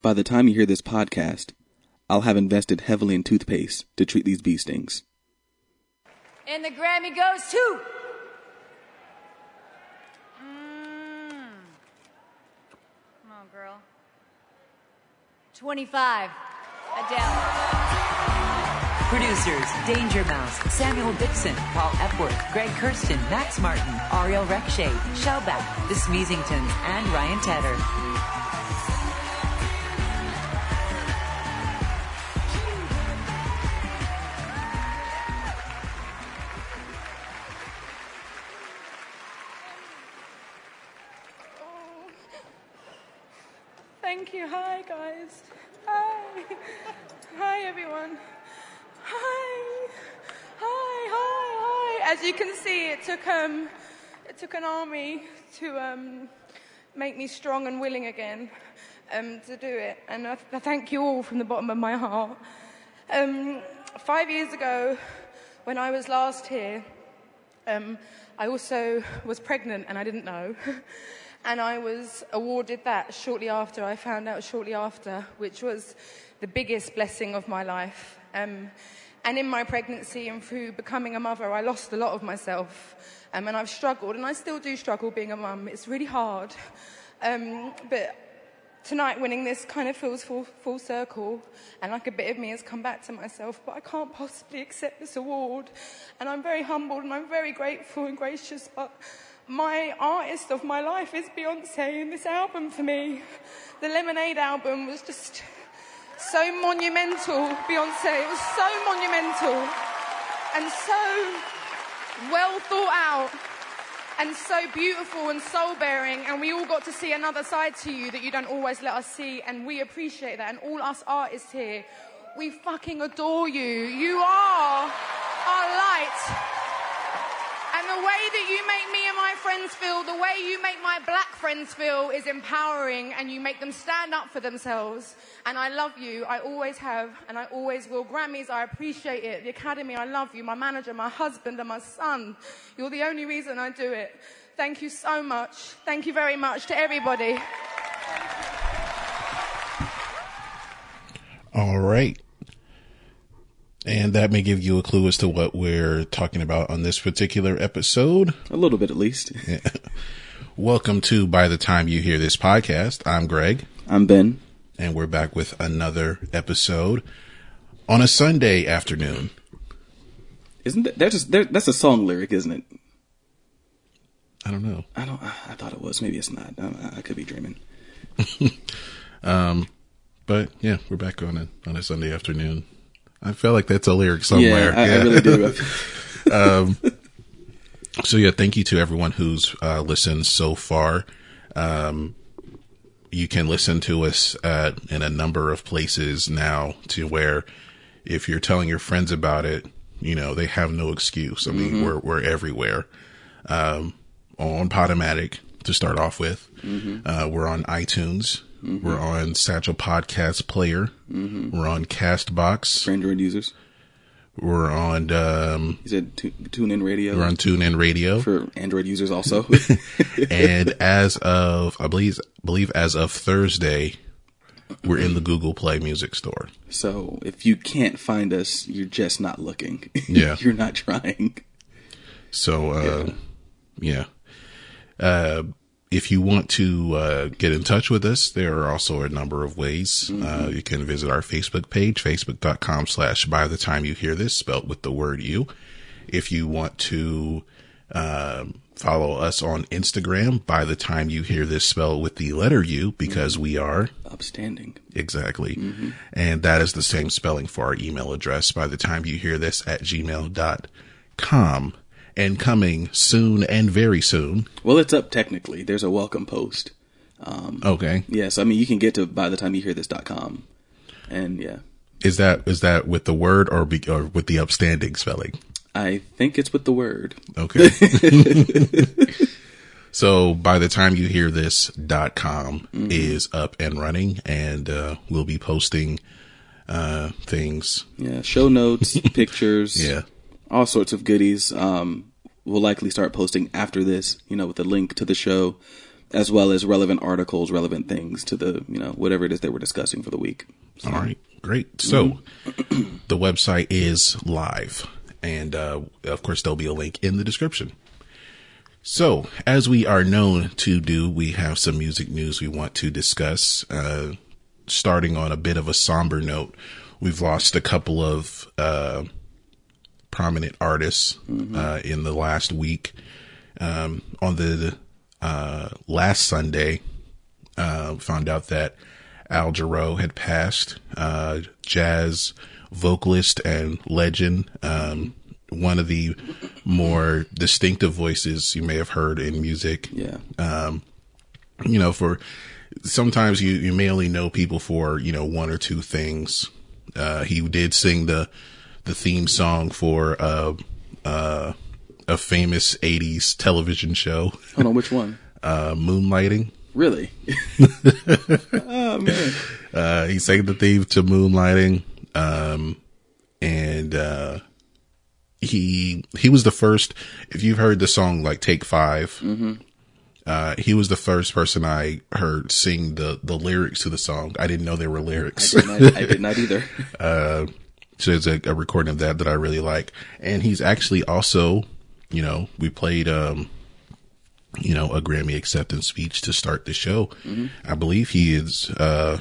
By the time you hear this podcast, I'll have invested heavily in toothpaste to treat these bee stings. And the Grammy goes to. Mm. Come on, girl. 25. Adele. Producers Danger Mouse, Samuel Dixon, Paul Epworth, Greg Kurstin, Max Martin, Ariel Rechtshaid, Shellback, The Smeezingtons, and Ryan Tedder. Everyone. Hi. Hi, hi, hi. As you can see, it took, um, it took an army to um, make me strong and willing again um, to do it. And I, I thank you all from the bottom of my heart. Um, five years ago, when I was last here, um, I also was pregnant and I didn't know. and I was awarded that shortly after. I found out shortly after, which was the biggest blessing of my life. Um, and in my pregnancy and through becoming a mother, I lost a lot of myself. Um, and I've struggled, and I still do struggle being a mum. It's really hard. Um, but tonight, winning this kind of feels full, full circle, and like a bit of me has come back to myself. But I can't possibly accept this award. And I'm very humbled and I'm very grateful and gracious. But my artist of my life is Beyonce, and this album for me, the Lemonade album, was just so monumental, Beyonce. It was so monumental and so well thought out and so beautiful and soul bearing. And we all got to see another side to you that you don't always let us see. And we appreciate that. And all us artists here, we fucking adore you. You are our light. The way that you make me and my friends feel, the way you make my black friends feel is empowering and you make them stand up for themselves. And I love you. I always have and I always will. Grammys, I appreciate it. The Academy, I love you. My manager, my husband, and my son. You're the only reason I do it. Thank you so much. Thank you very much to everybody. All right. And that may give you a clue as to what we're talking about on this particular episode. A little bit at least. Welcome to By the Time You Hear This Podcast. I'm Greg, I'm Ben. and we're back with another episode on a Sunday afternoon. Isn't that that's just that, that's a song lyric, isn't it? I don't know. I don't. I thought it was. Maybe it's not. I, I could be dreaming. um, But yeah, we're back on a on a Sunday afternoon. I feel like that's a lyric somewhere. Yeah, I, I really do. So yeah, thank you to everyone who's uh, listened so far. Um, you can listen to us at, in a number of places now to where if you're telling your friends about it, you know, they have no excuse. I mean, we're, we're everywhere. Um, on Podomatic to start off with. Uh, we're on iTunes. We're on Satchel Podcast Player. We're on Castbox. For Android users, We're on, um, he said tu- tune in radio. we're on TuneIn Radio. for Android users also. and as of I believe believe as of Thursday, we're in the Google Play Music Store. so if you can't find us, you're just not looking. Yeah. you're not trying. So uh, yeah. Uh, if you want to uh, get in touch with us, there are also a number of ways. Uh, you can visit our Facebook page, facebook.com slash by the time you hear this, spelled with the word you. If you want to um, follow us on Instagram, by the time you hear this, spelled with the letter U, because we are Upstanding. Exactly. And that is the same spelling for our email address by the time you hear this at gmail.com. And coming soon and very soon. Well, it's up technically. There's a welcome post. Um, Okay. Yes, I mean you can get to by the time you hear this dot com, And yeah, Is that, is that with the word or, be, or with the upstanding spelling? I think it's with the word. Okay. so by the time you hear this dot com is up and running and, uh, we'll be posting, uh, things. Yeah, show notes, pictures, Yeah. All sorts of goodies. Um, we'll likely start posting after this, you know, with a link to the show. as well as relevant articles, relevant things to the you know whatever it is that we're discussing for the week. All right, great. So the website is live, and uh, of course there'll be a link in the description. So, as we are known to do, we have some music news we want to discuss. Uh, starting on a bit of a somber note, we've lost a couple of uh, prominent artists uh, in the last week. Um, on the uh, last Sunday, uh, found out that Al Jarreau had passed, uh, jazz vocalist and legend, um, one of the more distinctive voices you may have heard in music. Yeah. You know, for sometimes you, you may only know people for, you know, one or two things. Uh, he did sing the, the theme song for, uh, uh, a famous 80s television show, Hold on, which one? uh, Moonlighting. Really? oh man. Uh, he sang the theme to Moonlighting. Um, and, uh, he, he was the first, if you've heard the song like Take 5 uh, he was the first person I heard sing the, the lyrics to the song. I didn't know there were lyrics. I did not, I did not either. So it's a, a recording of that that I really like. And he's actually also, you know, we played, um, you know, a Grammy acceptance speech to start the show. I believe he is, uh,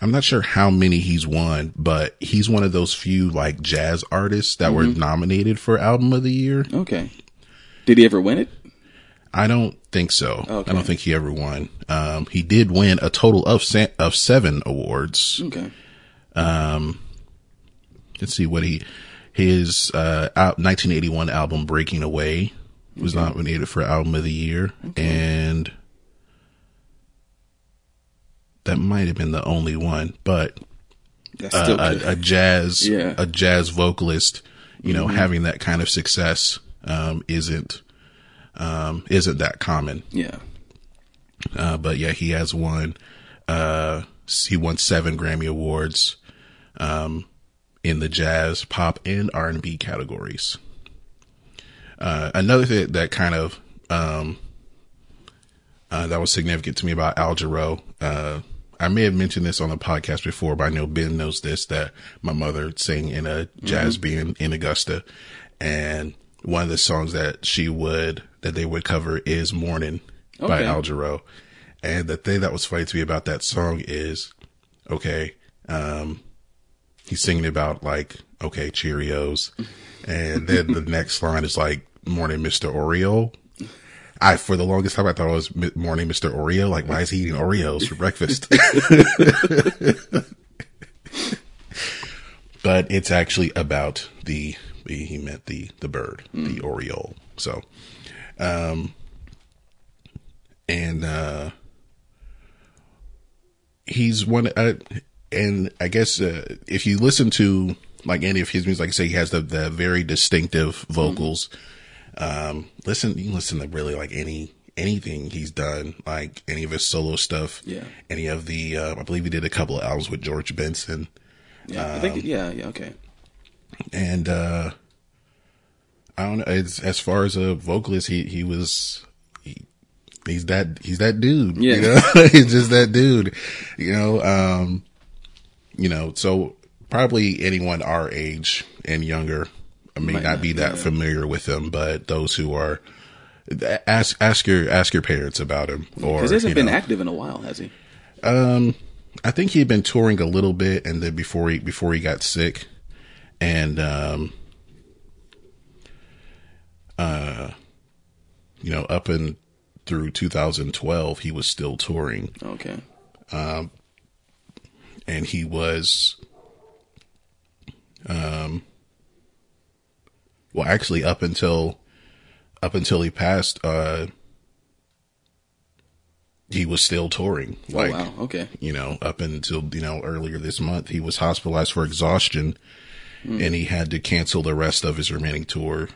I'm not sure how many he's won, but he's one of those few like jazz artists that were nominated for album of the year. Okay. Did he ever win it? I don't think so. Okay. I don't think he ever won. Um, he did win a total of se- of seven awards. Okay. Let's see what he his uh out 1981 album breaking away was nominated for album of the year and that might have been the only one but uh, a, a jazz Yeah. Mm-hmm. a jazz vocalist you know having that kind of success um isn't um isn't that common yeah. uh, but yeah, he has won. Uh, he won seven Grammy awards, um, in the jazz, pop, and R and B categories. Uh, another thing that kind of um, uh, that was significant to me about Al Jarreau. Uh, I may have mentioned this on the podcast before, but I know Ben knows this that my mother sang in a jazz band in Augusta, and one of the songs that she would that they would cover is "Morning" by Okay. Al Jarreau. And the thing that was funny to me about that song is, okay, um, he's singing about like, okay, Cheerios. And then the next line is like, morning, Mr. Oreo. I, for the longest time, I thought it was morning, Mr. Oreo. Like, why is he eating Oreos for breakfast? but it's actually about the, he meant the, the bird, the Oriole. So, um, and, uh, he's one uh, and i guess uh, if you listen to like any of his music like I say he has the, the very distinctive vocals um listen you can listen to really like any anything he's done like any of his solo stuff Yeah. any of the uh, i believe he did a couple of albums with george benson Yeah. I Um, think. Yeah. Yeah. Okay. and uh i don't know it's, as far as a vocalist he he was he, he's that he's that dude Yeah. you know he's just that dude you know um you know so probably anyone our age and younger may Might not be that yeah. familiar with him but those who are ask ask your ask your parents about him or Because he hasn't been know. active in a while, has he? I think he had been touring a little bit, and then before he before he got sick, and um, uh, you know, up and through 2012, he was still touring, Okay. And he was, um, well, actually, up until up until he passed, uh, he was still touring. Like, oh wow. Okay. you know, up until, you know, earlier this month, he was hospitalized for exhaustion and he had to cancel the rest of his remaining tour.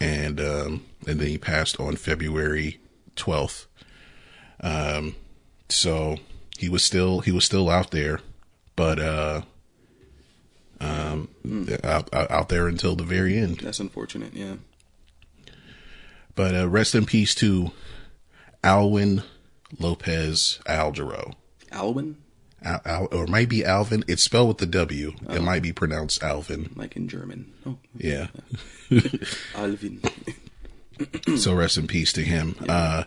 And, um, and then he passed on February 12th. Um, so he was still, he was still out there, but, uh, um, out, out out there until the very end. That's unfortunate. Yeah. But, uh, rest in peace to Alwin Lopez Aldero. Alwin? Al, Al, or it might be Alvin. It's spelled with the W. It might be pronounced Alvin. like in German. Oh, Yeah. Alvin. so rest in peace to him. Uh,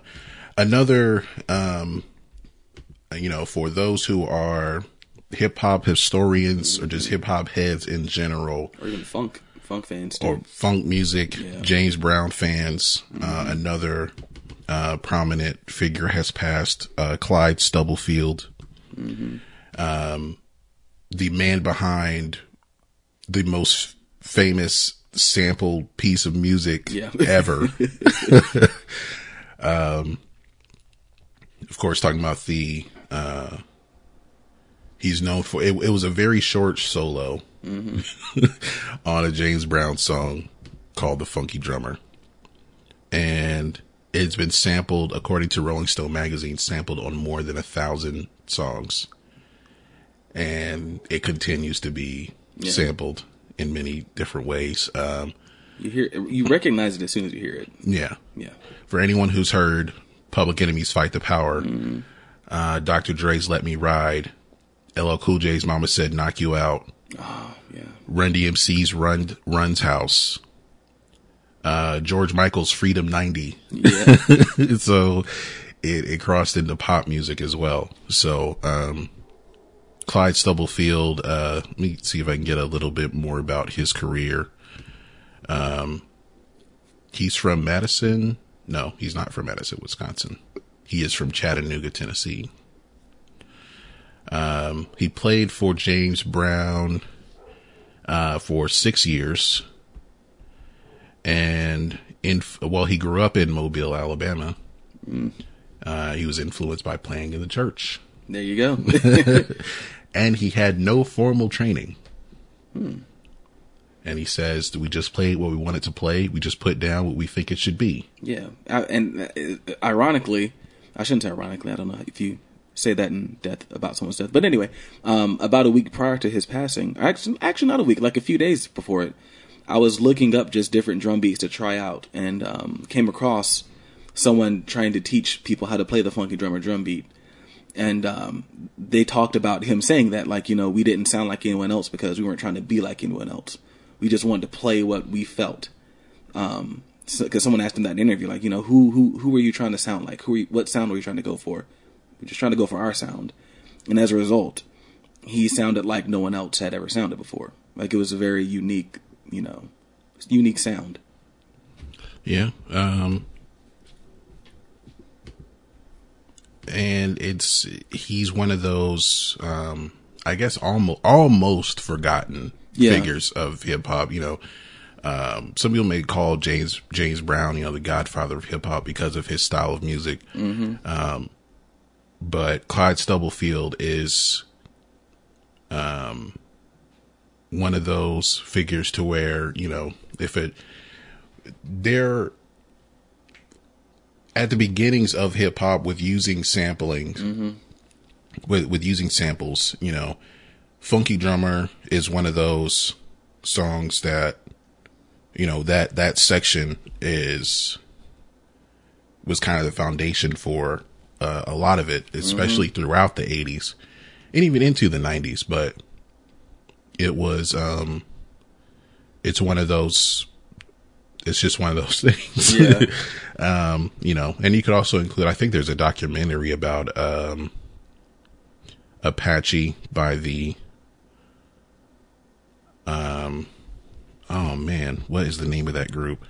another, um, you know, for those who are hip hop historians or just hip hop heads in general, or even funk, funk fans too. or funk music, Yeah. James Brown fans, uh, another uh, prominent figure has passed, uh, Clyde Stubblefield, um, the man behind the most famous sampled piece of music Yeah. ever. um, of course, talking about the, uh, he's known for, it, it was a very short solo on a James Brown song called The Funky Drummer. And it's been sampled, according to Rolling Stone magazine, sampled on more than a thousand songs. And it continues to be Yeah. sampled in many different ways. Um, You hear, you recognize it as soon as you hear it. yeah. Yeah. For anyone who's heard Public Enemy's Fight the Power, uh, Dr. Dre's Let Me Ride, LL Cool J's Mama Said Knock You Out, Oh, yeah. Run DMC's Run Runs House, uh, George Michael's Freedom 90. Yeah. so it, it crossed into pop music as well. So, um, Clyde Stubblefield, uh, let me see if I can get a little bit more about his career. Um, he's from Madison. No, he's not from Madison, Wisconsin. He is from Chattanooga, Tennessee. Um, he played for James Brown, uh, for six years. And in, well, he grew up in Mobile, Alabama. Uh, he was influenced by playing in the church there you go. and he had no formal training. And he says we just played what we wanted to play. We just put down what we think it should be. yeah. I, and uh, ironically, I shouldn't say ironically. I don't know if you say that in death about someone's death. But anyway, um, about a week prior to his passing, actually, actually not a week, like a few days before it, I was looking up just different drum beats to try out and um, came across someone trying to teach people how to play the funky drummer drum beat. And um, they talked about him saying that, like, you know, we didn't sound like anyone else because we weren't trying to be like anyone else. We just wanted to play what we felt. Um, because someone asked him that in interview, like, you know, who who who were you trying to sound like? Who, you, what sound were you trying to go for? We're just trying to go for our sound. And as a result, he sounded like no one else had ever sounded before. Like it was a very unique, you know, unique sound. Yeah. Um, and it's, he's one of those, um, I guess almost, almost forgotten Yeah. figures of hip hop, you know. Um, some people may call James, James Brown, you know, the godfather of hip hop because of his style of music. Um, but Clyde Stubblefield is, um, one of those figures to where, you know, if it, they're at the beginnings of hip hop with using sampling, with with using samples. You know, "Funky Drummer" is one of those songs that you know that that section is was kind of the foundation for uh, a lot of it, especially throughout the '80s and even into the '90s. But it was um, it's one of those it's just one of those things. Yeah. um, you know, and you could also include, I think there's a documentary about, um, Apache by the, um, oh man, what is the name of that group?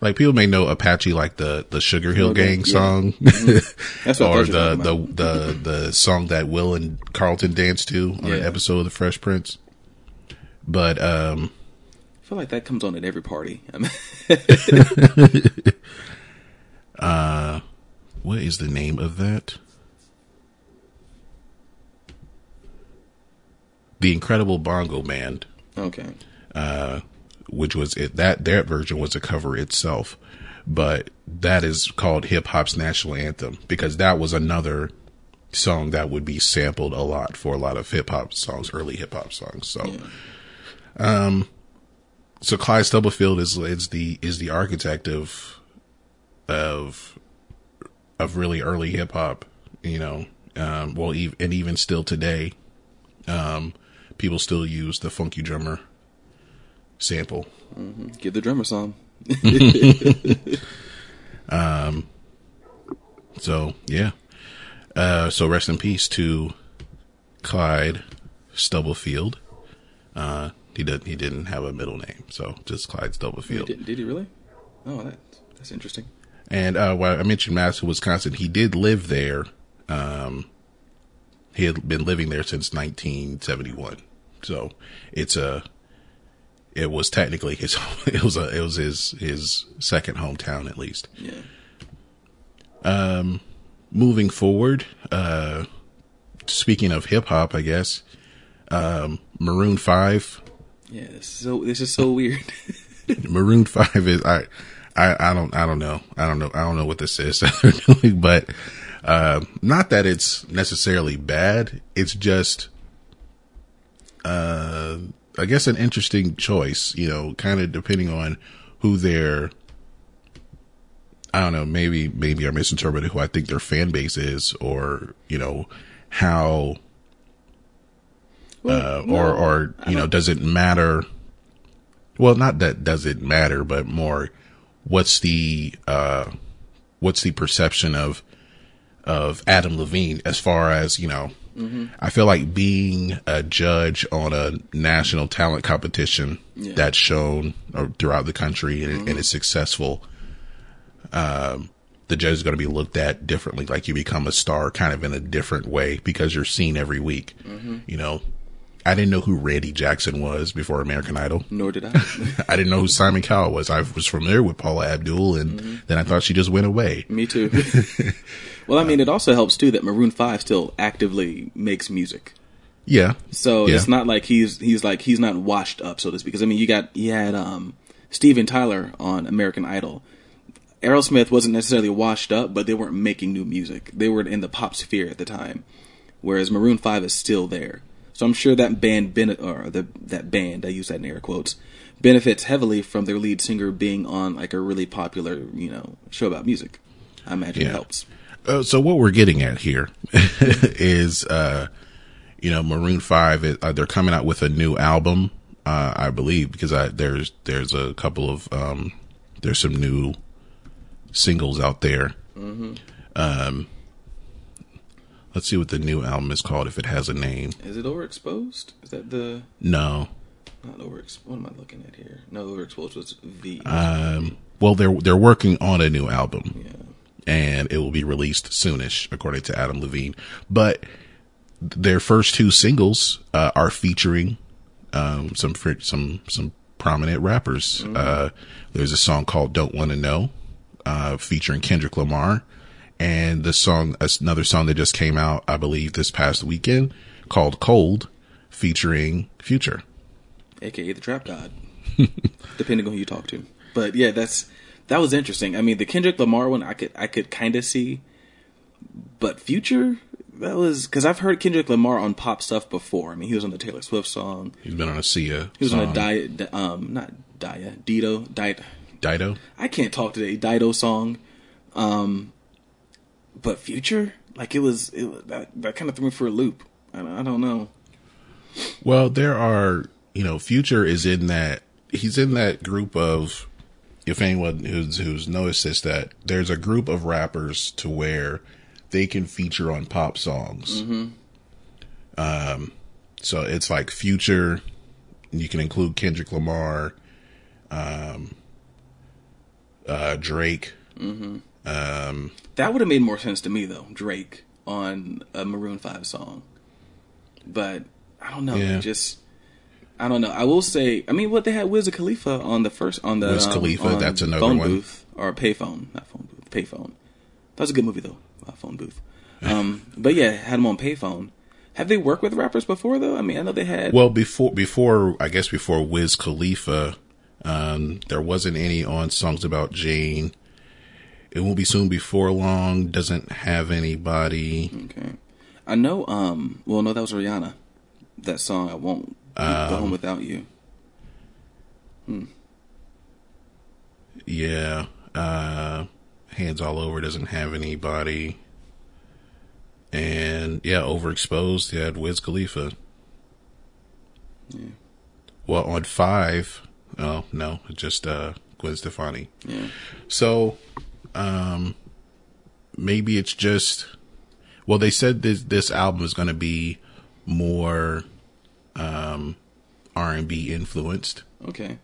Like people may know Apache like the, the Sugar Hill Gang song. Mm-hmm. That's what I or thought you the, the, talking the, the song that Will and Carlton danced to on an Yeah. episode of The Fresh Prince. But, um, I feel like that comes on at every party. I mean, uh, what is the name of that? The Incredible Bongo Band, okay. Uh, which was it, that their version was a cover itself, but that is called hip hop's national anthem because that was another song that would be sampled a lot for a lot of hip hop songs, early hip hop songs. So, um, so Clyde Stubblefield is is the is the architect of of of really early hip hop. You know, um, well, and even still today, um, people still use the funky drummer sample. Give the drummer some. Um. So yeah. Uh, so rest in peace to Clyde Stubblefield. Uh, he did he didn't have a middle name, so just Clyde Stubblefield. Did, did he really? Oh, that, that's interesting. And uh, while I mentioned Madison, Wisconsin, he did live there. Um, he had been living there since 1971, so it's a. It was technically his. It was a. It was his his second hometown, at least. Yeah. Um, moving forward, uh, speaking of hip hop, I guess um, Maroon Five. Yeah. This is so this is so weird. Maroon Five is I, I I don't I don't know I don't know I don't know what this is that they're doing, but uh, not that it's necessarily bad. It's just, uh, I guess an interesting choice. You know, kind of depending on who they're. I don't know. Maybe maybe I misinterpreted who I think their fan base is, or you know how uh, or or you know does it matter well not that does it matter but more what's the uh what's the perception of of Adam Levine as far as you know I feel like being a judge on a national talent competition Yeah. that's shown uh, throughout the country and, and is successful um the judge is going to be looked at differently like you become a star kind of in a different way because you're seen every week you know I didn't know who Randy Jackson was before American Idol. Nor did I. I didn't know who Simon Cowell was. I was familiar with Paula Abdul, and then I thought she just went away. Me too. well, I mean, it also helps too that Maroon Five still actively makes music. Yeah. So Yeah. it's not like he's he's like he's not washed up, so to speak. Because I mean, you got you had um, Steven Tyler on American Idol. Aerosmith wasn't necessarily washed up, but they weren't making new music. They were in the pop sphere at the time, whereas Maroon Five is still there. So I'm sure that band bene- or the that band I use that in air quotes benefits heavily from their lead singer being on like a really popular you know show about music. I imagine Yeah. it helps. Uh, so what we're getting at here is, uh, you know, Maroon Five. it- Uh, they're coming out with a new album, uh, I believe, because I, there's there's a couple of um, there's some new singles out there. Um, let's see what the new album is called if it has a name. Is it overexposed? Is that the No. not overexposed? What am I looking at here? No, overexposed was V. Um, well, they're they're working on a new album. yeah. And it will be released soonish, according to Adam Levine. But their first two singles uh, are featuring um, some some some prominent rappers. Uh, there's a song called "Don't Want to Know," uh, featuring Kendrick Lamar, and the song another song that just came out, I believe, this past weekend called "Cold," featuring Future. aka the Trap God, depending on who you talk to. But yeah, that's that was interesting. I mean, the Kendrick Lamar one, I could I could kind of see, but Future, that was because I've heard Kendrick Lamar on pop stuff before. I mean, he was on the Taylor Swift song. He's been on a Sia. He was on a diet, um, not Dia, Dido, Diet. Dido. I can't talk today. Dido song, um, but Future, like it was, it that that kind of threw me for a loop. I, I don't know. Well, there are, you know, Future is in that he's in that group of if anyone who's who's noticed this that there's a group of rappers to where they can feature on pop songs. Um so it's like Future, you can include Kendrick Lamar, um uh Drake. That would have made more sense to me though, Drake on a Maroon Five song. But I don't know, Yeah. just I don't know. I will say, I mean, what they had Wiz Khalifa on the first on the Wiz um, Khalifa, on that's another phone one. booth or payphone, not phone booth, payphone. That was a good movie though, uh, phone booth. Um, but yeah, had him on payphone. Have they worked with rappers before though? I mean, I know they had. Well, before before I guess before Wiz Khalifa, um, there wasn't any on songs about Jane. It won't be soon before long. Doesn't have anybody. okay, I know. Um, well, no, that was Rihanna. That song, I won't Um, home without you. Hmm. Yeah, uh, Hands All Over doesn't have anybody. And yeah, overexposed. You had Wiz Khalifa. Yeah. Well, on five, oh no, just uh, Gwen Stefani. Yeah. So, um, maybe it's just. Well, they said this this album is going to be more um, R and B influenced. Okay.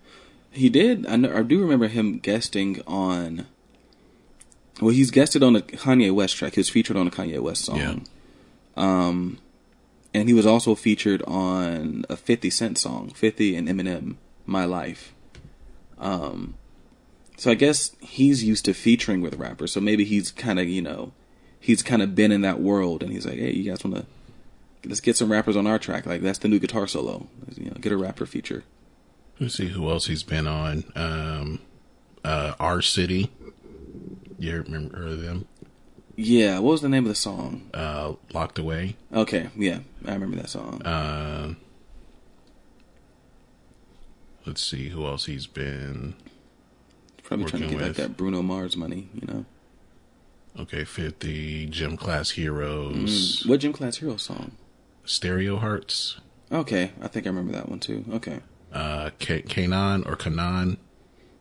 He did. I, know, I do remember him guesting on. Well, he's guested on a Kanye West track. He was featured on a Kanye West song. Yeah. Um, and he was also featured on a 50 Cent song, 50 and Eminem, My Life. Um, so I guess he's used to featuring with rappers. So maybe he's kind of, you know, he's kind of been in that world and he's like, hey, you guys want to, let's get some rappers on our track. Like, that's the new guitar solo. You know, get a rapper feature. Let's see who else he's been on. Um, uh, R City. You remember heard of them? Yeah, what was the name of the song? Uh, Locked Away. Okay, yeah, I remember that song. Uh, let's see who else he's been. Probably trying to get like that Bruno Mars money, you know. Okay, 50 Gym Class Heroes. What Gym Class Hero song? Stereo Hearts. Okay, I think I remember that one too. Okay. Uh, K- Kanan or Kanan.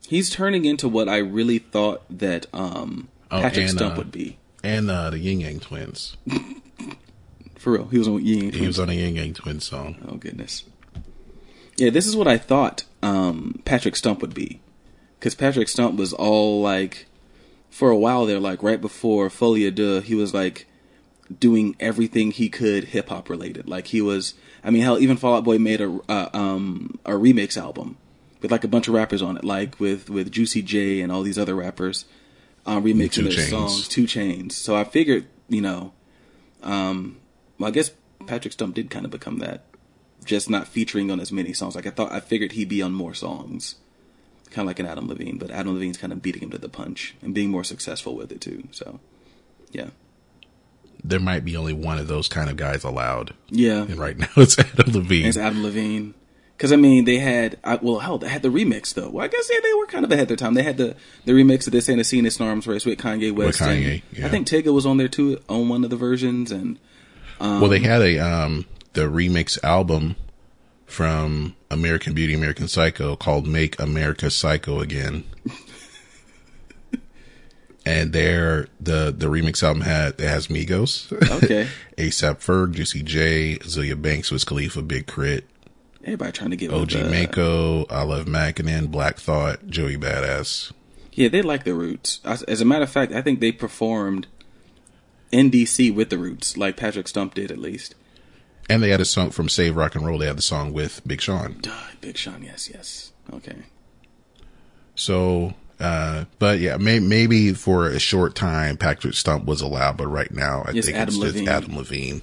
He's turning into what I really thought that um Oh, Patrick and, Stump uh, would be. And uh, the Ying Yang Twins. For real. He was on Ying Yang He was on a Ying Yang Twins song. Oh goodness. Yeah, this is what I thought um, Patrick Stump would be, because Patrick Stump was all like, for a while there, like right before Folie à Deux, he was like doing everything he could hip hop related. Like he was, I mean, hell, even Fall Out Boy made a uh, um, a remix album with like a bunch of rappers on it, like with with Juicy J and all these other rappers um, remixing Two their Chainz. songs, Two Chainz. So I figured, you know, um, well, I guess Patrick Stump did kind of become that, just not featuring on as many songs. Like I thought, I figured he'd be on more songs, kind of like an Adam Levine. But Adam Levine's kind of beating him to the punch and being more successful with it too. So, yeah, There might be only one of those kind of guys allowed. yeah, And right now it's Adam Levine. it's Adam Levine. Because I mean, they had I, well, hell, they had the remix though. Well, I guess yeah, they were kind of ahead of their time. They had the the remix of "This Ain't a Scene, an Arms Race" with Kanye West. and Kanye, yeah. I think Tyga was on there too on one of the versions, and well, they had a um the remix album from American Beauty, American Psycho called "Make America Psycho Again." and there, the the remix album had it has Migos, okay, ASAP Ferg, Juicy J, Azealia Banks, Wiz Khalifa, Big Crit, everybody trying to get OG with the- Mako, I Love Mackinnon, Black Thought, Joey Badass. Yeah, they like the Roots. As as a matter of fact, I think they performed in DC with the Roots, like Patrick Stump did at least. And they had a song from Save Rock and Roll. They had the song with Big Sean. Duh, Big Sean, yes, yes. Okay. So, uh, but yeah, may, maybe for a short time, Patrick Stump was allowed, but right now, I Yes, think Adam it's Levine. just Adam Levine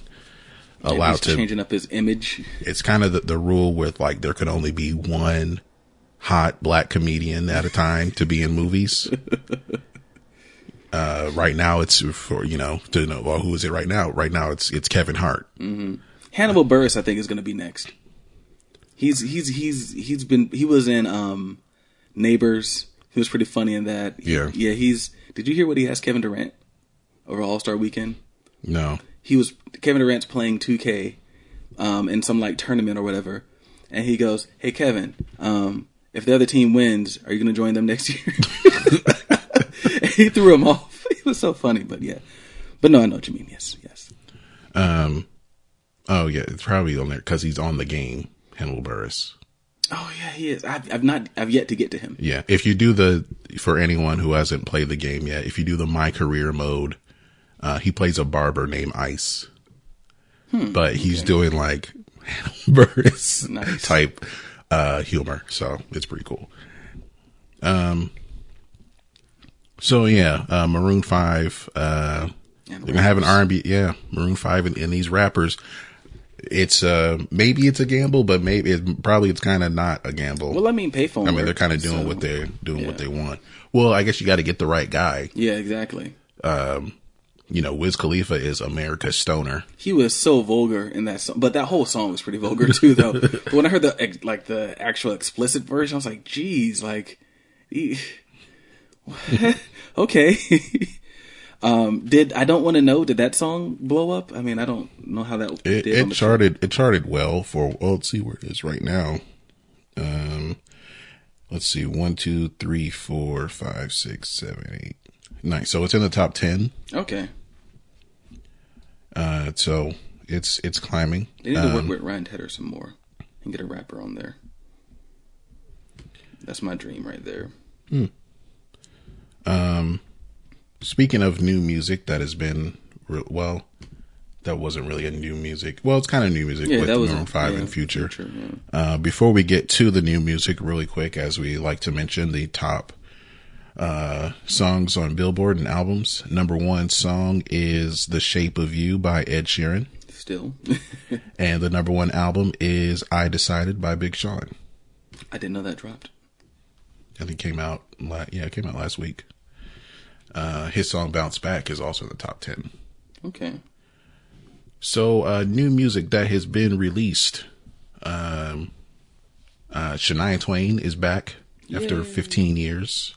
allowed to. changing up his image. It's kind of the, the rule with like there could only be one hot black comedian at a time to be in movies. uh, right now, it's for you know to know well who is it right now. Right now, it's it's Kevin Hart. Hannibal Buress, I think, is going to be next. He's he's he's he's been he was in um Neighbors. He was pretty funny in that. Yeah. yeah. He's. Did you hear what he asked Kevin Durant over All Star Weekend? No, he was Kevin Durant's playing 2K um, in some like tournament or whatever, and he goes, "Hey Kevin, um, if the other team wins, are you going to join them next year?" He threw him off. It was so funny, but yeah, but no, I know what you mean. Yes, yes. Um. oh yeah, it's probably on there because he's on the game. Hannibal Buress. Oh yeah, he is. I've, I've not. I've yet to get to him. Yeah, if you do the for anyone who hasn't played the game yet, if you do the my career mode, uh, he plays a barber named Ice, but he's doing like Buress Nice. type uh, humor, so it's pretty cool. Um, so yeah, uh, Maroon Five, uh, And they're gonna have an. R and B, yeah, Maroon Five, and, and these rappers. It's uh maybe it's a gamble, but maybe it, probably it's kind of not a gamble. Well, I mean, payphone. I mean, they're kind of doing so- what they're doing what they want. Well, I guess you got to get the right guy. Yeah, exactly. Um, You know, Wiz Khalifa is America's stoner. He was so vulgar in that song, but that whole song was pretty vulgar too, though. but when I heard the like the actual explicit version, I was like, "Geez, like, okay. Um, did I don't want to know? Did that song blow up? I mean, I don't know how that It, did. it charted. It charted well for. Well, let's see where it is right now. Um, let's see. One, two, three, four, five, six, seven, eight, nine. So it's in the top ten. Okay, Uh, so it's it's climbing. they need to work Um, with Ryan Tedder some more and get a rapper on there. That's my dream right there. Speaking of new music that has been re- well, that wasn't really a new music. Well, it's kind of new music Yeah, with Maroon Five yeah, and Future. Future, yeah. Uh, before we get to the new music, really quick, as we like to mention the top uh, songs on Billboard and albums. Number one song is "The Shape of You" by Ed Sheeran, Still, and the number one album is "I Decided" by Big Sean. I didn't know that dropped. I think it came out. La- yeah, it came out last week. Uh, his song "Bounce Back" is also in the top ten. Okay, So, uh, new music that has been released. Um, uh, Shania Twain is back after 15 years.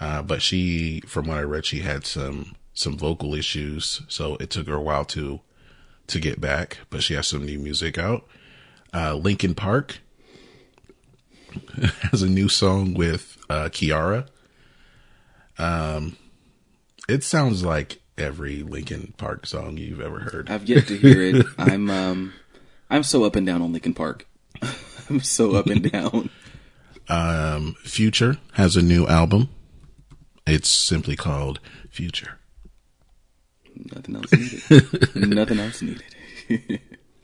Uh, but she, from what I read, she had some, some vocal issues. So it took her a while to, to get back, but she has some new music out. Uh, Linkin Park has a new song with, uh, Kiiara. Um, it sounds like every Linkin Park song you've ever heard. I've yet to hear it. I'm um, I'm so up and down on Linkin Park. I'm so up and down. Um, Future has a new album. It's simply called Future. Nothing else needed. Nothing else needed.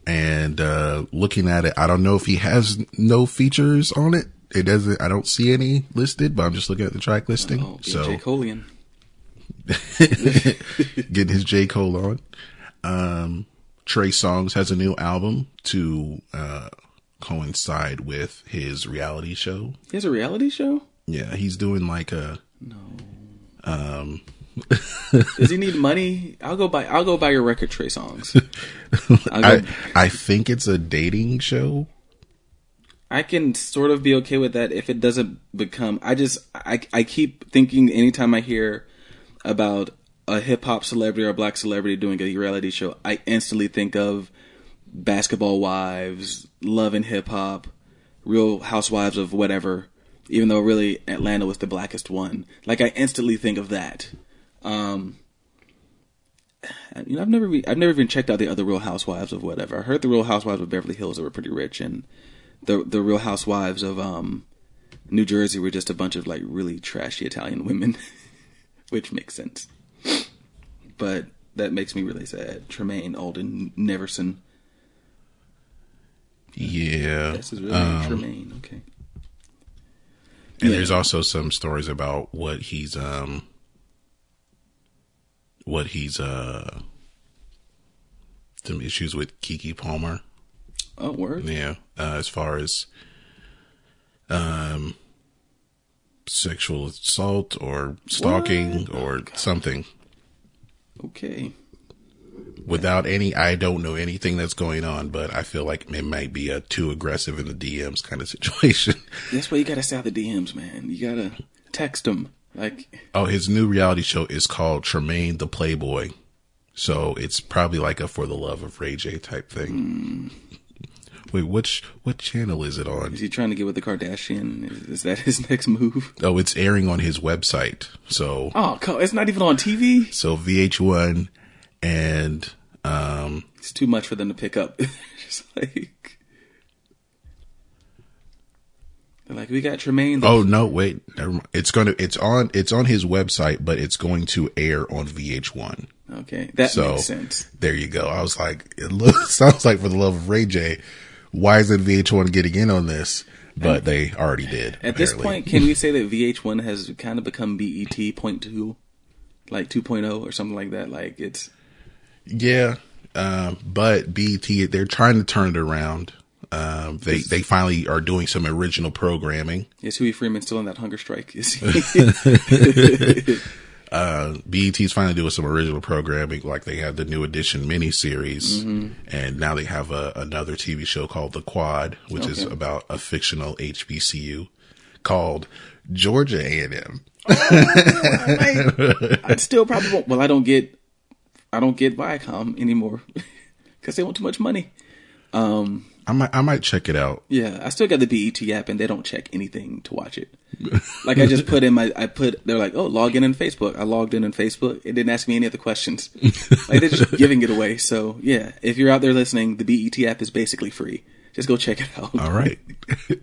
And uh, looking at it, I don't know if he has no features on it. It doesn't. I don't see any listed, but I'm just looking at the track listing. Oh, so J. Colian. getting his J Cole on. Um, Trey Songz has a new album to uh, coincide with his reality show. He has a reality show. Yeah, he's doing like a no. Um, Does he need money? I'll go buy. I'll go buy your record, Trey Songz. I I think it's a dating show. I can sort of be okay with that if it doesn't become. I just I I keep thinking anytime I hear about a hip hop celebrity or a black celebrity doing a reality show, I instantly think of Basketball Wives, Love and Hip Hop, Real Housewives of whatever. Even though really Atlanta was the blackest one, like I instantly think of that. Um, you know, I've never re- I've never even checked out the other Real Housewives of whatever. I heard the Real Housewives of Beverly Hills were pretty rich, and the the Real Housewives of um, New Jersey were just a bunch of like really trashy Italian women, which makes sense. But that makes me really sad. Tremaine Aldon Neverson. Yeah. That's his real Um, name. Tremaine. Okay. And Yeah. there's also some stories about what he's um what he's uh some issues with Keke Palmer. Oh, word. Yeah. Uh, as far as um sexual assault or stalking What? or something. Okay. Without any I don't know anything that's going on, but I feel like it might be a too aggressive in the DMs kind of situation. That's why you gotta stay out the DMs, man. You gotta text them. Like, Oh, his new reality show is called Tremaine the Playboy. So it's probably like a For the Love of Ray J type thing. Wait, which what channel is it on? is he trying to get with the Kardashian? Is, is that his next move? Oh, it's airing on his website. So Oh, it's not even on TV. so VH1 and um It's too much for them to pick up. Just like, they're like, we got Tremaine. oh no, wait, never mind. It's going to it's on it's on his website, but it's going to air on VH1. okay, that So makes sense. there you go. I was like, it looks, sounds like for the love of Ray J. Why isn't VH1 getting in on this? But they already did. At this point, can we say that VH1 has kind of become BET point two, like 2.0 or something like that? Like it's Yeah, um, but BET, they're trying to turn it around. Um, they they finally are doing some original programming. is Huey Freeman still on that hunger strike? Is he? Uh, BET's finally doing some original programming, like they have the New Edition miniseries, and now they have a, another TV show called The Quad, which is about a fictional HBCU called Georgia A&M. I I'd still probably won't. Well, I don't get, I don't get Viacom anymore because they want too much money. I might I might check it out. Yeah, I still got the BET app, and they don't check anything to watch it. Like I just put in my, I put, they're like, oh, log in in Facebook. I logged in in Facebook. It didn't ask me any other questions. like they're just giving it away. So yeah, if you're out there listening, the BET app is basically free. Just go check it out. All right.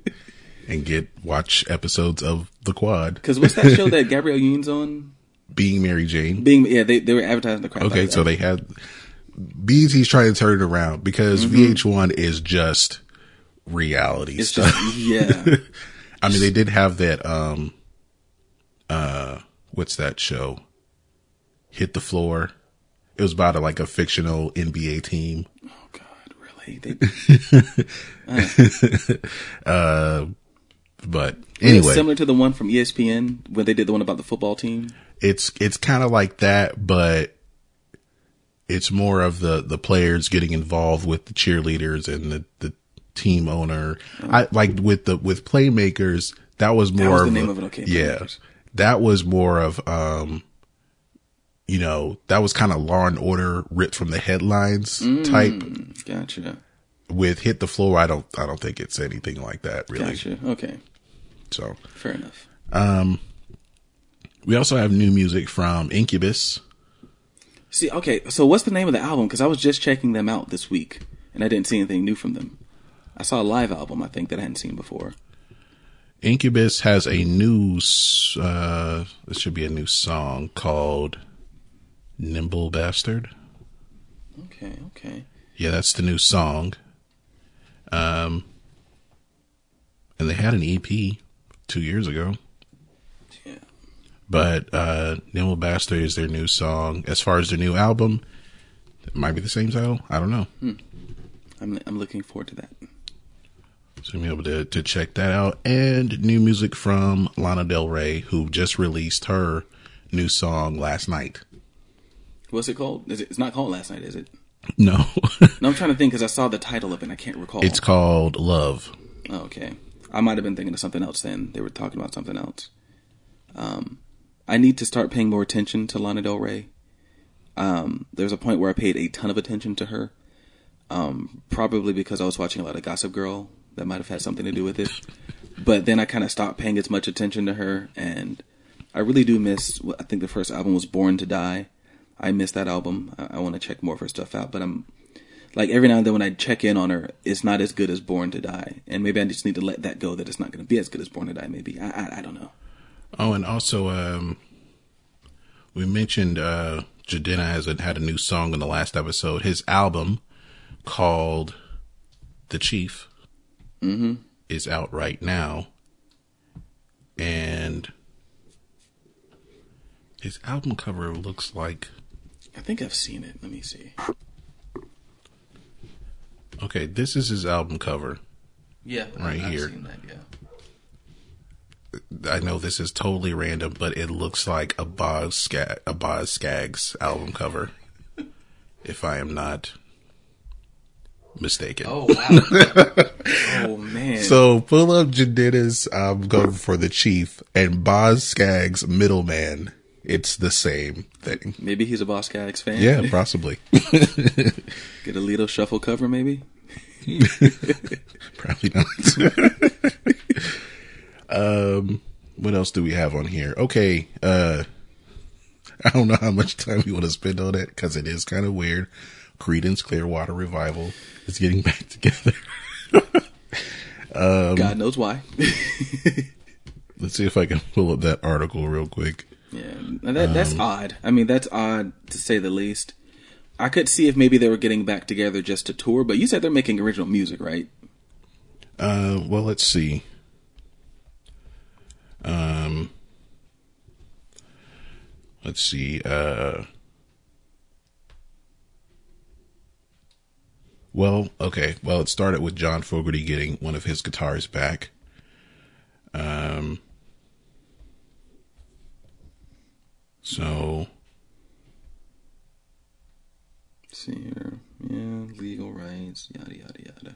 and get watch episodes of The Quad. Because what's that show that Gabrielle Union's on? Being Mary Jane. Being yeah, they they were advertising the crap. Okay, of so they had BET's trying to turn it around because VH1 is just reality it's stuff. just yeah. I mean, they did have that. Um, uh, what's that show? Hit the floor. It was about a, like a fictional NBA team. Oh God, really? They, But anyway, similar to the one from ESPN when they did the one about the football team. it's it's kind of like that, but it's more of the the players getting involved with the cheerleaders and the the team owner. I like with the with playmakers. That was more was the name a- of it, okay, yeah, Playmakers. that was more of um, you know, that was kind of Law and Order ripped from the headlines type. Gotcha. With hit the floor, I don't I don't think it's anything like that really. Gotcha. Okay. So Fair enough. Um, we also have new music from Incubus. See, okay, so what's the name of the album? Because I was just checking them out this week, and I didn't see anything new from them. I saw a live album, I think, that I hadn't seen before. Incubus has a new, uh, this should be a new song called Nimble Bastard. Okay, okay. Yeah, that's the new song. Um, and they had an EP two years ago. But, uh, Nimble Bastard is their new song. As far as their new album, it might be the same title. I don't know. I'm, I'm looking forward to that. So you'll be able to, to check that out. And new music from Lana Del Rey, who just released her new song last night. What's it called? Is it, it's not called Last Night, is it? No, No, I'm trying to think because I saw the title of it and I can't recall. it's called Love. Oh, okay. I might have been thinking of something else then. They were talking about something else. Um, I need to start paying more attention to Lana Del Rey. Um, there's a point where I paid a ton of attention to her. Um, probably because I was watching a lot of Gossip Girl. That might have had something to do with it. but then I kind of stopped paying as much attention to her, and I really do miss. I think the first album was Born to Die. I miss that album. I, I want to check more of her stuff out, but I'm like every now and then when I check in on her, it's not as good as Born to Die, and maybe I just need to let that go. That it's not going to be as good as Born to Die. Maybe I, I I don't know. Oh, and also, um, we mentioned uh, Jidenna has a, had a new song in the last episode. His album called The Chief is out right now, and his album cover looks like I think I've seen it. Let me see. okay. This is his album cover. Yeah, Right I've here. seen that, yeah. I know this is totally random, but it looks like a Boz Skag, a Boz Scaggs album cover. if I am not mistaken. Oh wow. oh man. So pull up Jidenna's um, cover for the Chief and Boz Scaggs Middleman. It's the same thing. maybe he's a Boz Scaggs fan. Yeah, possibly. Get a Lido shuffle cover, maybe. Probably not. Um, what else do we have on here? Okay, uh, I don't know how much time you want to spend on it because it is kind of weird. Creedence Clearwater Revival is getting back together. Um, God knows why. Let's see if I can pull up that article real quick. Yeah, that that's odd. I mean, that's odd to say the least. I could see if maybe they were getting back together just to tour, but you said they're making original music, right? Uh, well, let's see. Um, let's see. Uh, well, okay. Well, it started with John Fogerty getting one of his guitars back. Um, so Let's see here, yeah, legal rights, yada yada yada.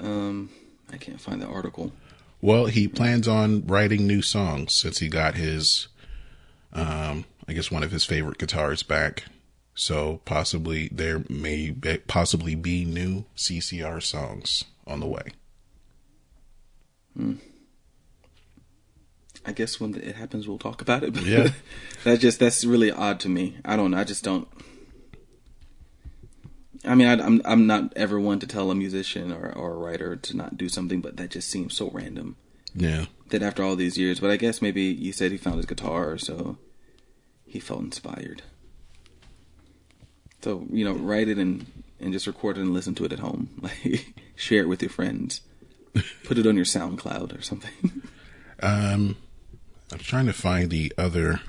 Um, I can't find the article. Well, he plans on writing new songs since he got his, um, I guess one of his favorite guitars back. So possibly there may be, possibly be new CCR songs on the way. I guess when it happens, we'll talk about it. But Yeah. that just that's really odd to me. I don't. I just don't. I mean, I, I'm I'm not ever one to tell a musician or, or a writer to not do something, but that just seems so random. Yeah. That after all these years, but I guess maybe you said he found his guitar, so he felt inspired. So you know, write it and and just record it and listen to it at home. Like share it with your friends. Put it on your SoundCloud or something. Um, I'm trying to find the other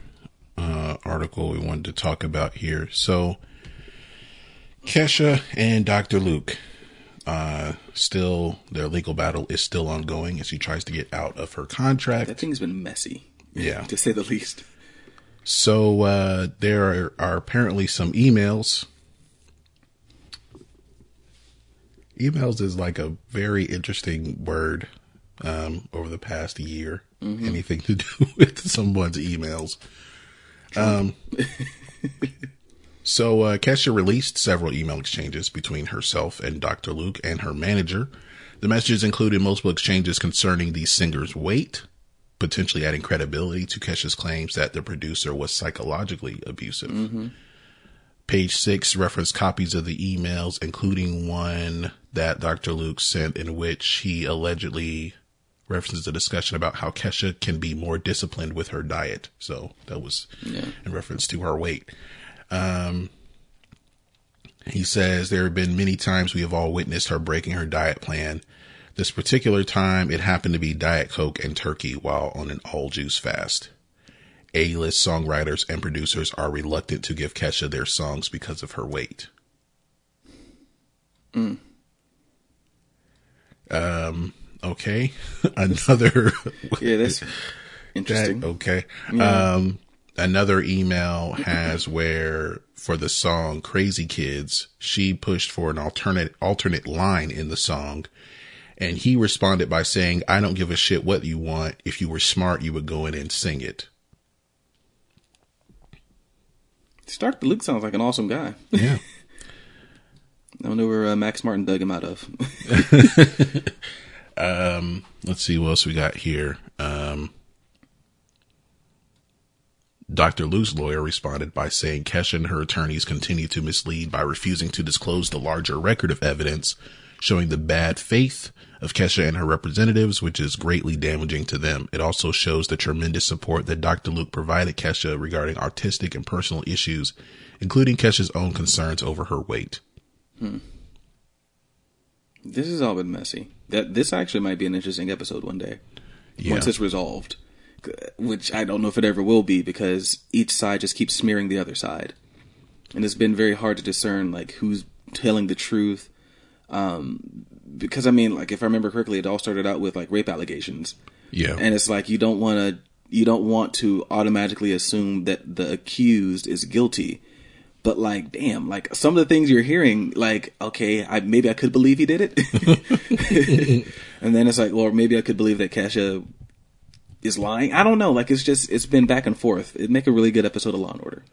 uh, article we wanted to talk about here. So, Kesha and Dr. Luke, uh, still their legal battle is still ongoing as she tries to get out of her contract. that thing's been messy, Yeah. to say the least. So uh, there are, are apparently some emails. Emails is like a very interesting word um, over the past year. Anything to do with someone's emails. Um, so uh, Kesha released several email exchanges between herself and Dr. Luke and her manager. The messages included multiple exchanges concerning the singer's weight, potentially adding credibility to Kesha's claims that the producer was psychologically abusive. Page six referenced copies of the emails, including one that Dr. Luke sent in which he allegedly references a discussion about how Kesha can be more disciplined with her diet. So that was in reference to her weight. Um, he says there have been many times we have all witnessed her breaking her diet plan. This particular time, it happened to be Diet Coke and turkey while on an all juice fast. A list songwriters and producers are reluctant to give Kesha their songs because of her weight. Um, okay. Another. Yeah, that's that- interesting. okay. Um, another email has where for the song Crazy Kids, she pushed for an alternate alternate line in the song. And he responded by saying, I don't give a shit what you want. If you were smart, you would go in and sing it. Stark the Luke sounds like an awesome guy. Yeah. I don't know where uh, Max Martin dug him out of. Let's see what else we got here. Um, Dr. Luke's lawyer responded by saying Kesha and her attorneys continue to mislead by refusing to disclose the larger record of evidence showing the bad faith of Kesha and her representatives, which is greatly damaging to them. It also shows the tremendous support that Dr. Luke provided Kesha regarding artistic and personal issues, including Kesha's own concerns over her weight. Hmm. this has all been messy. That this actually might be an interesting episode one day Yeah. once it's resolved, which I don't know if it ever will be because each side just keeps smearing the other side, and it's been very hard to discern like who's telling the truth. Um, because I mean, like if I remember correctly, it all started out with like rape allegations. Yeah. and it's like you don't want to you don't want to automatically assume that the accused is guilty but like damn like some of the things you're hearing like okay i maybe i could believe he did it and then it's like well maybe i could believe that Kesha is lying i don't know like it's just it's been back and forth it'd make a really good episode of law and order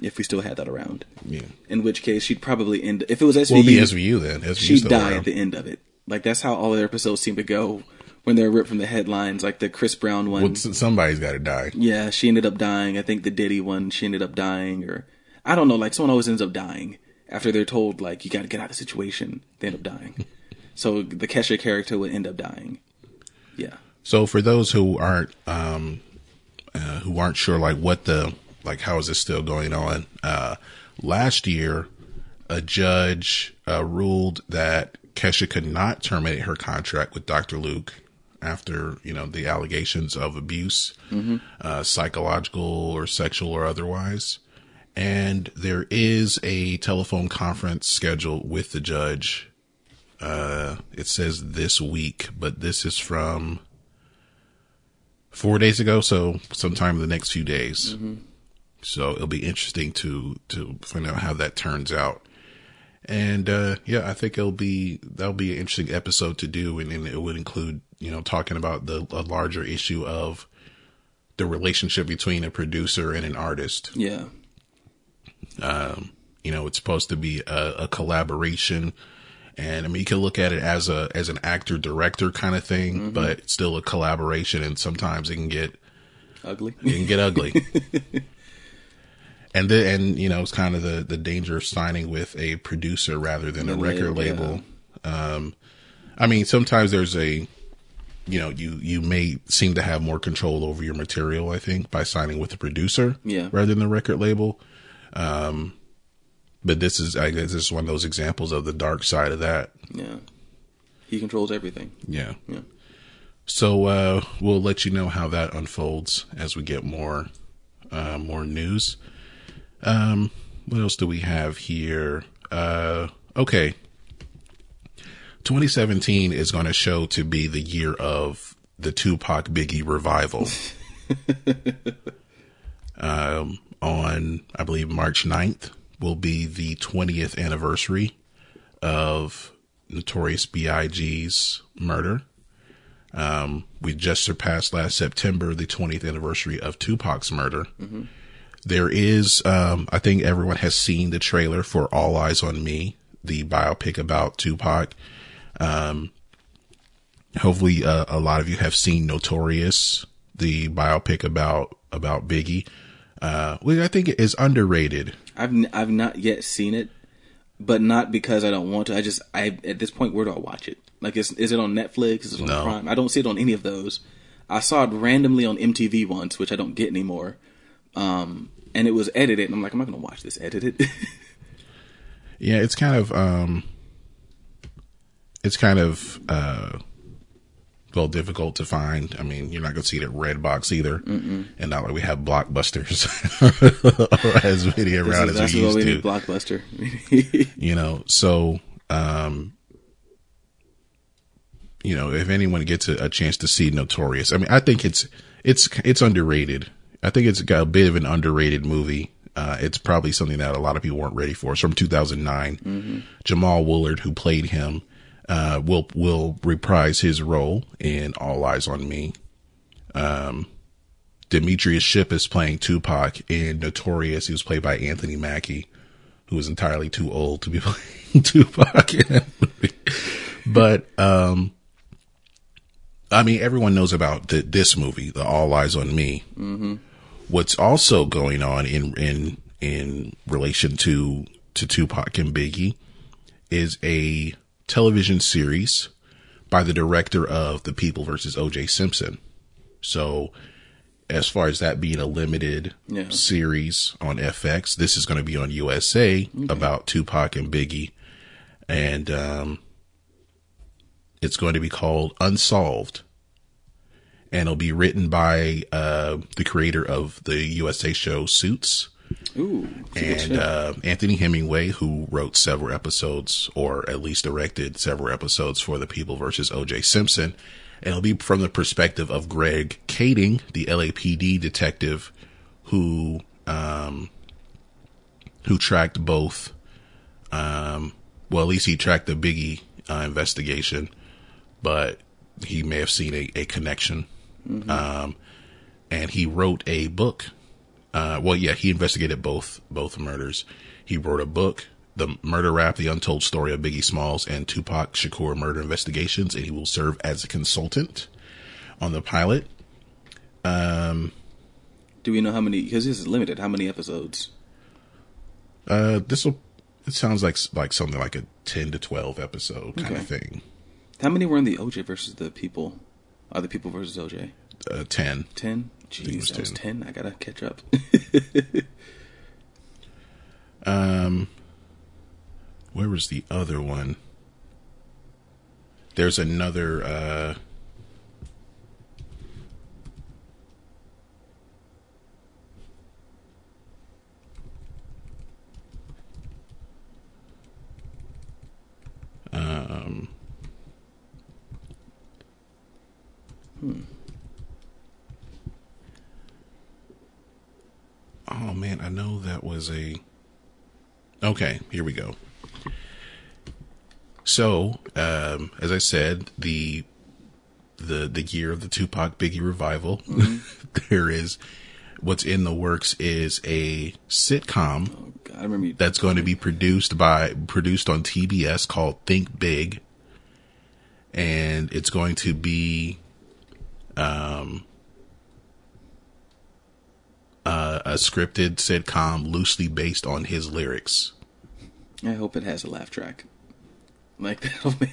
if we still had that around yeah. in which case she'd probably end if it was SVU, Well, be SVU then. She'd die around. at the end of it like that's how all their episodes seem to go when they're ripped from the headlines like the chris brown one Well, somebody's got to die. yeah, she ended up dying. I think the Diddy one, she ended up dying, or I don't know. Like someone always ends up dying after they're told like you got to get out of the situation. They end up dying. so the Kesha character would end up dying. Yeah, So for those who aren't um, uh, who aren't sure, like what the like, how is this still going on? Uh, last year, a judge uh, ruled that Kesha could not terminate her contract with Dr. Luke after you know the allegations of abuse, uh, psychological or sexual or otherwise. And there is a telephone conference scheduled with the judge. Uh, it says this week, but this is from four days ago, so sometime in the next few days. So it'll be interesting to to find out how that turns out. And uh, yeah, I think it'll be that'll be an interesting episode to do, and, and it would include you know, talking about the a larger issue of the relationship between a producer and an artist. Yeah. Um, You know, it's supposed to be a, a collaboration, and I mean, you can look at it as a as an actor director kind of thing, but it's still a collaboration, and sometimes it can get Ugly. it can get ugly. and the, and you know it's kind of the the danger of signing with a producer rather than a record label, label. Um, I mean, sometimes there's a you know you you may seem to have more control over your material. I think by signing with a producer, Yeah. rather than the record label. Um, but this is I guess this is one of those examples of the dark side of that. Yeah. He controls everything. Yeah. Yeah. So uh, we'll let you know how that unfolds as we get more uh, more news. Um, what else do we have here? Uh, okay, 2017 is going to show to be the year of the Tupac Biggie revival. um, on I believe March 9th will be the 20th anniversary of Notorious B.I.G.'s murder. Um, we just surpassed last September the 20th anniversary of Tupac's murder. There is, um, I think everyone has seen the trailer for All Eyes on Me, the biopic about Tupac. Um, hopefully, uh, a lot of you have seen Notorious, the biopic about about Biggie, uh, which I think is underrated. I've n- I've not yet seen it, but not because I don't want to. I just I at this point where do I watch it? Like is is it on Netflix? Is it on No. Prime? I don't see it on any of those. I saw it randomly on MTV once, which I don't get anymore. Um, and it was edited, and I'm like, I'm not gonna watch this edited. Yeah, it's kind of um it's kind of uh well difficult to find. I mean, you're not going to see it at Redbox either, and not like we have blockbusters as many around as That's we used we to. need, Blockbuster. you know, so um you know, if anyone gets a, a chance to see Notorious, I mean, I think it's it's it's underrated. I think it's got a bit of an underrated movie. Uh, it's probably something that a lot of people weren't ready for. It's from 2009. Jamal Woolard, who played him, uh, will will reprise his role in All Eyes on Me. Um, Demetrius Shipp is playing Tupac in Notorious. He was played by Anthony Mackie, who is entirely too old to be playing Tupac in that movie. But um, I mean, everyone knows about the, this movie, The All Eyes on Me. Mm-hmm. What's also going on in in in relation to to Tupac and Biggie is a television series by the director of The People versus O.J. Simpson. So, as far as that being a limited Yeah. series on FX, this is going to be on USA about Tupac and Biggie, and um, it's going to be called Unsolved, and it'll be written by uh, the creator of the USA show Suits Ooh, it's a good and uh, Anthony Hemingway, who wrote several episodes, or at least directed several episodes for The People versus O.J. Simpson, and it'll be from the perspective of Greg Kading, the LAPD detective, who um, who tracked both. Um, well, at least he tracked the Biggie uh, investigation, but he may have seen a, a connection. Um, and he wrote a book uh, well, yeah, he investigated both both murders. He wrote a book, "The Murder Rap: The Untold Story of Biggie Smalls and Tupac Shakur Murder Investigations," and he will serve as a consultant on the pilot. Do we know how many? Because this is limited. How many episodes? Uh, this will. It sounds like like something like a ten to twelve episode kind of thing. How many were in the OJ versus the people? Are the people versus OJ? Uh, ten. Ten. Jeez, that was 10. I gotta catch up. Um, where was the other one? There's another. Uh, um. Oh man, I know that was a. Okay, here we go. So, um, as I said, the the the year of the Tupac Biggie revival. there is what's in the works is a sitcom God, remember you. that's going to be produced by produced on TBS called Think Big, and it's going to be um uh, a scripted sitcom loosely based on his lyrics. I hope it has a laugh track. Like that'll be.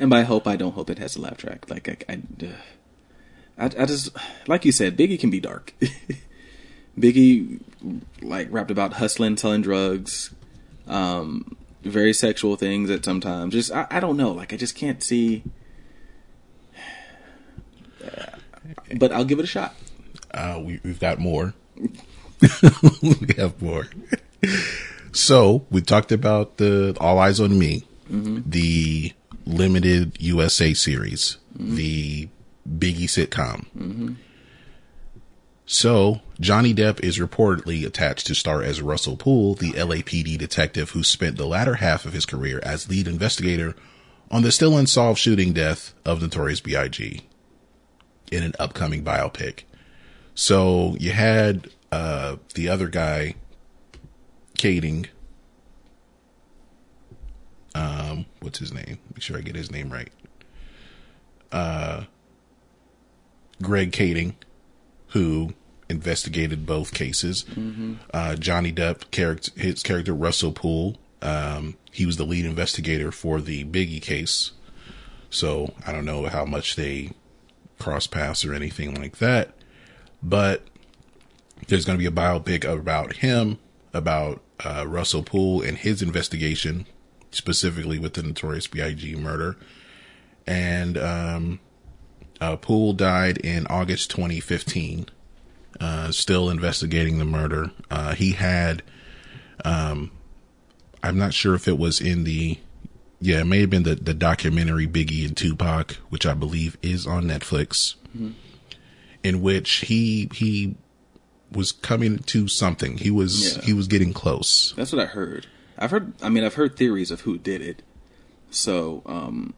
And by hope, I don't hope it has a laugh track. Like I, I, uh, I, I just like you said, Biggie can be dark. Biggie, like rapped about hustling, selling drugs, um, very sexual things at sometimes. Just I, I don't know. Like I just can't see. But I'll give it a shot. Uh, we, we've got more. we have more. so we talked about the All Eyes on Me, mm-hmm. the limited USA series, mm-hmm. the Biggie sitcom. Mm-hmm. So Johnny Depp is reportedly attached to star as Russell Poole, the LAPD detective who spent the latter half of his career as lead investigator on the still unsolved shooting death of Notorious B.I.G. in an upcoming biopic. So you had uh, the other guy, Kading. Um, what's his name? Make sure I get his name right. Uh, Greg Kading, who investigated both cases. Uh, Johnny Depp character, his character Russell Poole. Um, he was the lead investigator for the Biggie case. So I don't know how much they cross paths or anything like that but there's going to be a biopic about him, about uh, Russell Poole and his investigation, specifically with the Notorious B.I.G. murder. And um, uh, Poole died in August 2015, uh, still investigating the murder. Uh, he had, um, I'm not sure if it was in the, yeah, it may have been the, the documentary Biggie and Tupac, which I believe is on Netflix in which he he was coming to something. He was Yeah. he was getting close. That's what I heard. I've heard. I mean, I've heard theories of who did it. So, um,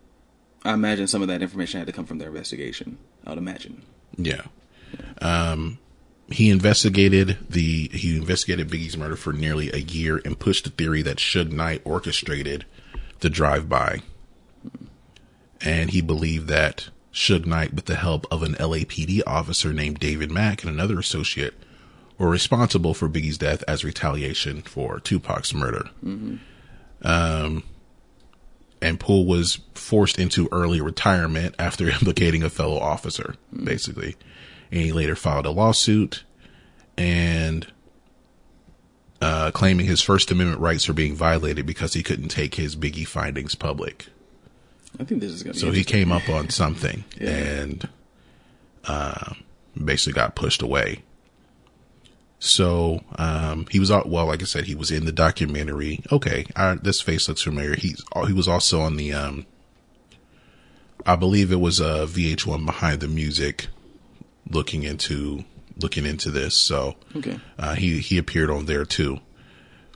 I imagine some of that information had to come from their investigation. I would imagine. Yeah. Um he investigated the he investigated Biggie's murder for nearly a year and pushed the theory that Suge Knight orchestrated the drive by. And he believed that Suge Knight, with the help of an LAPD officer named David Mack and another associate, were responsible for Biggie's death as retaliation for Tupac's murder. Um, and Poole was forced into early retirement after implicating a fellow officer, basically. And he later filed a lawsuit and uh, claiming his First Amendment rights were being violated because he couldn't take his Biggie findings public. I think this is going to. So he came up on something Yeah. and uh, basically got pushed away. So um, he was out. Well, like I said, he was in the documentary. Okay, I, this face looks familiar. He's he was also on the. Um, I believe it was a VH1 behind the music, looking into looking into this. So Okay. uh, he he appeared on there too.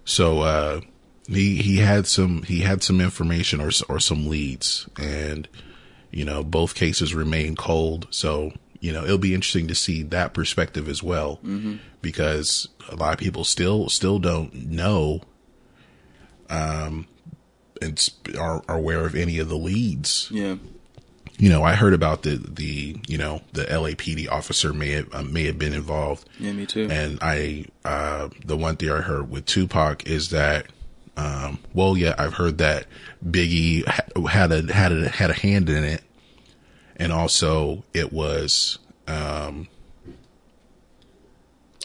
So uh, he he had some he had some information or or some leads, and you know both cases remain cold. So you know it'll be interesting to see that perspective as well, because a lot of people still still don't know, um, and are, are aware of any of the leads Yeah. you know, I heard about the the you know the LAPD officer may have uh, may have been involved. Yeah, me too. And I uh the one thing I heard with Tupac is that um well yeah I've heard that Biggie had a had a had a hand in it, and also it was um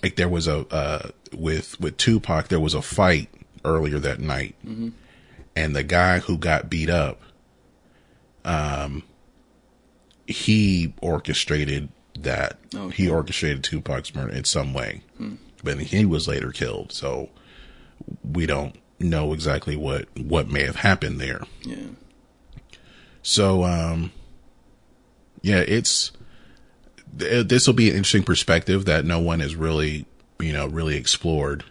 like there was a uh with with Tupac there was a fight earlier that night, and the guy who got beat up um, he orchestrated that. Oh, he orchestrated Tupac's murder in some way, but he was later killed. So we don't know exactly what what may have happened there. yeah. So um, yeah, it's this will be an interesting perspective that no one has really you know really explored.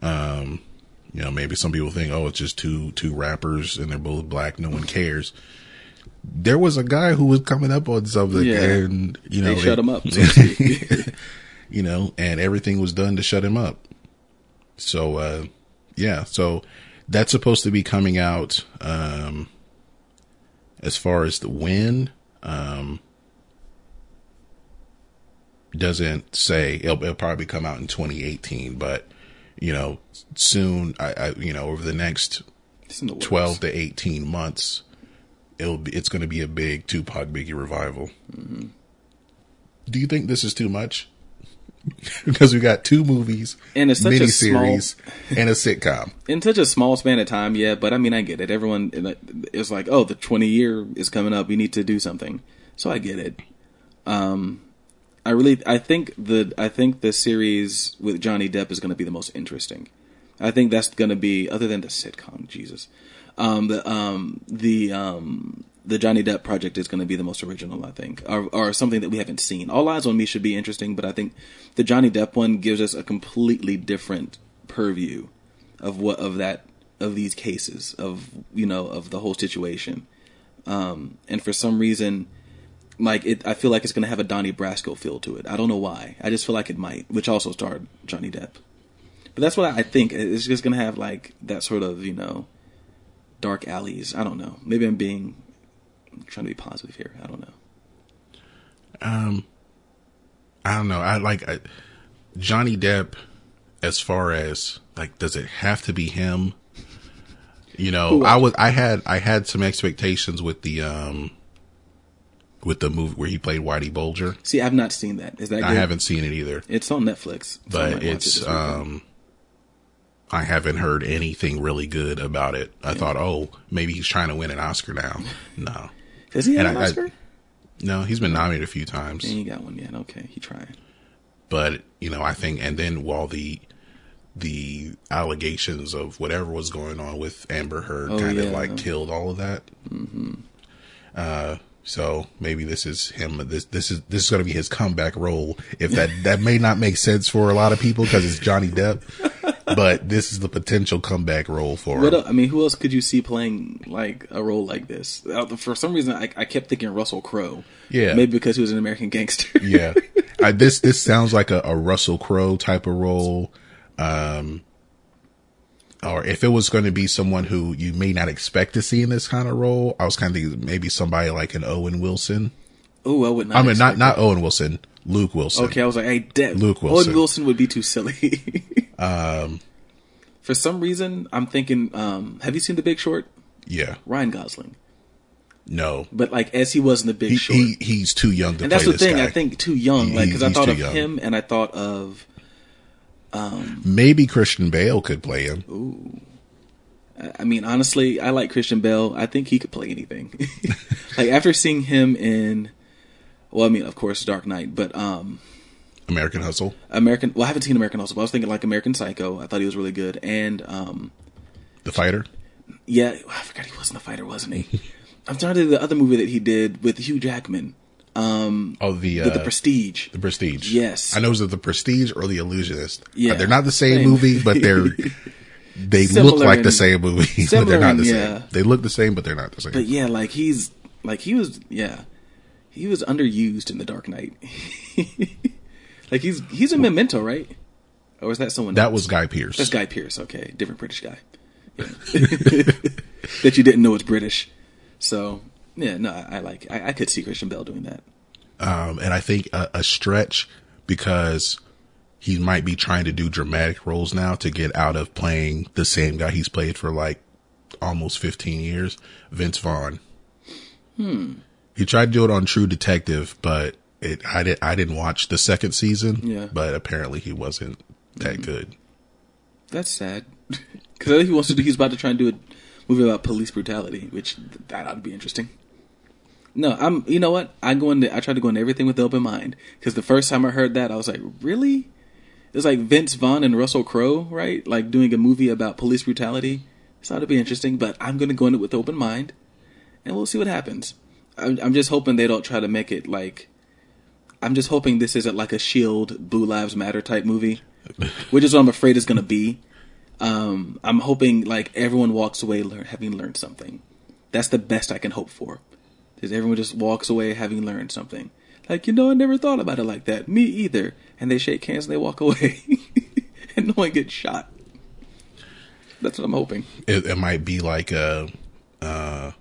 Um, you know, maybe some people think, oh, it's just two two rappers and they're both black, no one cares. there was a guy who was coming up on something, Yeah. and you know They shut it- him up, you know, and everything was done to shut him up. So, uh, yeah, so that's supposed to be coming out, um, as far as the when, um, doesn't say it'll, it'll probably come out in 2018, but you know, soon, I, I, you know, over the next the 12 to 18 months, it'll be, it's going to be a big Tupac Biggie revival. Mm-hmm. Do you think this is too much? because we got two movies, And it's such a miniseries, and a sitcom. in such a small span of time, yeah. But I mean, I get it. Everyone, it's like, oh, the twenty year is coming up. We need to do something. So I get it. Um, I really, I think the, I think the series with Johnny Depp is going to be the most interesting. I think that's going to be, other than the sitcom, Jesus, um, the um, the um, the Johnny Depp project is going to be the most original. I think, or, or something that we haven't seen. All Eyes on Me should be interesting, but I think the Johnny Depp one gives us a completely different purview of what of that of these cases of you know of the whole situation. Um, and for some reason, like it, I feel like it's going to have a Donnie Brasco feel to it. I don't know why. I just feel like it might, which also starred Johnny Depp. But that's what I think. It's just going to have like that sort of you know dark alleys. I don't know. Maybe I'm being I'm trying to be positive here. I don't know. Um, I don't know. I like I, Johnny Depp as far as like, does it have to be him? You know, Who- I was, I had, I had some expectations with the, um, with the movie where he played Whitey Bulger. See, I've not seen that. Is that? I haven't seen it either, It's on Netflix, so but it it's, weekend. um, I haven't heard anything really good about it. I thought, oh, maybe he's trying to win an Oscar now. No, Has he had and an I- I- Oscar? no, he's been nominated a few times. He ain't got one yet. Okay, he trying. but you know, I think, and then while the the allegations of whatever was going on with Amber Heard Oh, kind of yeah. like killed all of that. Mm-hmm. Uh, so maybe this is him. This this is this is going to be his comeback role. If that that may not make sense for a lot of people because it's Johnny Depp, but this is the potential comeback role for What him. I mean, who else could you see playing like a role like this? For some reason, I, I kept thinking Russell Crowe. Yeah. maybe because he was an American gangster. yeah, I, this this sounds like a, a Russell Crowe type of role. Um, or if it was going to be someone who you may not expect to see in this kind of role, I was kind of thinking maybe somebody like an Owen Wilson. oh, I would not. I mean, not expect not Owen Wilson, Luke Wilson. Okay, I was like, hey, De- Luke Wilson. Owen. Wilson would be too silly. um, for some reason, I'm thinking. Um, have you seen The Big Short? Yeah, Ryan Gosling, no, but like as he was in The Big he, Short, he he's too young to and that's the thing. guy. I think too young. He- Like because I thought of young. him, and I thought of Um, maybe Christian Bale could play him. Ooh. I mean, honestly, I like Christian Bale. I think he could play anything. like after seeing him in, well, I mean, of course, Dark Knight, but um, American Hustle. American. Well, I haven't seen American Hustle. But I was thinking like American Psycho. I thought he was really good, and um, The fighter. yeah, I forgot he wasn't the fighter, wasn't he? I'm trying to the other movie that he did with Hugh Jackman, Um, Oh, the uh, the, the Prestige. The Prestige. Yes. I know is it The Prestige or The Illusionist? Yeah. Uh, they're not the same, Same. movie, but they're they Similar look like the same movie, but they're not the yeah. same. They look the same, but they're not the same. But yeah, like he's like he was yeah. He was underused in The Dark Knight. Like he's he's a memento, right? Or is that someone that else? was Guy Pearce. That's Guy Pearce, okay. Different British guy. Yeah. that you didn't know was British. So yeah, no, I, I like I, I could see Christian Bale doing that. um, and I think a, a stretch because he might be trying to do dramatic roles now to get out of playing the same guy he's played for like almost 15 years. Vince Vaughn. Hmm. He tried to do it on True Detective, but it I did I didn't watch the second season. Yeah. but apparently he wasn't that mm-hmm. good. That's sad. Because I think he wants to do. He's about to try and do a movie about police brutality, which that ought to be interesting. No, I'm. You know what? I go into. I try to go into everything with an open mind. Because the first time I heard that, I was like, really? It's like Vince Vaughn and Russell Crowe, right? Like doing a movie about police brutality. This ought to be interesting. But I'm going to go into it with open mind, and we'll see what happens. I'm, I'm just hoping they don't try to make it like. I'm just hoping this isn't like a Shield, Blue Lives Matter type movie, which is what I'm afraid it's going to be. Um, I'm hoping like everyone walks away learn, having learned something. That's the best I can hope for. Is everyone just walks away having learned something. Like, you know, I never thought about it like that. Me either. And they shake hands and they walk away. and no one gets shot. That's what I'm hoping. It, it might be like a uh,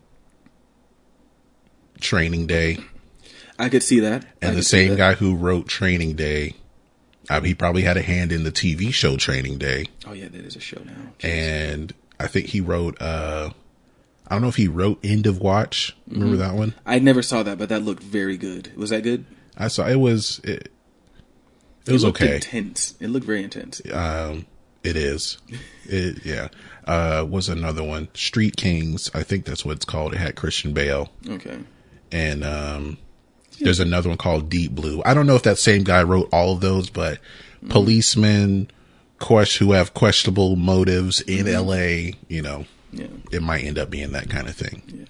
training day, I could see that. I and the same guy who wrote Training Day, he probably had a hand in the TV show Training Day, Oh yeah, that is a show now. and I think he wrote. Uh, I don't know if he wrote End of Watch. Remember Mm-hmm. that one? I never saw that, but that looked very good. Was that good? I saw it was it, it was okay. Intense. It looked very intense. Um, it is. It yeah. Uh, was another one Street Kings. I think that's what it's called. It had Christian Bale. Okay. and um, there's another one called Deep Blue. I don't know if that same guy wrote all of those, but policemen ques- who have questionable motives in L.A. You know, Yeah. it might end up being that kind of thing.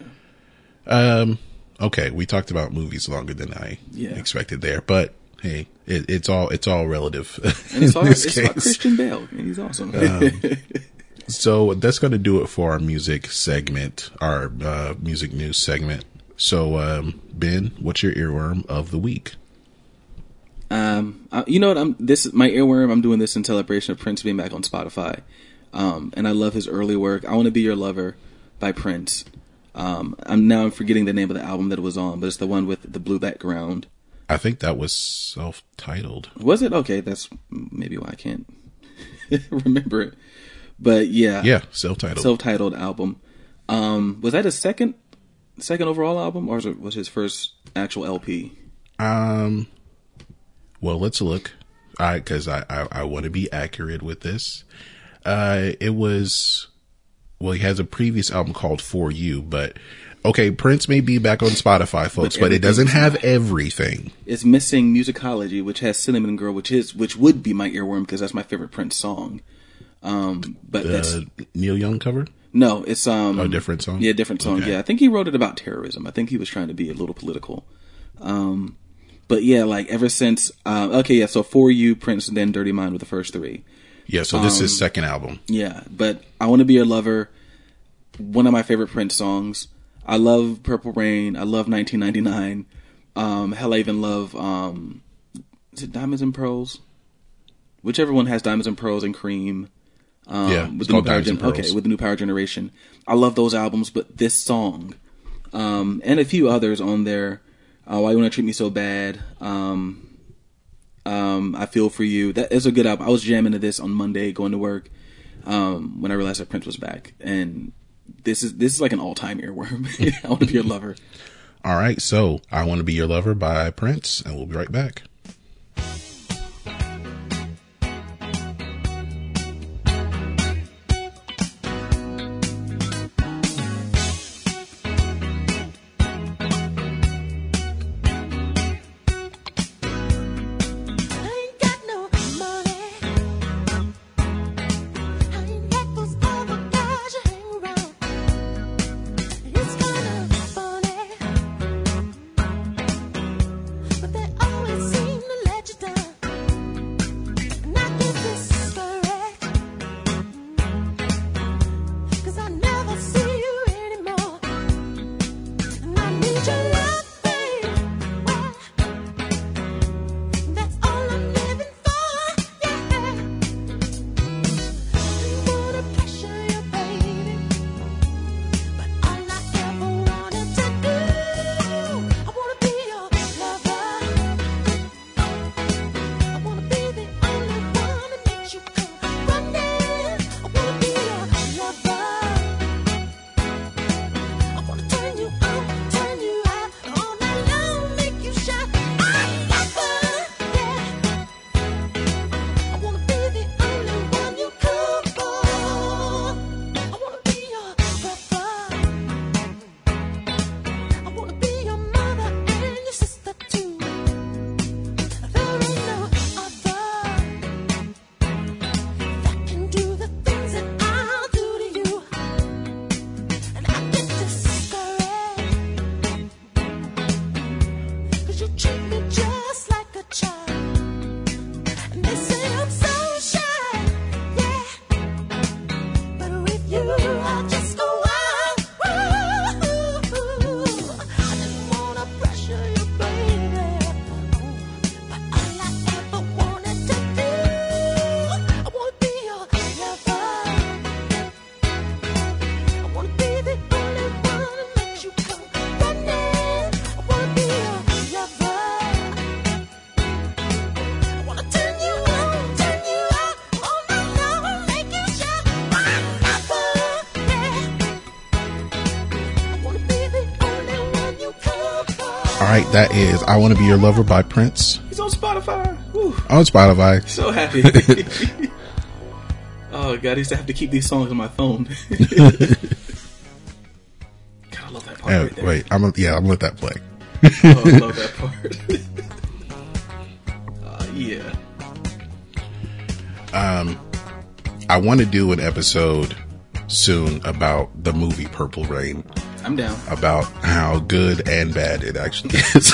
Yeah. Um, okay, we talked about movies longer than I Yeah. expected there, but hey, it, it's all it's all relative. And it's all it's about. Christian Bale. And he's awesome. So that's going to do it for our music segment, our uh, music news segment. So, um, Ben, what's your earworm of the week? Um, uh, you know what? I'm this is my earworm. I'm doing this in celebration of Prince being back on Spotify. Um, and I love his early work. I want to be your lover by Prince. Um, I'm now I'm forgetting the name of the album that it was on, but it's the one with the blue background. I think that was self-titled. Was it okay? That's maybe why I can't remember it. But yeah, Yeah, self-titled. self-titled album. Um, was that his second second overall album, or was it was his first actual LP? um, well, let's look. I because I I, I want to be accurate with this. Uh, it was. Well, he has a previous album called For You, but okay, Prince may be back on Spotify, folks, but, it doesn't have everything. It's missing musicology, which has Cinnamon Girl, which is which would be my earworm because that's my favorite Prince song. Um, but that's The Neil Young cover. No, it's um A different song? Yeah, different song. Okay. Yeah, I think he wrote it about terrorism. I think he was trying to be a little political. Um, but yeah, like ever since uh, okay, yeah. So for you, Prince, and then Dirty Mind with the first three. Yeah, so this is Um, his second album. Yeah, but I want to be your lover. One of my favorite Prince songs. I love Purple Rain. I love 1999. Um, hell, I even love um, is it Diamonds and Pearls? Whichever one has Diamonds and Pearls and Cream. Um, Yeah, with the new power gen- okay, with the new Power Generation. I love those albums, but this song, um, and a few others on there. Uh, Why you wanna treat me so bad? Um, um, I feel for you. That is a good album. I was jamming to this on Monday going to work um, when I realized that Prince was back, and this is this is like an all time earworm. I want to be your lover. All right, so I Want to Be Your Lover by Prince, and we'll be right back. Right, that is "I Want to Be Your Lover" by Prince He's on Spotify. Whew. on Spotify. So happy. oh god, I used to have to keep these songs on my phone. God, I love that part Oh, right there. wait, I'm gonna- yeah, I'm gonna let that play. Oh, I love that part. uh, yeah. I want to do an episode soon about the movie Purple Rain, I'm down. about how good and bad it actually is.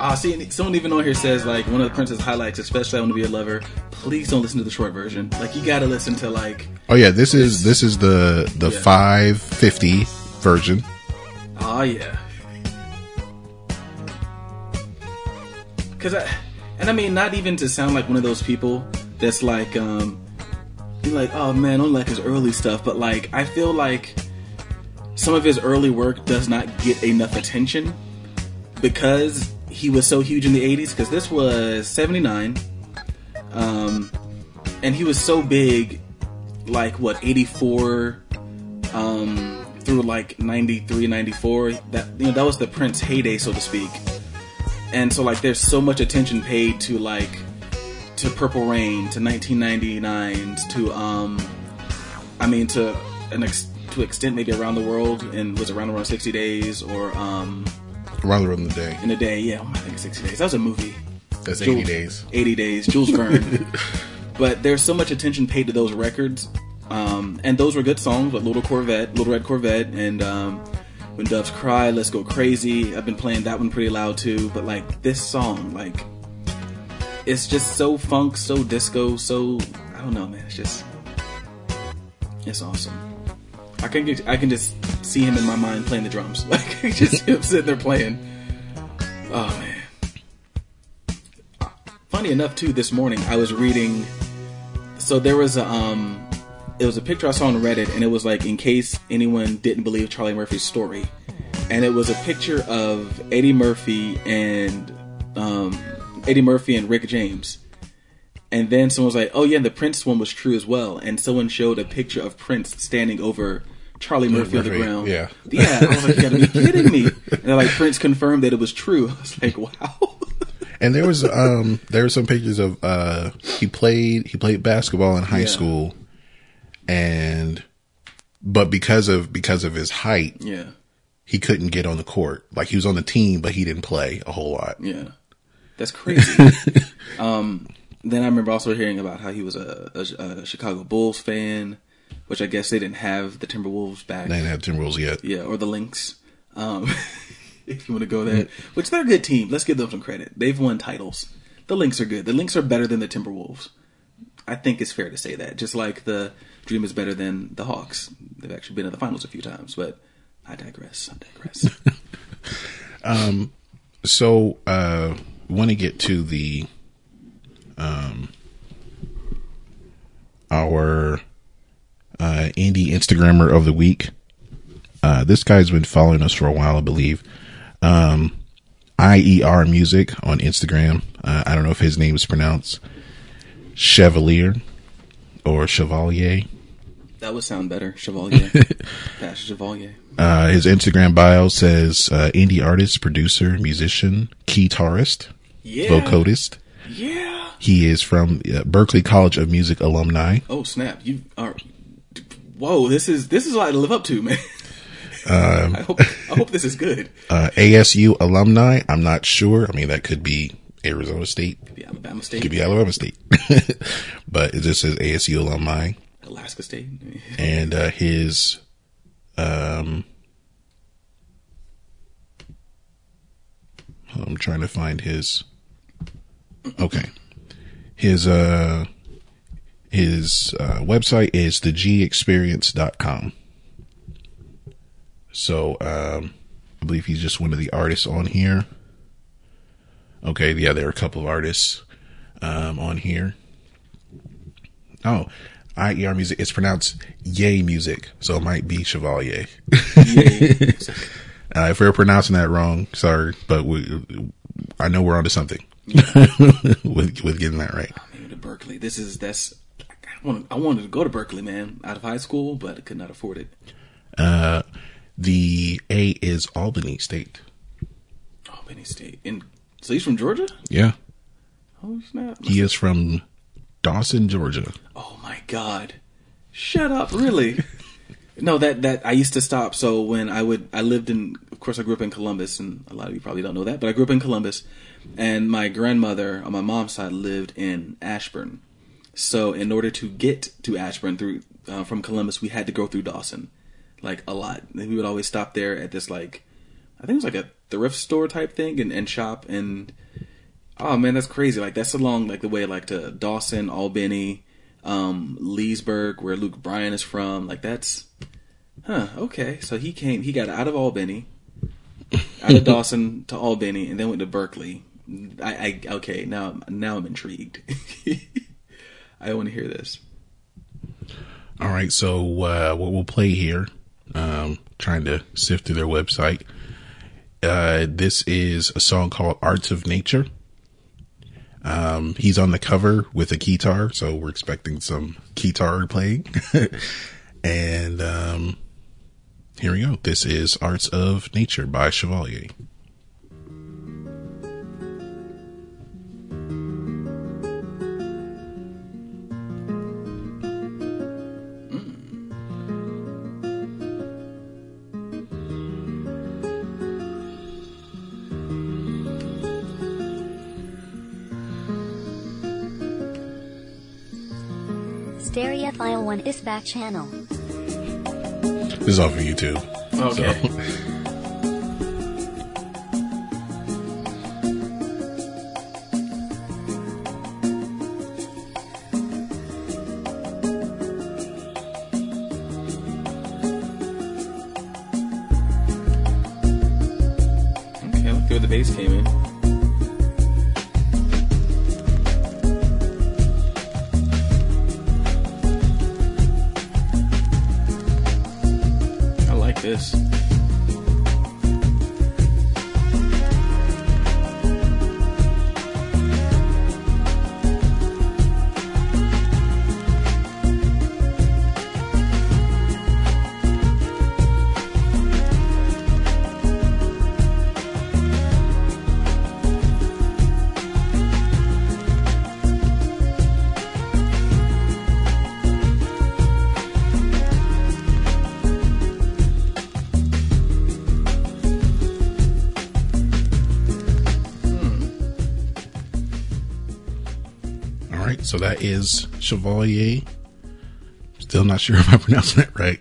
Ah, see, someone even on here says like one of the Prince's highlights, especially I want to be a lover. Please don't listen to the short version. Like you got to listen to like, oh yeah, this is this is the the Yeah. 550 version. oh yeah. Cause I, and I mean, not even to sound like one of those people that's like, um, like, oh man, I don't like his early stuff, but like, I feel like some of his early work does not get enough attention because he was so huge in the 80s because this was 79 um and he was so big like what 84 um through like 93 94 that you know that was the prince heyday so to speak. And so like there's so much attention paid to like to purple rain to 1999 to um i mean to an ex- to extent maybe around the world and was it around around 60 days or um Rather than the day. in a day. Yeah, I think 60 days. That was a movie. That's Jules- 80 days. 80 days. Jules Verne. but there's so much attention paid to those records. Um, and those were good songs, like Little Corvette, Little Red Corvette, and um, When Doves Cry, Let's Go Crazy. I've been playing that one pretty loud too. But like this song, like it's just so funk, so disco, so I don't know, man. It's just it's awesome. I can get, I can just see him in my mind playing the drums, like just him sitting there playing. Oh man. Funny enough, too, this morning I was reading. So there was a um, it was a picture I saw on Reddit, and it was like in case anyone didn't believe Charlie Murphy's story, and it was a picture of Eddie Murphy and um, Eddie Murphy and Rick James. And then someone was like, "Oh yeah, and the Prince one was true as well." And someone showed a picture of Prince standing over Charlie Murphy on the ground. yeah. yeah. I was like, "You gotta be kidding me!" And they're like, Prince confirmed that it was true. I was like, "Wow." And there was um there were some pictures of uh he played he played basketball in high Yeah. school and but because of because of his height yeah, he couldn't get on the court. Like he was on the team but he didn't play a whole lot. yeah, that's crazy. um, then I remember also hearing about how he was a, a, a Chicago Bulls fan, which I guess they didn't have the Timberwolves back. They didn't have Timberwolves yet. Yeah, or the Lynx. Um, if you want to go there, which they're a good team. Let's give them some credit. They've won titles. The Lynx are good. The Lynx are better than the Timberwolves. I think it's fair to say that. Just like the Dream is better than the Hawks. They've actually been in the finals a few times, but I digress. I digress. um, So uh want to get to the um our uh indie Instagrammer of the week. Uh this guy's been following us for a while, I believe. Um IER Music on Instagram. Uh, I don't know if his name is pronounced Chevalier or Chevalier. that would sound better. Chevalier. Pastor Chevalier. Uh, his Instagram bio says uh, indie artist, producer, musician, guitarist, Yeah. vocodist. Yeah. He is from uh, Berklee College of Music alumni. Oh snap! You are. Whoa! This is this is a lot to live up to, man. Um, I hope I hope this is good. Uh, ASU alumni. I'm not sure. I mean, that could be Arizona State, Could be Alabama State, could be Alabama State, but it just says ASU alumni. Alaska State. And uh, his um, I'm trying to find his. Okay, his uh his uh, website is thegexperience.com. So um, I believe he's just one of the artists on here. Okay, yeah, there are a couple of artists um, on here. Oh, IER music. It's pronounced Yay music, so it might be Chevalier. Uh, if we're pronouncing that wrong, sorry, but we, I know we're onto something with with getting that right. To Berklee. This is that's. I wanted, I wanted to go to Berklee, man, out of high school, but I could not afford it. Uh, the A is Albany State. Albany State. And so he's from Georgia? Yeah. Oh snap! He is from Dawson, Georgia. Oh my god! Shut up! Really? no, that that I used to stop. So when I would, I lived in. Of course, I grew up in Columbus, and a lot of you probably don't know that, but I grew up in Columbus, and my grandmother on my mom's side lived in Ashburn. So in order to get to Ashburn through uh, from Columbus, we had to go through Dawson, like a lot. And we would always stop there at this like, I think it was like a thrift store type thing, and, and shop and. Oh man, that's crazy! Like that's along like the way like to Dawson, Albany, um, Leesburg, where Luke Bryan is from. Like that's, huh? Okay, so he came, he got out of Albany, out of Dawson to Albany, and then went to Berklee. I, I okay now now I'm intrigued. I want to hear this. All right, so uh, what we'll play here, um, trying to sift through their website. Uh, this is a song called "Arts of Nature." Um, he's on the cover with a guitar, so we're expecting some guitar playing. and um, here we go. This is "Arts of Nature" by Chevalier. Stereophile 1 is back channel. This is off of YouTube. Okay. So, is Chevalier. Still not sure if I'm pronouncing that right,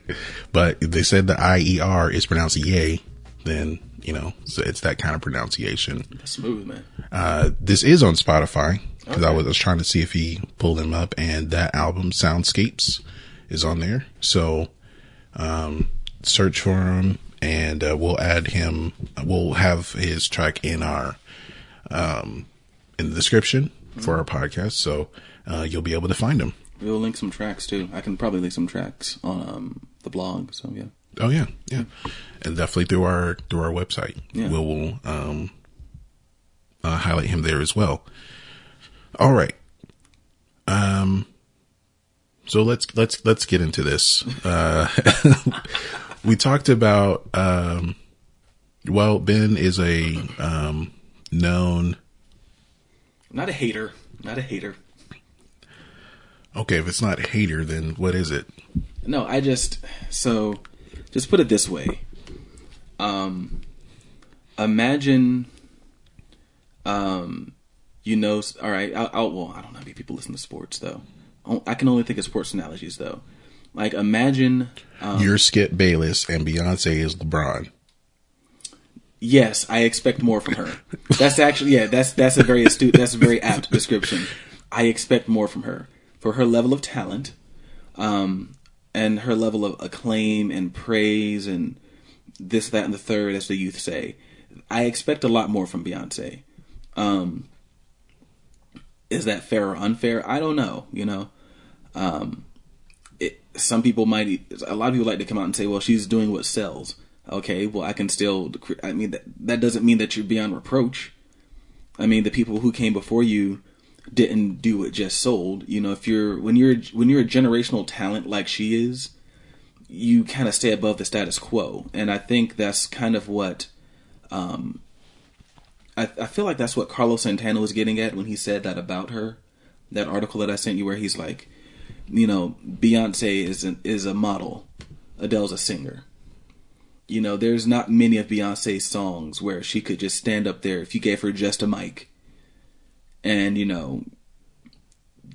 but if they said the IER is pronounced yay, then you know so it's that kind of pronunciation. That's smooth, man. Uh, this is on Spotify because I was, I was trying to see if he pulled him up, and that album Soundscapes is on there. So um, search for him, and uh, we'll add him. We'll have his track in our um, in the description for our podcast, so uh, you'll be able to find him. We'll link some tracks too. I can probably link some tracks on um, the blog. So yeah. Oh yeah, yeah, and definitely through our through our website, Yeah. we'll um, uh, highlight him there as well. All right. Um. So let's let's let's get into this. Uh, we talked about. Um, well, Ben is a um, known. Not a hater. Not a hater. Okay, if it's not hater, then what is it? No, I just so just put it this way. Um imagine um you know all right, I'll, I'll well, I don't know how many people listen to sports though. Oh, I can only think of sports analogies though. Like imagine um, You're Skip Bayless and Beyonce is LeBron. Yes, I expect more from her. That's actually yeah, that's that's a very astute that's a very apt description. I expect more from her for her level of talent, um, and her level of acclaim and praise and this, that, and the third, as the youth say. I expect a lot more from Beyonce. Um, is that fair or unfair? I don't know. You know, um, it, some people might, a lot of people like to come out and say, "Well, she's doing what sells." Okay, well, I can still. I mean, that that doesn't mean that you're beyond reproach. I mean, the people who came before you didn't do what just sold. You know, if you're when you're when you're a generational talent like she is, you kind of stay above the status quo, and I think that's kind of what. Um, I, I feel like that's what Carlos Santana was getting at when he said that about her. That article that I sent you, where he's like, you know, Beyonce is an, is a model, Adele's a singer. You know, there's not many of Beyonce's songs where she could just stand up there if you gave her just a mic, and you know,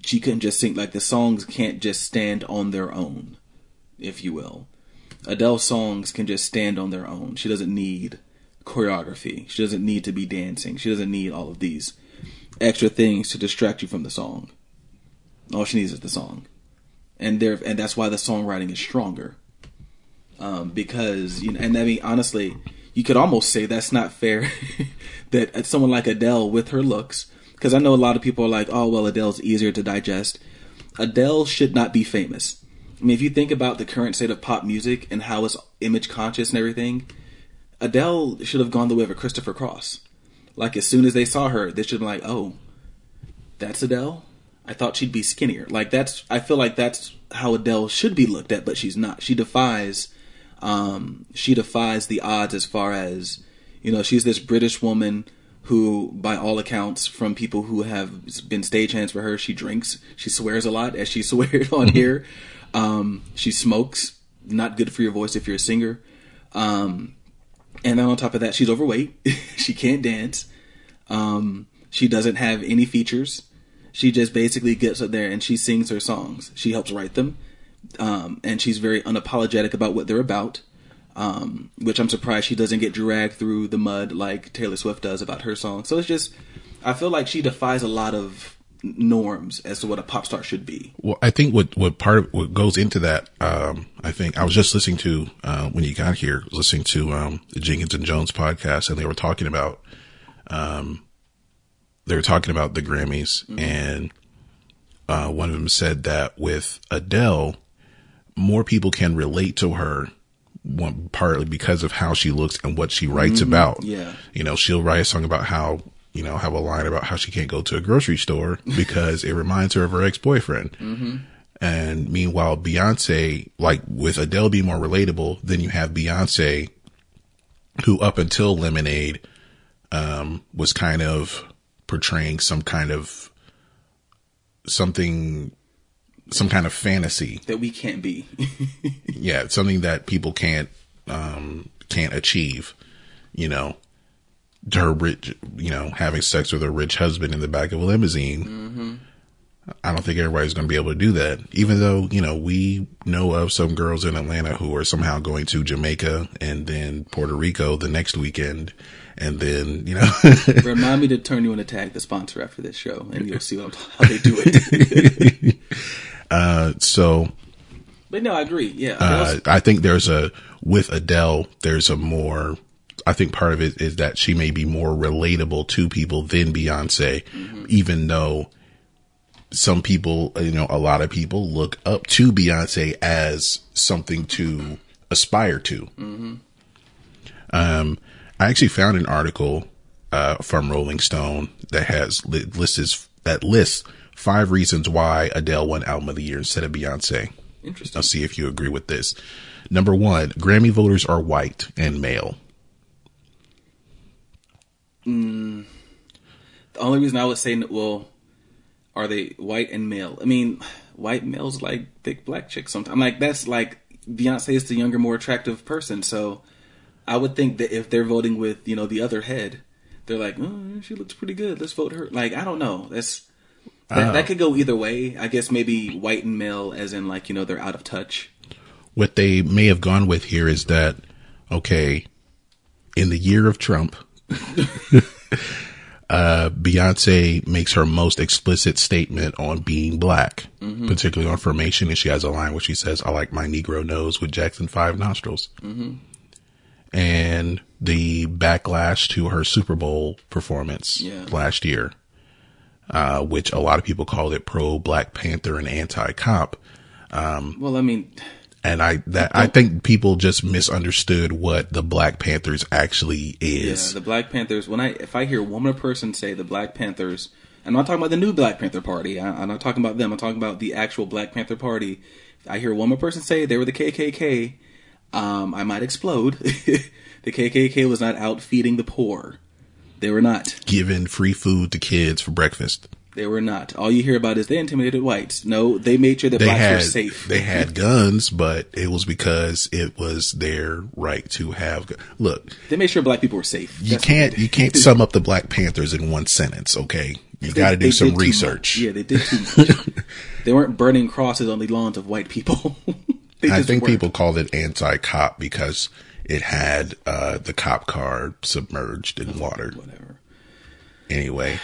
she couldn't just sing. Like the songs can't just stand on their own, if you will. Adele's songs can just stand on their own. She doesn't need choreography. She doesn't need to be dancing. She doesn't need all of these extra things to distract you from the song. All she needs is the song, and there, and that's why the songwriting is stronger. Um, because you know, and I mean, honestly, you could almost say that's not fair that someone like Adele with her looks, because I know a lot of people are like, oh well, Adele's easier to digest. Adele should not be famous. I mean, if you think about the current state of pop music and how it's image conscious and everything, Adele should have gone the way of a Christopher Cross. Like as soon as they saw her, they should have been like, "Oh, that's Adele." I thought she'd be skinnier. Like that's I feel like that's how Adele should be looked at, but she's not. She defies um she defies the odds as far as you know, she's this British woman who by all accounts from people who have been stagehands for her, she drinks, she swears a lot as she swears on here. Um she smokes, not good for your voice if you're a singer. Um and then on top of that, she's overweight. she can't dance. Um, she doesn't have any features. She just basically gets up there and she sings her songs. She helps write them. Um, and she's very unapologetic about what they're about. Um, which I'm surprised she doesn't get dragged through the mud like Taylor Swift does about her song. So it's just, I feel like she defies a lot of norms as to what a pop star should be. Well, I think what, what part of what goes into that, um, I think I was just listening to, uh, when you got here, listening to, um, the Jenkins and Jones podcast and they were talking about, um, they were talking about the Grammys and, uh, one of them said that with Adele, more people can relate to her partly because of how she looks and what she writes about. Yeah. You know, she'll write a song about how, you know, have a line about how she can't go to a grocery store because it reminds her of her ex-boyfriend. And meanwhile, Beyonce, like with Adele being more relatable, then you have Beyonce, who up until Lemonade, um, was kind of portraying some kind of something, some kind of fantasy That we can't be. yeah, something that people can't um can't achieve, you know. Her rich, you know, having sex with a rich husband in the back of a limousine. I don't think everybody's going to be able to do that. Even though, you know, we know of some girls in Atlanta who are somehow going to Jamaica and then Puerto Rico the next weekend. And then, you know, Remind me to turn you in to tag the sponsor after this show, and you'll see what, how they do it. uh, so but no, I agree. Yeah, uh, I think there's a with Adele, there's a more. I think part of it is that she may be more relatable to people than Beyonce, even though some people, you know, a lot of people look up to Beyonce as something to aspire to. Um, I actually found an article uh, from Rolling Stone that has li- lists that lists five reasons why Adele won Album of the Year instead of Beyonce. interesting. I'll see if you agree with this. Number one, Grammy voters are white and male. Mm, the only reason I would say, well, are they white and male? I mean, white males like thick black chicks sometimes. I'm like, that's like Beyonce is the younger, more attractive person. So I would think that if they're voting with, you know, the other head, they're like, oh, she looks pretty good. Let's vote her. Like, I don't know. That's that, that could go either way. I guess maybe white and male, as in like, you know, they're out of touch. What they may have gone with here is that, okay, in the year of Trump, uh, Beyonce makes her most explicit statement on being black, particularly on formation. And she has a line where she says, I like my Negro nose with Jackson 5 nostrils. And the backlash to her Super Bowl performance Yeah. last year, uh, which a lot of people called it pro Black Panther and anti cop. Well, I mean, And I that I think people just misunderstood what the Black Panthers actually Yeah, is. the Black Panthers. When I if I hear one more person say the Black Panthers, I'm not talking about the new Black Panther Party. I, I'm not talking about them. I'm talking about the actual Black Panther Party. I hear one more person say they were the KKK, um, I might explode. the KKK was not out feeding the poor. They were not. Giving free food to kids for breakfast. They were not. All you hear about is they intimidated whites. No, they made sure that They blacks were safe. they had guns, but it was because it was their right to have. gu- Look, They made sure black people were safe. you That's can't you can't sum up the Black Panthers in one sentence. Okay, you got to do some research. Yeah, they did too much. they weren't burning crosses on the lawns of white people. I think people called it anti-cop because it had uh, the cop car submerged in water. whatever. Anyway,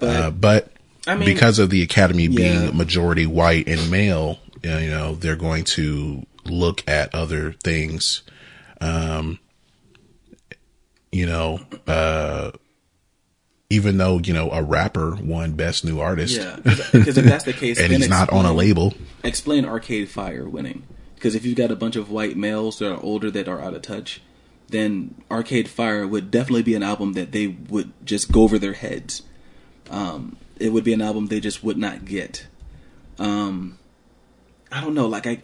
But- uh, but I mean- because of the academy being majority white and male, uh, you know, they're going to look at other things. Um, you know, uh, even though you know a rapper won best new artist, Yeah, because if that's the case, and then he's not on a label. Explain Arcade Fire winning. Because if you've got a bunch of white males that are older that are out of touch, then Arcade Fire would definitely be an album that they would just go over their heads. Um, it would be an album they just would not get. Um, I don't know. Like I,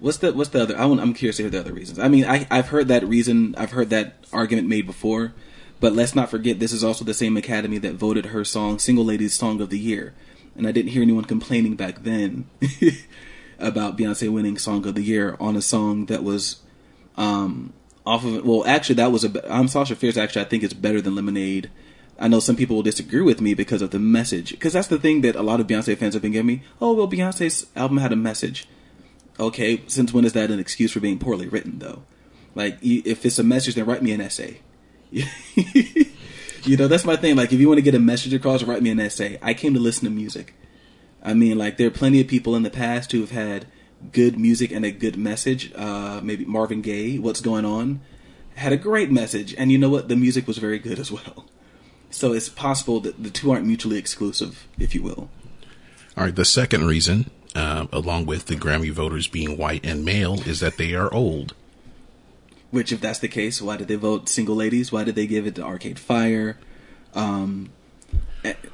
what's the what's the other? I want, I'm curious to hear the other reasons. I mean, I I've heard that reason. I've heard that argument made before. But let's not forget, this is also the same Academy that voted her song "Single Ladies Song of the Year," and I didn't hear anyone complaining back then about Beyonce winning Song of the Year on a song that was um, off of. Well, actually, that was a. I'm Sasha Fierce. Actually, I think it's better than Lemonade. I know some people will disagree with me because of the message. Because that's the thing that a lot of Beyonce fans have been giving me. Oh well, Beyonce's album had a message. Okay, since when is that an excuse for being poorly written, though? Like, if it's a message, then write me an essay. you know, that's my thing. Like, if you want to get a message across, write me an essay. I came to listen to music. I mean, like, there are plenty of people in the past who have had good music and a good message. Uh, maybe Marvin Gaye, What's Going On, had a great message. And you know what? The music was very good as well. So it's possible that the two aren't mutually exclusive, if you will. All right, the second reason, uh, along with the Grammy voters being white and male, is that they are old. Which, if that's the case, why did they vote single ladies? Why did they give it to Arcade Fire? Um,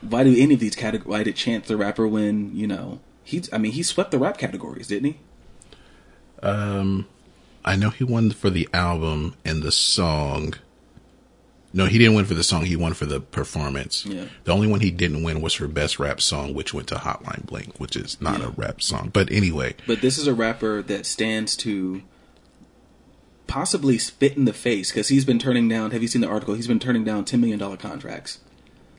why do any of these categories? Why did Chance the Rapper win? You know, he's. I mean, he swept the rap categories, didn't he? Um, I know he won for the album and the song. No, he didn't win for the song. He won for the performance. Yeah. The only one he didn't win was for best rap song, which went to Hotline Bling, which is not Yeah. a rap song. But anyway, But this is a rapper that stands to possibly spit in the face because he's been turning down. Have you seen the article? He's been turning down ten million dollar contracts.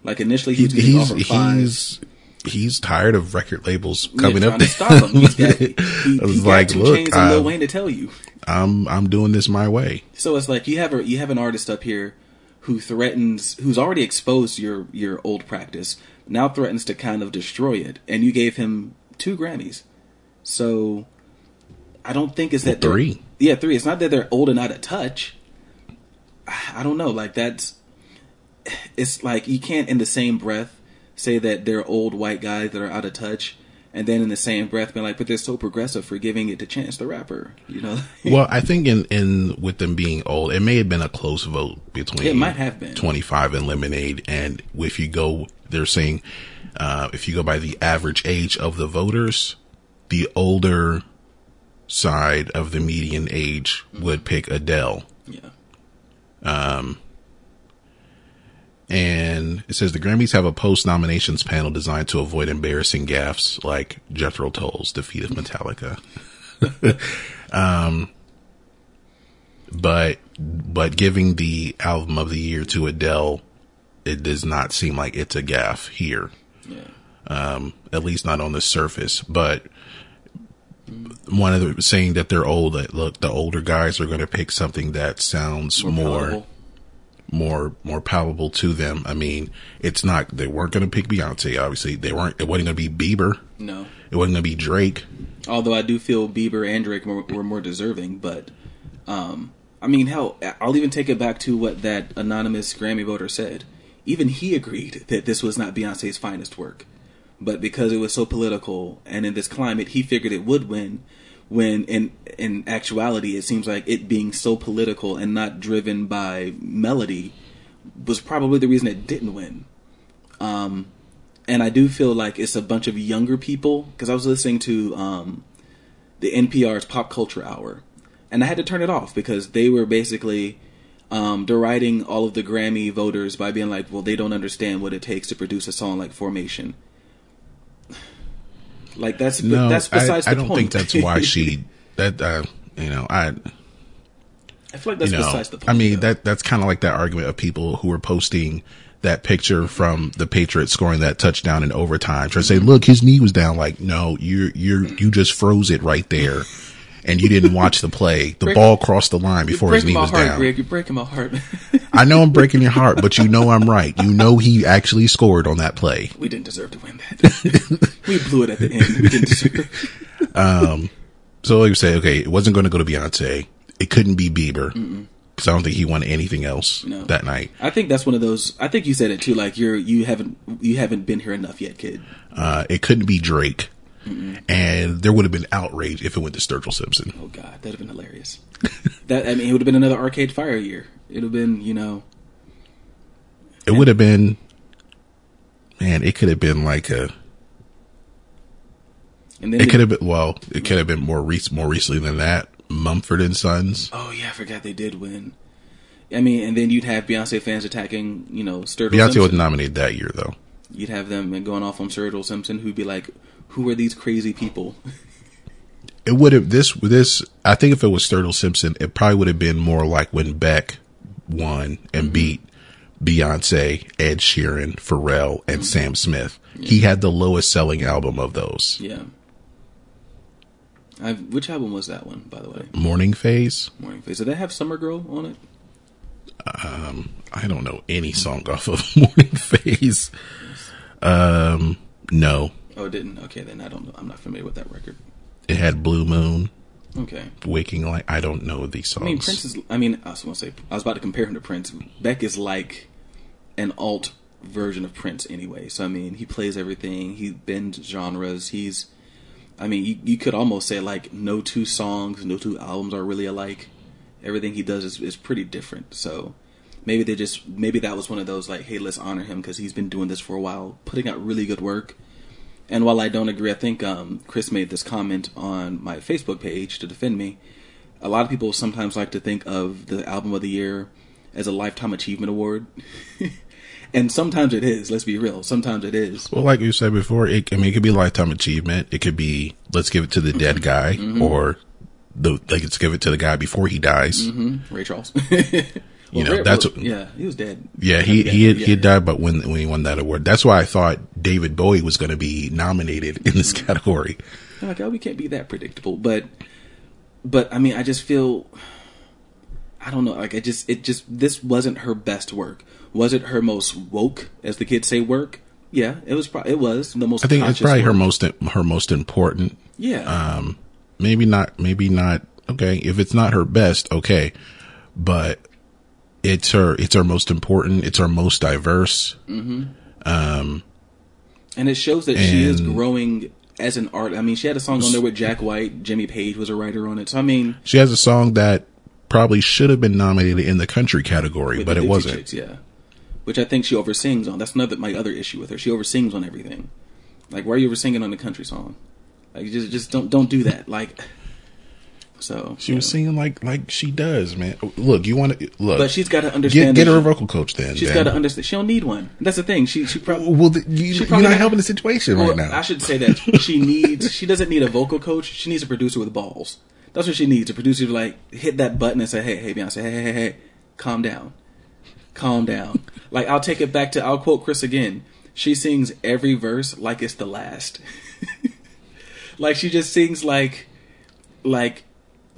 Like initially, he he, was getting he's five. he's he's tired of record labels coming trying up to stop him. He's got, he, he I was got like, two look, and Lil Wayne to tell you. I'm I'm doing this my way. So it's like you have a you have an artist up here who threatens who's already exposed your your old practice now threatens to kind of destroy it, and you gave him two Grammys. So I don't think it's that they're- Three. Yeah, three. It's not that they're old and out of touch. I don't know. Like that's it's like you can't in the same breath say that they're old white guys that are out of touch. And then in the same breath, be like, but they're so progressive for giving it to Chance the Rapper, you know? Well, I think in in with them being old, it may have been a close vote between It might have been. 25 and Lemonade. And if you go, they're saying uh, if you go by the average age of the voters, the older side of the median age would pick Adele. yeah. And it says the Grammys have a post nominations panel designed to avoid embarrassing gaffes like Jethro Tull's defeat of Metallica. um, but but giving the album of the year to Adele, it does not seem like it's a gaff here. Yeah. Um, at least not on the surface. But one of the saying that they're old. That look, the older guys are going to pick something that sounds more palatable. More more palatable to them. I mean, it's not they weren't going to pick Beyonce. Obviously, they weren't. It wasn't going to be Bieber. No. It wasn't going to be Drake. Although I do feel Bieber and Drake were, were more deserving, but um, I mean, hell, I'll even take it back to what that anonymous Grammy voter said. Even he agreed that this was not Beyonce's finest work, but because it was so political and in this climate, he figured it would win. When in in actuality, it seems like it being so political and not driven by melody was probably the reason it didn't win. Um, and I do feel like it's a bunch of younger people because I was listening to um, the NPR's Pop Culture Hour, and I had to turn it off because they were basically um, deriding all of the Grammy voters by being like, "Well, they don't understand what it takes to produce a song like Formation." Like that's No, that's besides I, I the don't point. think that's why she that uh, you know I I feel like that's you know besides the point. I mean though. that that's kind of like that argument of people who were posting that picture from the Patriots scoring that touchdown in overtime trying to say look his knee was down like no you you you just froze it right there and you didn't watch the play the Break- ball crossed the line before his knee my was heart, down Greg. You're breaking my heart. I know I'm breaking your heart but you know I'm right you know he actually scored on that play we didn't deserve to win that. we blew it at the end. We didn't deserve. um, so like you say okay it wasn't going to go to Beyonce it couldn't be Bieber because I don't think he won anything else No. that night I think that's one of those. I think you said it too. Like you're you haven't you haven't been here enough yet, kid. Uh, it couldn't be Drake. And there would have been outrage if it went to Sturgill Simpson. Oh God, that'd have been hilarious. that I mean, it would have been another Arcade Fire year. It'd have been you know It would have been, man, it could have been like a, and then it could have been, well, it could have been more rec- more recently than that. Mumford and Sons. Oh yeah, I forgot they did win. I mean, and then you'd have Beyonce fans attacking you know Sturgill Beyonce was Simpson. nominated that year though. You'd have them going off on Sturgill Simpson, who'd be like, "Who are these crazy people?" It would have, this, this, I think if it was Sturgill Simpson, it probably would have been more like when Beck won and beat Beyonce, Ed Sheeran, Pharrell, and Sam Smith. He had the lowest selling album of those. Yeah. I've, which album was that one, by the way? Morning Phase. Morning Phase. Did they have Summer Girl on it? Um, I don't know any song off of Morning Phase. Um, no, Oh, it didn't. Okay, then I don't know. I'm not familiar with that record. it had Blue Moon, Okay. Waking Light. I don't know these songs. I mean, Prince is. I mean, I was going to say. I was about to compare him to Prince. Beck is like an alt version of Prince, anyway. So I mean, he plays everything. He bends genres. He's. I mean, you, you could almost say like no two songs, no two albums are really alike. Everything he does is is pretty different. So maybe they just maybe that was one of those like, hey, let's honor him because he's been doing this for a while, putting out really good work. And while I don't agree, I think um, Chris made this comment on my Facebook page to defend me. A lot of people sometimes like to think of the album of the year as a lifetime achievement award, and sometimes it is. Let's be real. Sometimes it is. well, like you said before, it, I mean, it could be lifetime achievement. It could be let's give it to the dead guy, Mm-hmm. or the like let's give it to the guy before he dies. Ray Charles. You Well, know, that's what- yeah. He was dead. Yeah, he he had, yeah, he had died, but when when he won that award, that's why I thought David Bowie was going to be nominated in this category. I'm like, oh, we can't be that predictable. But, but I mean, I just feel, I don't know. Like, I just, it just, this wasn't her best work. Was it her most woke, as the kids say, work? Yeah, it was. Pro- it was the most. I think it's probably her most her most important. Yeah. Um, maybe not. Maybe not. Okay, if it's not her best, okay, but it's her. It's her most important. It's her most diverse. Mm-hmm. Um, and it shows that she is growing as an art. I mean, she had a song on there with Jack White. Jimmy Page was a writer on it. So I mean, She has a song that probably should have been nominated in the country category, but it wasn't. Chicks, yeah. Which I think she oversings on. That's another my other issue with her. She oversings on everything. Like, why are you oversinging on the country song? Like, just just don't don't do that. Like, so She was singing like like she does, man. Look, you want to look, But she's got to understand. get that her a vocal coach then. She's got to understand. She don't need one. That's the thing. She she probably. Well, the, you, She you're not helping the situation right now. I should say that she needs. She doesn't need a vocal coach. She needs a producer with balls. That's what she needs. A producer to like hit that button and say, "Hey, hey, Beyonce, hey, hey, hey, hey, calm down, calm down." like I'll take it back to. I'll quote Chris again. She sings every verse like it's the last. like she just sings like, like,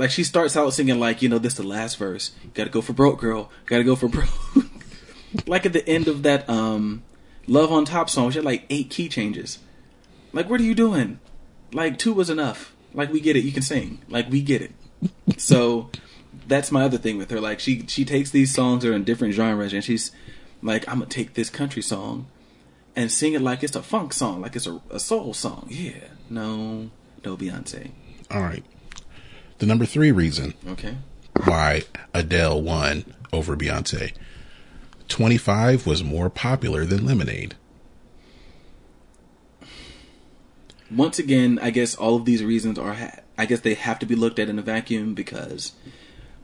like she starts out singing like you know this is the last verse. Got to go for broke, girl. Got to go for broke. like at the end of that um Love on Top song, she had like eight key changes. Like, what are you doing? Like, two was enough. Like, we get it. You can sing. Like, we get it. so, that's my other thing with her. Like, she she takes these songs that are in different genres, and she's like, I'm gonna take this country song and sing it like it's a funk song, like it's a, a soul song. Yeah, no, no Beyonce. All right. The number three reason Okay. why Adele won over Beyonce. 25 was more popular than Lemonade. once again, I guess all of these reasons are. Ha- I guess they have to be looked at in a vacuum because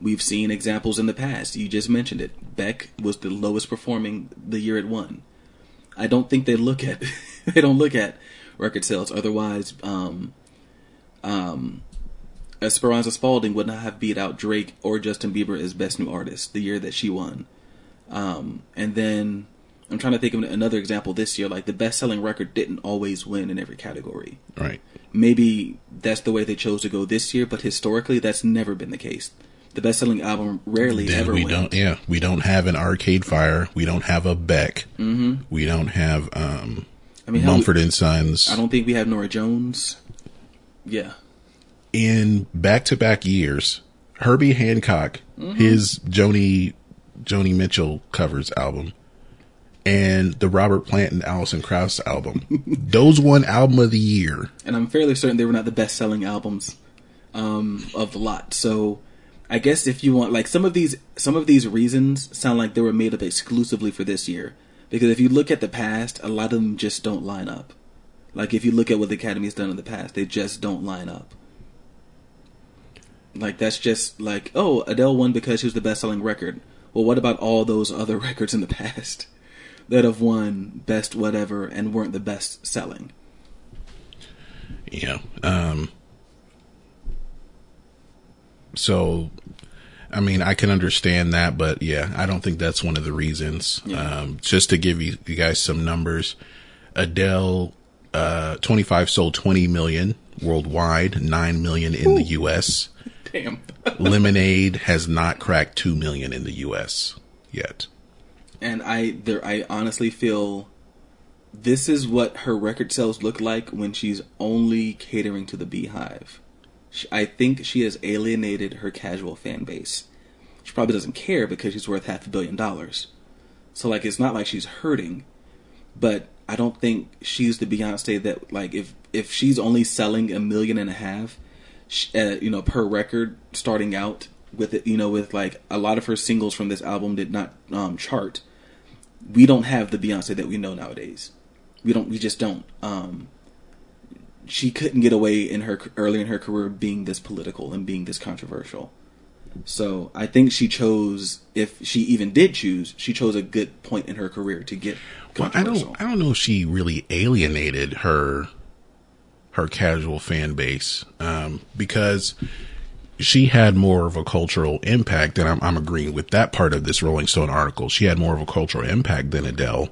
we've seen examples in the past. You just mentioned it. Beck was the lowest performing the year it won. I don't think they look at they don't look at record sales. Otherwise, um, um, Esperanza Spalding would not have beat out Drake or Justin Bieber as best new artist the year that she won. Um, and then I'm trying to think of another example this year. Like the best selling record didn't always win in every category. Right. Maybe that's the way they chose to go this year, but historically that's never been the case. The best selling album rarely Then ever we wins. don't. Yeah, we don't have an Arcade Fire. We don't have a Beck. Mm-hmm. We don't have um, I mean, Mumford and Sons. I don't think we have Norah Jones. Yeah. In back to back years, Herbie Hancock, his Joni Joni Mitchell covers album, and the Robert Plant and Alison Krauss album. Those won album of the year. and I'm fairly certain they were not the best selling albums um, of the lot. So I guess if you want, like some of these, some of these reasons sound like they were made up exclusively for this year. Because if you look at the past, a lot of them just don't line up. Like if you look at what the Academy's done in the past, they just don't line up. Like that's just like, oh, Adele won because she was the best selling record. Well, what about all those other records in the past that have won best whatever and weren't the best selling? Know, um, so I mean, I can understand that, but yeah, I don't think that's one of the reasons. Yeah. Um, just to give you, you guys some numbers, Adele, uh, 25 sold 20 million worldwide, 9 million in the US. Damn. Lemonade has not cracked 2 million in the US yet. and I there I honestly feel this is what her record sales look like when she's only catering to the beehive. I think she has alienated her casual fan base. She probably doesn't care because she's worth half a billion dollars. So like it's not like she's hurting, but I don't think she's the Beyonce that like if if she's only selling a million and a half, uh, you know, per record starting out with it, you know, with like a lot of her singles from this album did not um, chart. We don't have the Beyonce that we know nowadays. We don't. We just don't. Um, she couldn't get away in her early in her career being this political and being this controversial. So I think she chose, if she even did choose, she chose a good point in her career to get Well, I don't, I don't know if she really alienated her, her casual fan base, um, because she had more of a cultural impact, and I'm, I'm agreeing with that part of this Rolling Stone article. She had more of a cultural impact than Adele.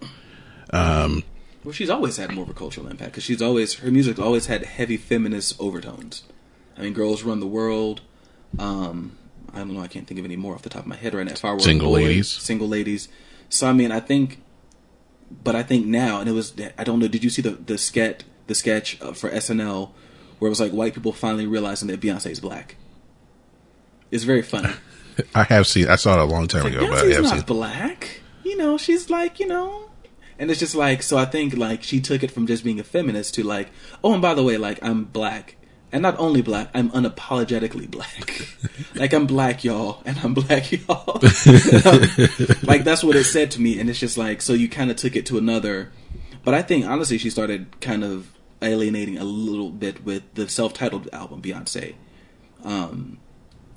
Well, she's always had more of a cultural impact because she's always her music always had heavy feminist overtones. I mean, "Girls Run the World." Um, I don't know. I can't think of any more off the top of my head right now. Single Boy, Ladies. single ladies. So I mean, I think, but I think now, and it was I don't know. Did you see the the sketch the sketch uh, for SNL where it was like white people finally realizing that Beyonce is black? It's very funny. I have seen, I saw it a long time Like, ago, but I Beyonce's have not seen. black. You know, she's like, you know. And it's just like, so I think like she took it from just being a feminist to like, oh, and by the way, like I'm black. And not only black, I'm unapologetically black. like I'm black, y'all, and I'm black, y'all. like that's what it said to me, and it's just like, so you kind of took it to another. But I think honestly, she started kind of alienating a little bit with the self-titled album, Beyonce. Um,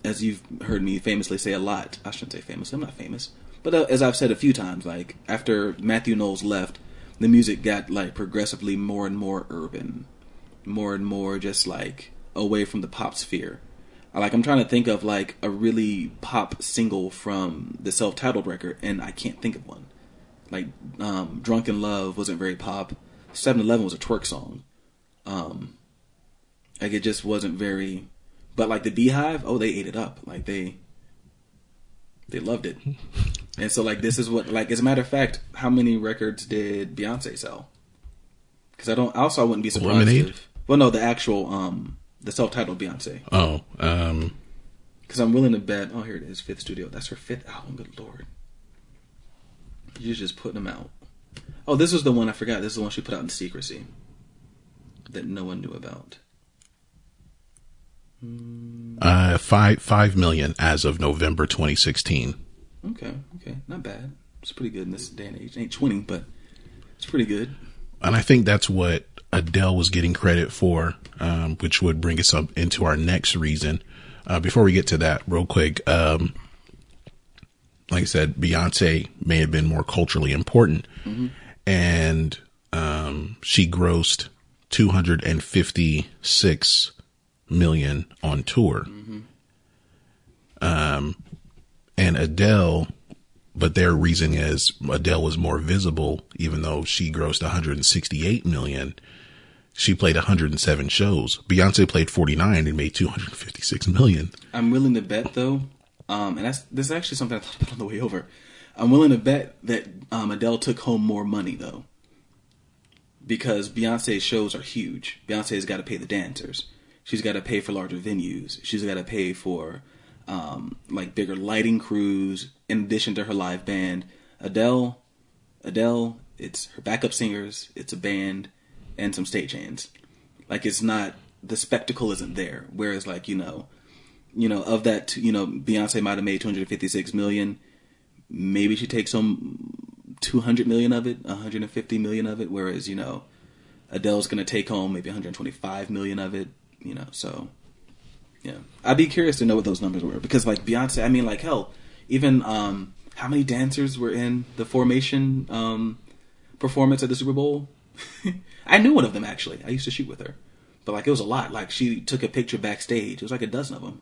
as you've heard me famously say a lot, I shouldn't say famous. I'm not famous, but uh, as I've said a few times, like after Matthew Knowles left, the music got like progressively more and more urban, more and more just like away from the pop sphere. Like I'm trying to think of like a really pop single from the self-titled record, and I can't think of one. Like um, "Drunk in Love" wasn't very pop. 7-Eleven was a twerk song. Um, like it just wasn't very. But like the Beehive, oh, they ate it up. Like they, they loved it. and so like this is what like as a matter of fact, how many records did Beyonce sell? Because I don't. Also, I wouldn't be surprised. Lemonade? If, well, no, the actual um the self-titled Beyonce. Oh, um, Because I'm willing to bet. Oh, here it is, fifth studio. That's her fifth album. Good lord. You're just putting them out. Oh, this was the one I forgot. This is the one she put out in secrecy that no one knew about. uh, five, five million as of November 2016. Okay, okay, not bad. It's pretty good in this day and age. Ain't twenty, but it's pretty good. And I think that's what Adele was getting credit for, um, which would bring us up into our next reason. Uh, before we get to that, real quick, um, like I said, Beyonce may have been more culturally important, and um, she grossed 256 million on tour. Um, and Adele, but their reason is Adele was more visible, even though she grossed 168 million. She played 107 shows. Beyonce played 49 and made 256 million. I'm willing to bet though, um, and that's this is actually something I thought about on the way over. I'm willing to bet that um, Adele took home more money though, because Beyonce's shows are huge. Beyonce's got to pay the dancers. She's got to pay for larger venues. She's got to pay for um, like bigger lighting crews in addition to her live band. Adele, Adele, it's her backup singers, it's a band, and some stagehands. Like it's not the spectacle isn't there. Whereas like you know, you know of that you know Beyonce might have made 256 million. Maybe she takes home 200 million of it, 150 million of it. Whereas you know Adele's gonna take home maybe 125 million of it. You know, so yeah, I'd be curious to know what those numbers were because like Beyonce, I mean like hell, even um how many dancers were in the formation um performance at the Super Bowl? I knew one of them actually. I used to shoot with her, but like it was a lot. Like she took a picture backstage. It was like a dozen of them.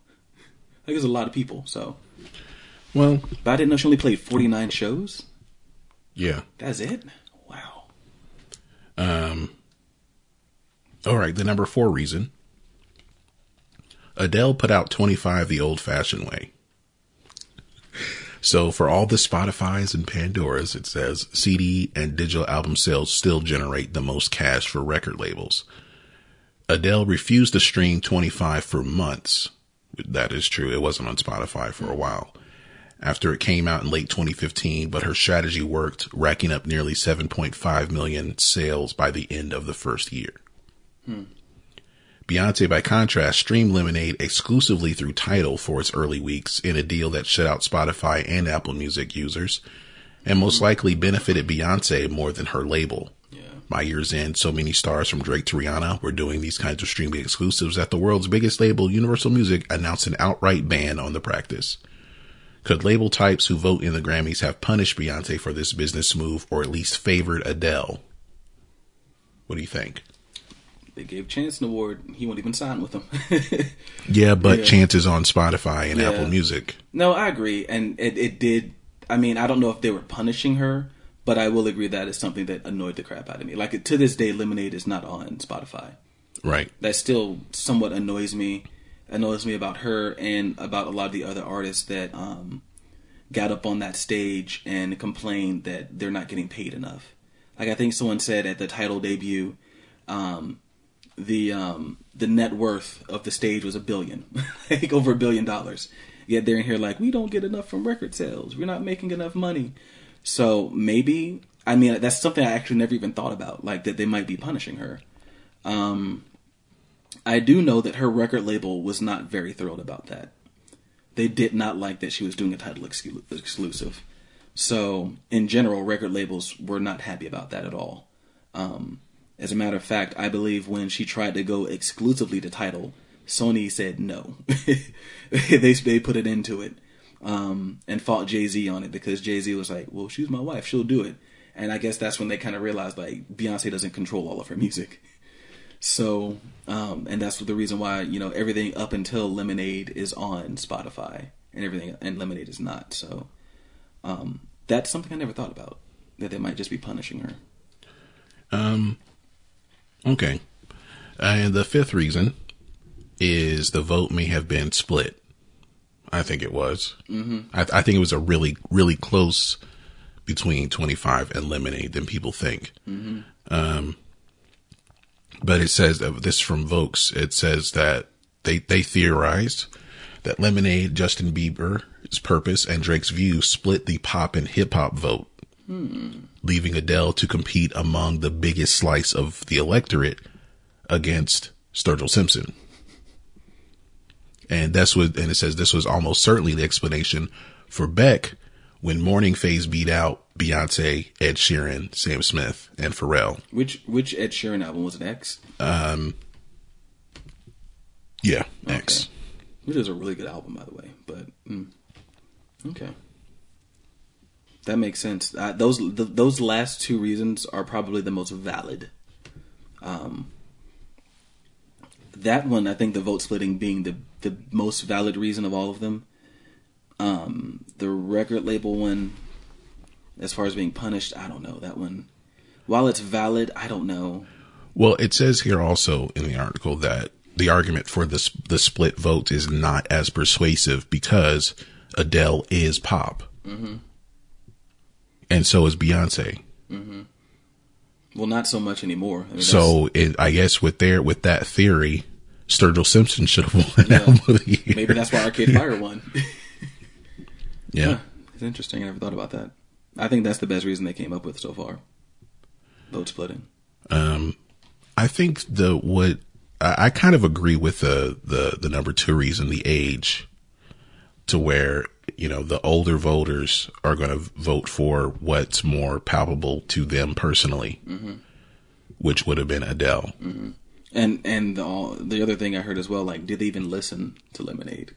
Like it was a lot of people. So, Well, but I didn't know she only played forty nine shows. Yeah. That's it. Wow. Um All right, the number four reason. Adele put out 25 the old fashioned way. So for all the Spotify's and Pandora's, it says CD and digital album sales still generate the most cash for record labels. Adele refused to stream 25 for months. That is true. It wasn't on Spotify for a while. After it came out in late 2015, but her strategy worked, racking up nearly 7.5 million sales by the end of the first year. Hmm. Beyonce, by contrast, streamed Lemonade exclusively through Tidal for its early weeks in a deal that shut out Spotify and Apple Music users, and most hmm. likely benefited Beyonce more than her label. Yeah. By year's end, so many stars from Drake to Rihanna were doing these kinds of streaming exclusives that the world's biggest label, Universal Music, announced an outright ban on the practice. Could label types who vote in the Grammys have punished Beyonce for this business move or at least favored Adele? What do you think? They gave Chance an award. He won't even sign with them. Yeah, but Yeah. chances on Spotify and Yeah. Apple Music. No, I agree, and it, it did. I mean, I don't know if they were punishing her, but I will agree that is something that annoyed the crap out of me. Like to this day, Lemonade is not on Spotify. Right. That still somewhat annoys me. Annoys me about her and about a lot of the other artists that um, got up on that stage and complained that they're not getting paid enough. Like I think someone said at the Tidal debut, um, the um, the net worth of the stage was a billion, like over a billion dollars. Yet they're in here like we don't get enough from record sales. We're not making enough money. So maybe I mean that's something I actually never even thought about, like that they might be punishing her. Um, I do know that her record label was not very thrilled about that. They did not like that she was doing a Tidal exclu- exclusive. So, in general, record labels were not happy about that at all. Um, as a matter of fact, I believe when she tried to go exclusively to Tidal, Sony said no. they they put it into it um, and fought Jay Z on it because Jay Z was like, "Well, she's my wife; she'll do it." And I guess that's when they kind of realized like Beyonce doesn't control all of her music. So, um, and that's the reason why you know everything up until Lemonade is on Spotify and everything, and Lemonade is not. So, um, that's something I never thought about that they might just be punishing her. Um. Okay. And the fifth reason is the vote may have been split. I think it was. Mm-hmm. I, I think it was a really, really close between 25 and Lemonade than people think. Um, but it says this from Vox. It says that they, they theorized that Lemonade, Justin Bieber's purpose, and Drake's view split the pop and hip hop vote leaving Adele to compete among the biggest slice of the electorate against Sturgill Simpson. And that's what, and it says this was almost certainly the explanation for Beck when Morning Phase beat out Beyonce, Ed Sheeran, Sam Smith, and Pharrell. Which which Ed Sheeran album was it? X, Yeah, X. which is a really good album, by the way. But mm, okay, that makes sense. Uh, those th those last two reasons are probably the most valid. Um, that one, I think, the vote splitting being the the most valid reason of all of them. Um, the record label one, as far as being punished, I don't know that one. While it's valid, I don't know. Well, it says here also in the article that the argument for this the split vote is not as persuasive because Adele is pop, and so is Beyonce. Well, not so much anymore. I mean, So it, I guess with their with that theory, Sturgill Simpson should have won album of the year. maybe that's why Arcade Fire won. yeah. Huh, it's interesting. I never thought about that. I think that's the best reason they came up with so far. Vote splitting. Um, I think the what I, I kind of agree with the the the number two reason, the age, to where you know the older voters are going to vote for what's more palpable to them personally, which would have been Adele. And and the, all, the other thing I heard as well, like, did they even listen to Lemonade?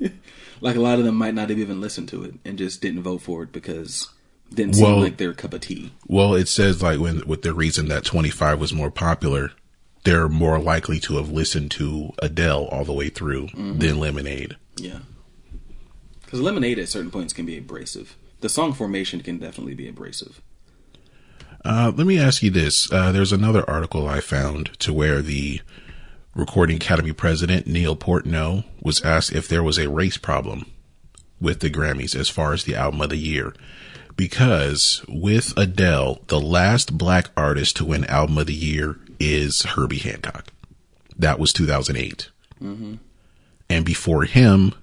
like a lot of them might not have even listened to it and just didn't vote for it because it didn't seem like their cup of tea. Well, it says like when with the reason that twenty five was more popular, they're more likely to have listened to Adele all the way through than Lemonade. Yeah. Because Lemonade at certain points can be abrasive. The song formation can definitely be abrasive. Uh, let me ask you this. Uh, there's another article I found to where the Recording Academy president, Neil Portnow, was asked if there was a race problem with the Grammys as far as the album of the year. Because with Adele, the last black artist to win album of the year is Herbie Hancock. That was 2008. And before him,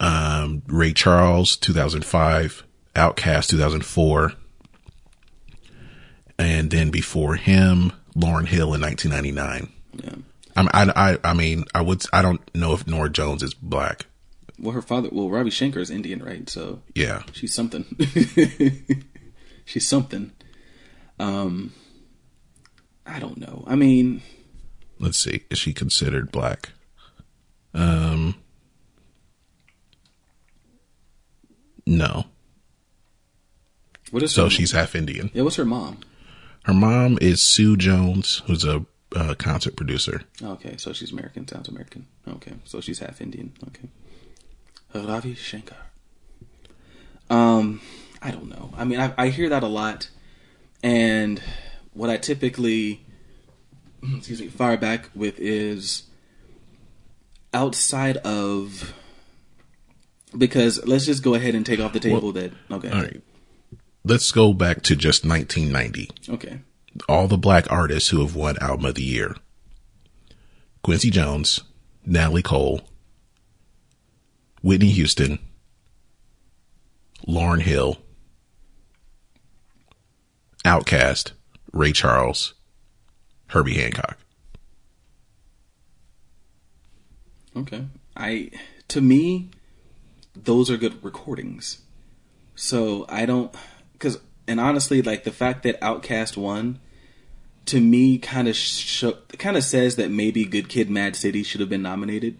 um, Ray Charles, 2005, Outkast, 2004 and then before him, Lauryn Hill in 1999. Yeah. I, I, I, I mean, I would, I don't know if Norah Jones is black. Well, her father, well, Ravi Shankar is Indian, right? So Yeah, she's something. she's something. Um, I don't know. I mean, let's see, is she considered black? Um, no. what is So she's half Indian. yeah? What's her mom? Her mom is Sue Jones, who's a uh, concert producer. Okay, so she's American. Sounds American. Okay, so she's half Indian. Okay, Ravi Shankar. Um, I don't know. I mean, I, I hear that a lot, and what I typically, excuse me, fire back with is outside of because let's just go ahead and take off the table that okay, All right. Let's go back to just 1990. okay, all the black artists who have won album of the year. Quincy Jones, Natalie Cole, Whitney Houston, Lauryn Hill, Outkast, Ray Charles, Herbie Hancock. Okay. I to me those are good recordings. So I don't cuz and honestly like the fact that Outkast won to me kind of sh- kind of says that maybe Good Kid Mad City should have been nominated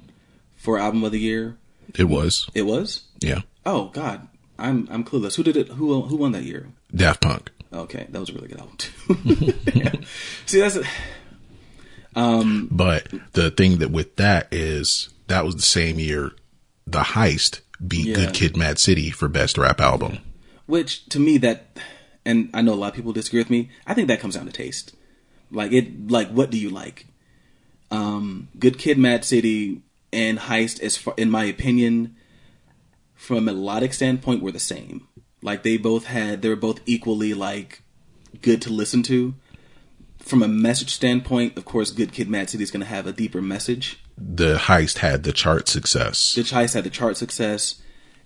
for album of the year. It was, It was? yeah, Oh god. I'm I'm clueless. Who did it who who won that year? Daft Punk. Okay, that was a really good album too. Yeah. See that's a, um, But the thing that with that is that was the same year The Heist beat Yeah. Good Kid Mad City for best rap album. Which to me that and I know a lot of people disagree with me. I think that comes down to taste. Like it like what do you like? Um Good Kid Mad City and Heist as far in my opinion from a melodic standpoint were the same. Like they both had they were both equally like good to listen to. From a message standpoint, of course Good Kid Mad City is going to have a deeper message. The Heist had the chart success. The Heist had the chart success,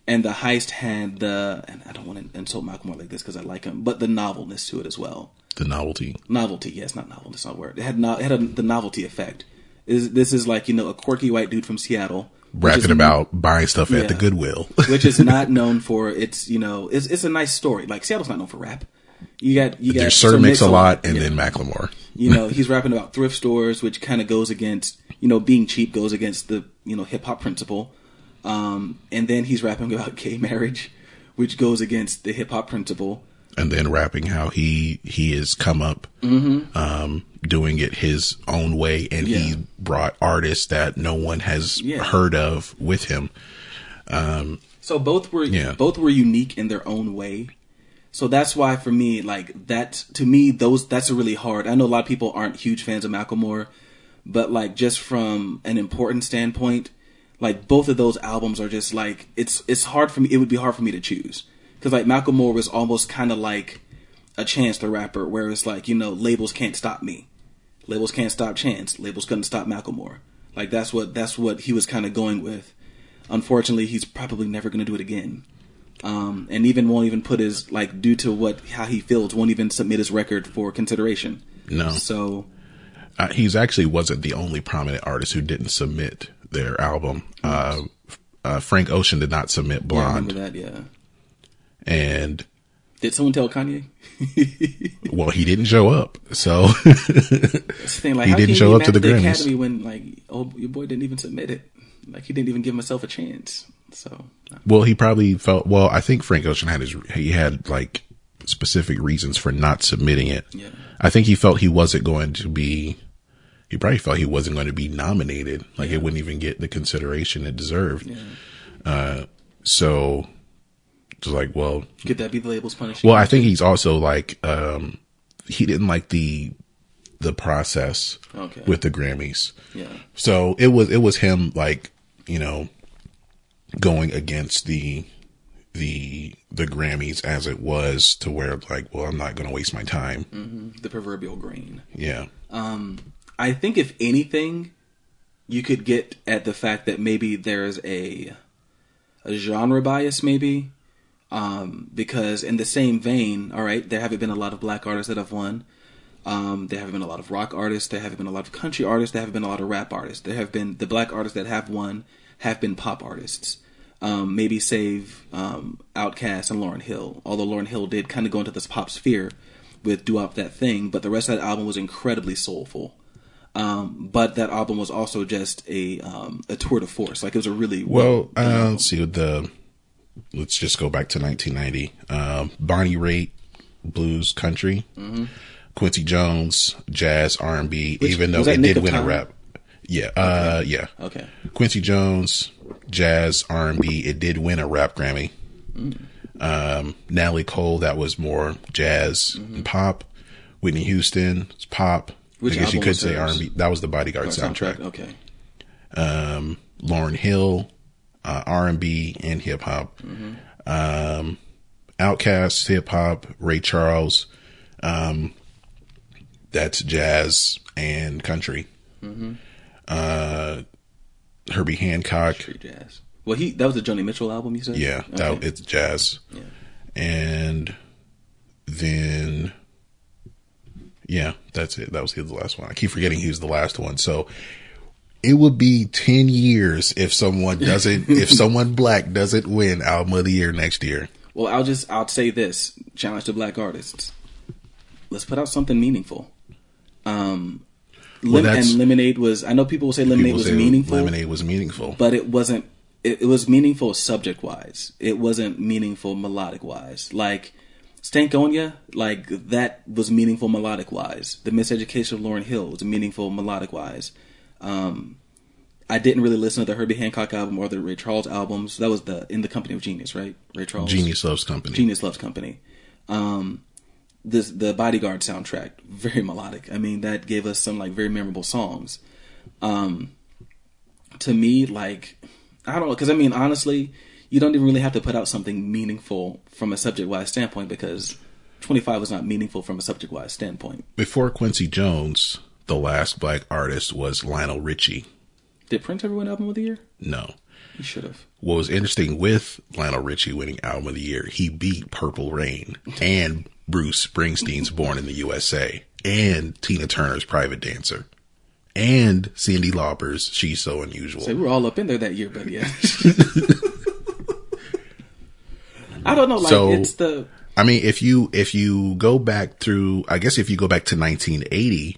and the Heist had the. And I don't want to insult Macklemore like this because I like him, but the novelness to it as well. the novelty. Novelty, yes, not novel. That's not a word. It had no, it had a, the novelty effect. Is this is like you know a quirky white dude from Seattle rapping about buying stuff at the Goodwill. which is not known for its you know it's it's a nice story. Like Seattle's not known for rap. You got you got There's Sir Mix a lot, and yeah. then Macklemore. you know he's rapping about thrift stores, which kind of goes against you know being cheap goes against the you know hip hop principle. Um, and then he's rapping about gay marriage, which goes against the hip hop principle. and then rapping how he he has come up um doing it his own way and Yeah. he brought artists that no one has Yeah. heard of with him So both were Yeah. both were unique in their own way. So that's why for me, like that to me, those that's a really hard. I know a lot of people aren't huge fans of Macklemore, but like just from an important standpoint, like both of those albums are just like it's it's hard for me. It would be hard for me to choose because like Macklemore was almost kind of like a Chance the Rapper, where it's like you know labels can't stop me, labels can't stop Chance, labels couldn't stop Macklemore. Like that's what that's what he was kind of going with unfortunately he's probably never going to do it again um, and even won't even put his like due to what how he feels won't even submit his record for consideration No. so uh, he's actually wasn't the only prominent artist who didn't submit their album uh, uh frank ocean did not submit yeah, I remember blonde that yeah and did someone tell kanye well he didn't show up so thing, like He didn't show up to the at Grammys. academy when like oh your boy didn't even submit it like he didn't even give himself a chance so Well, he probably felt. Well, I think Frank Ocean had his. He had like specific reasons for not submitting it. Yeah. I think he felt he wasn't going to be. He probably felt he wasn't going to be nominated. Like it wouldn't even get the consideration it deserved. Uh, so it's like, well, could that be the label's punishing well, I think he's also like, um, he didn't like the the process Okay. with the Grammys. yeah So it was it was him like you know going against the the the Grammys as it was to where like well I'm not going to waste my time. the proverbial grain Yeah. I think if anything, you could get at the fact that maybe there's a a genre bias, maybe, um, because in the same vein, all right, there haven't been a lot of black artists that have won. Um, there haven't been a lot of rock artists. There haven't been a lot of country artists. There haven't been a lot of rap artists. There have been the black artists that have won have been pop artists. Um, maybe save um, Outkast and Lauryn Hill. Although Lauryn Hill did kind of go into this pop sphere with "Doo Wop That Thing," but the rest of that album was incredibly soulful. Um, but that album was also just a um, a tour de force. Like it was a really Well, done uh, let's see the let's just go back to 1990. Um, Bonnie Raitt, blues, country. Quincy Jones, jazz, R and B. Mm-hmm. Even though it Nick did win a rap. Yeah. Uh, yeah. okay. Quincy Jones, jazz, R and B. It did win a rap Grammy. Mm. Um, Natalie Cole, that was more jazz Mm-hmm. and pop. Whitney Houston, it's pop. Which I guess you could say R and B. That was the Bodyguard Or soundtrack. Okay. Um, Lauryn Hill, uh, R and B and hip hop. Um, Outkast, hip hop. Ray Charles, um, that's jazz and country. Uh, Herbie Hancock, Street jazz. Well, he that was the Joni Mitchell album. You said. yeah, that it's jazz. Yeah. And then, yeah, that's it. That was the last one. I keep forgetting he was the last one. So it would be 10 years if someone doesn't, if someone black doesn't win album of the year next year. Well, I'll just I'll say this challenge to black artists. Let's put out something meaningful. Um, Well, Lim- and Lemonade was. I know people will say Lemonade was say meaningful, Lemonade was meaningful. but it wasn't. It, it was meaningful subject wise. It wasn't meaningful melodic wise. Like Stankonia, like that was meaningful melodic wise. The Miseducation of Lauryn Hill was meaningful melodic wise. Um, I didn't really listen to the Herbie Hancock album or the Ray Charles albums. That was the In the Company of Genius, right? Ray Charles. Genius Loves Company. Genius Loves Company. Um, this the Bodyguard soundtrack, very melodic. I mean, that gave us some like very memorable songs. Um, to me, like I don't know, because I mean, honestly, you don't even really have to put out something meaningful from a subject wise standpoint because Twenty Five was not meaningful from a subject wise standpoint. Before Quincy Jones, the last black artist was Lionel Richie. Did Prince ever win Album of the Year? No. He should have. what was interesting with Lionel Richie winning album of the year, he beat Purple Rain and Bruce Springsteen's Born in the USA and Tina Turner's Private Dancer and Cyndi Lauper's "She's So Unusual." So we were all up in there that year, but yeah. I don't know. Like So- it's the I mean, if you if you go back through, I guess if you go back to 1980,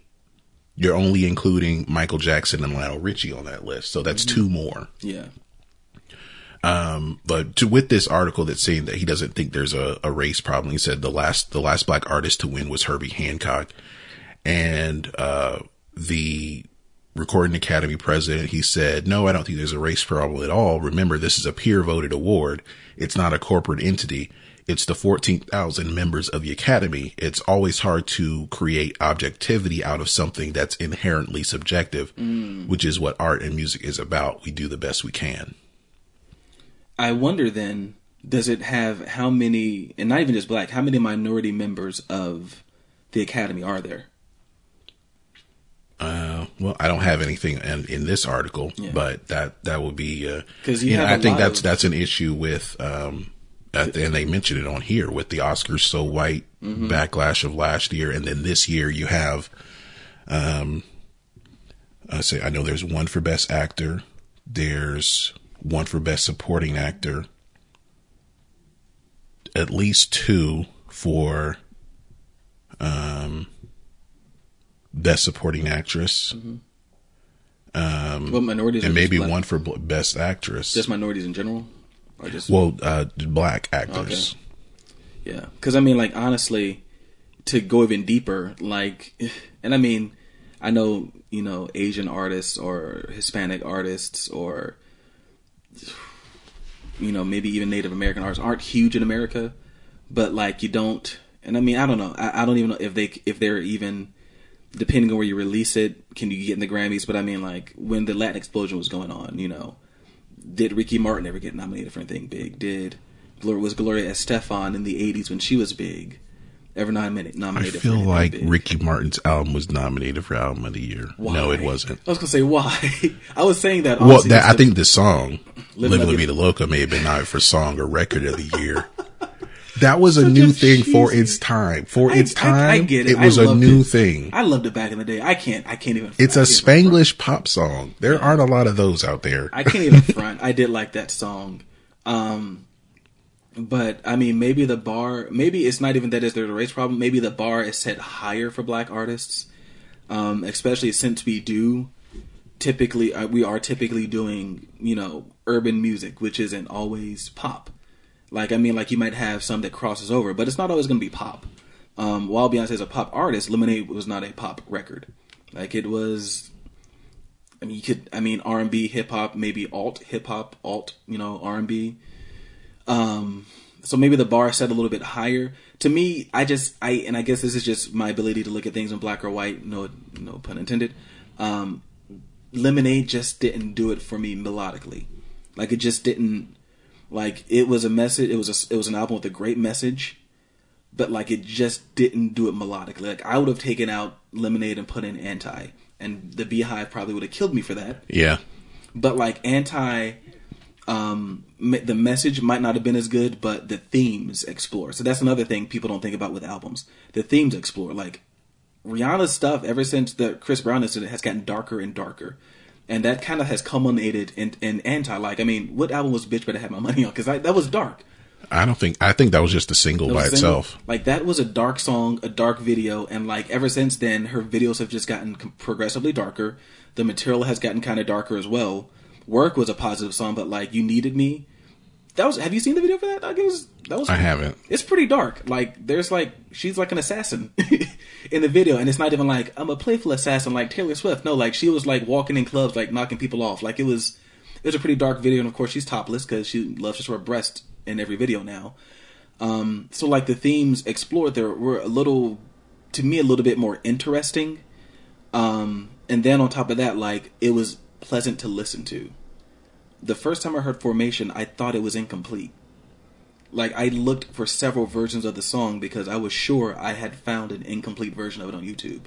you're only including Michael Jackson and Lionel Richie on that list, so that's two more. yeah. Um, But to, with this article that's saying that he doesn't think there's a, a race problem, he said the last the last black artist to win was Herbie Hancock, and uh, the Recording Academy president he said, "No, I don't think there's a race problem at all. Remember, this is a peer voted award. It's not a corporate entity." It's the 14,000 members of the Academy. It's always hard to create objectivity out of something that's inherently subjective, mm. which is what art and music is about. We do the best we can. I wonder then, does it have how many, and not even just black, how many minority members of the academy are there? Uh, well, I don't have anything in, in this article, Yeah. but that that would be uh 'Cause you know, I think that's of- that's an issue with um, and they mentioned it on here with the Oscars so white Mm-hmm. backlash of last year, and then this year you have, um, I say I know there's one for best actor, there's one for best supporting actor, at least two for um best supporting actress um What minorities? and maybe one for bl- best actress. Just minorities in general, or just well, uh, black actors. Yeah, because I mean, like honestly, to go even deeper, like, and I mean, I know you know Asian artists or Hispanic artists or you know maybe even Native American artists aren't huge in America, but like you don't, and I mean, I don't know, I, I don't even know if they if they're even depending on where you release it, can you get in the Grammys? But I mean, like when the Latin explosion was going on, you know, did Ricky Martin ever get nominated for anything big? Did was Gloria Estefan in the '80s when she was big ever nominated? I Nominated? for feel like big? Ricky Martin's album was nominated for album of the year. No, it wasn't. I was gonna say why. I was saying that. Well, that, I think the song Living "Living La Vida Loca" may have been nominated for song or record of the year. That was a Such new a thing for its time. For I- its time, I get it. I was a new it. thing. I loved it back in the day. I can't. I can't even. It's I a can't even front. Spanglish pop song. There aren't a lot of those out there. I can't even front. I did like that song. Um, but I mean, maybe the bar, maybe it's not even that is there a race problem. Maybe the bar is set higher for black artists, um, especially since we do typically, uh, we are typically doing, you know, urban music, which isn't always pop. Like, I mean, like you might have some that crosses over, but it's not always going to be pop. Um, while Beyonce is a pop artist, Lemonade was not a pop record. Like, it was I mean, you could. I mean, R and B, hip hop, maybe alt hip hop, alt. You know, R and B. Um, so maybe the bar set a little bit higher. To me, I just I and I guess this is just my ability to look at things in black or white. No, no pun intended. Um, Lemonade just didn't do it for me melodically. Like it just didn't. Like it was a message. It was a. It was an album with a great message, but like it just didn't do it melodically. Like I would have taken out Lemonade and put in Anti, and the Beehive probably would have killed me for that Yeah. but like anti um the message might not have been as good but the themes explore so that's another thing people don't think about with albums the themes explore like rihanna's stuff ever since the chris brown incident has gotten darker and darker and that kind of has culminated in, in anti like i mean what album was bitch better have my money on because that was dark I don't think. I think that was just a single by a single. itself. Like that was a dark song, a dark video, and like ever since then, her videos have just gotten progressively darker. The material has gotten kind of darker as well. Work was a positive song, but like "You Needed Me," that was. Have you seen the video for that? Like it was. That was. I haven't. It's pretty dark. Like there's like she's like an assassin in the video, and it's not even like I'm a playful assassin like Taylor Swift. No, like she was like walking in clubs, like knocking people off. Like it was. It was a pretty dark video, and of course she's topless because she loves to show her breast in every video now. Um, so like the themes explored there were a little, to me, a little bit more interesting. Um, and then on top of that, like it was pleasant to listen to. The first time I heard Formation, I thought it was incomplete. Like I looked for several versions of the song because I was sure I had found an incomplete version of it on YouTube.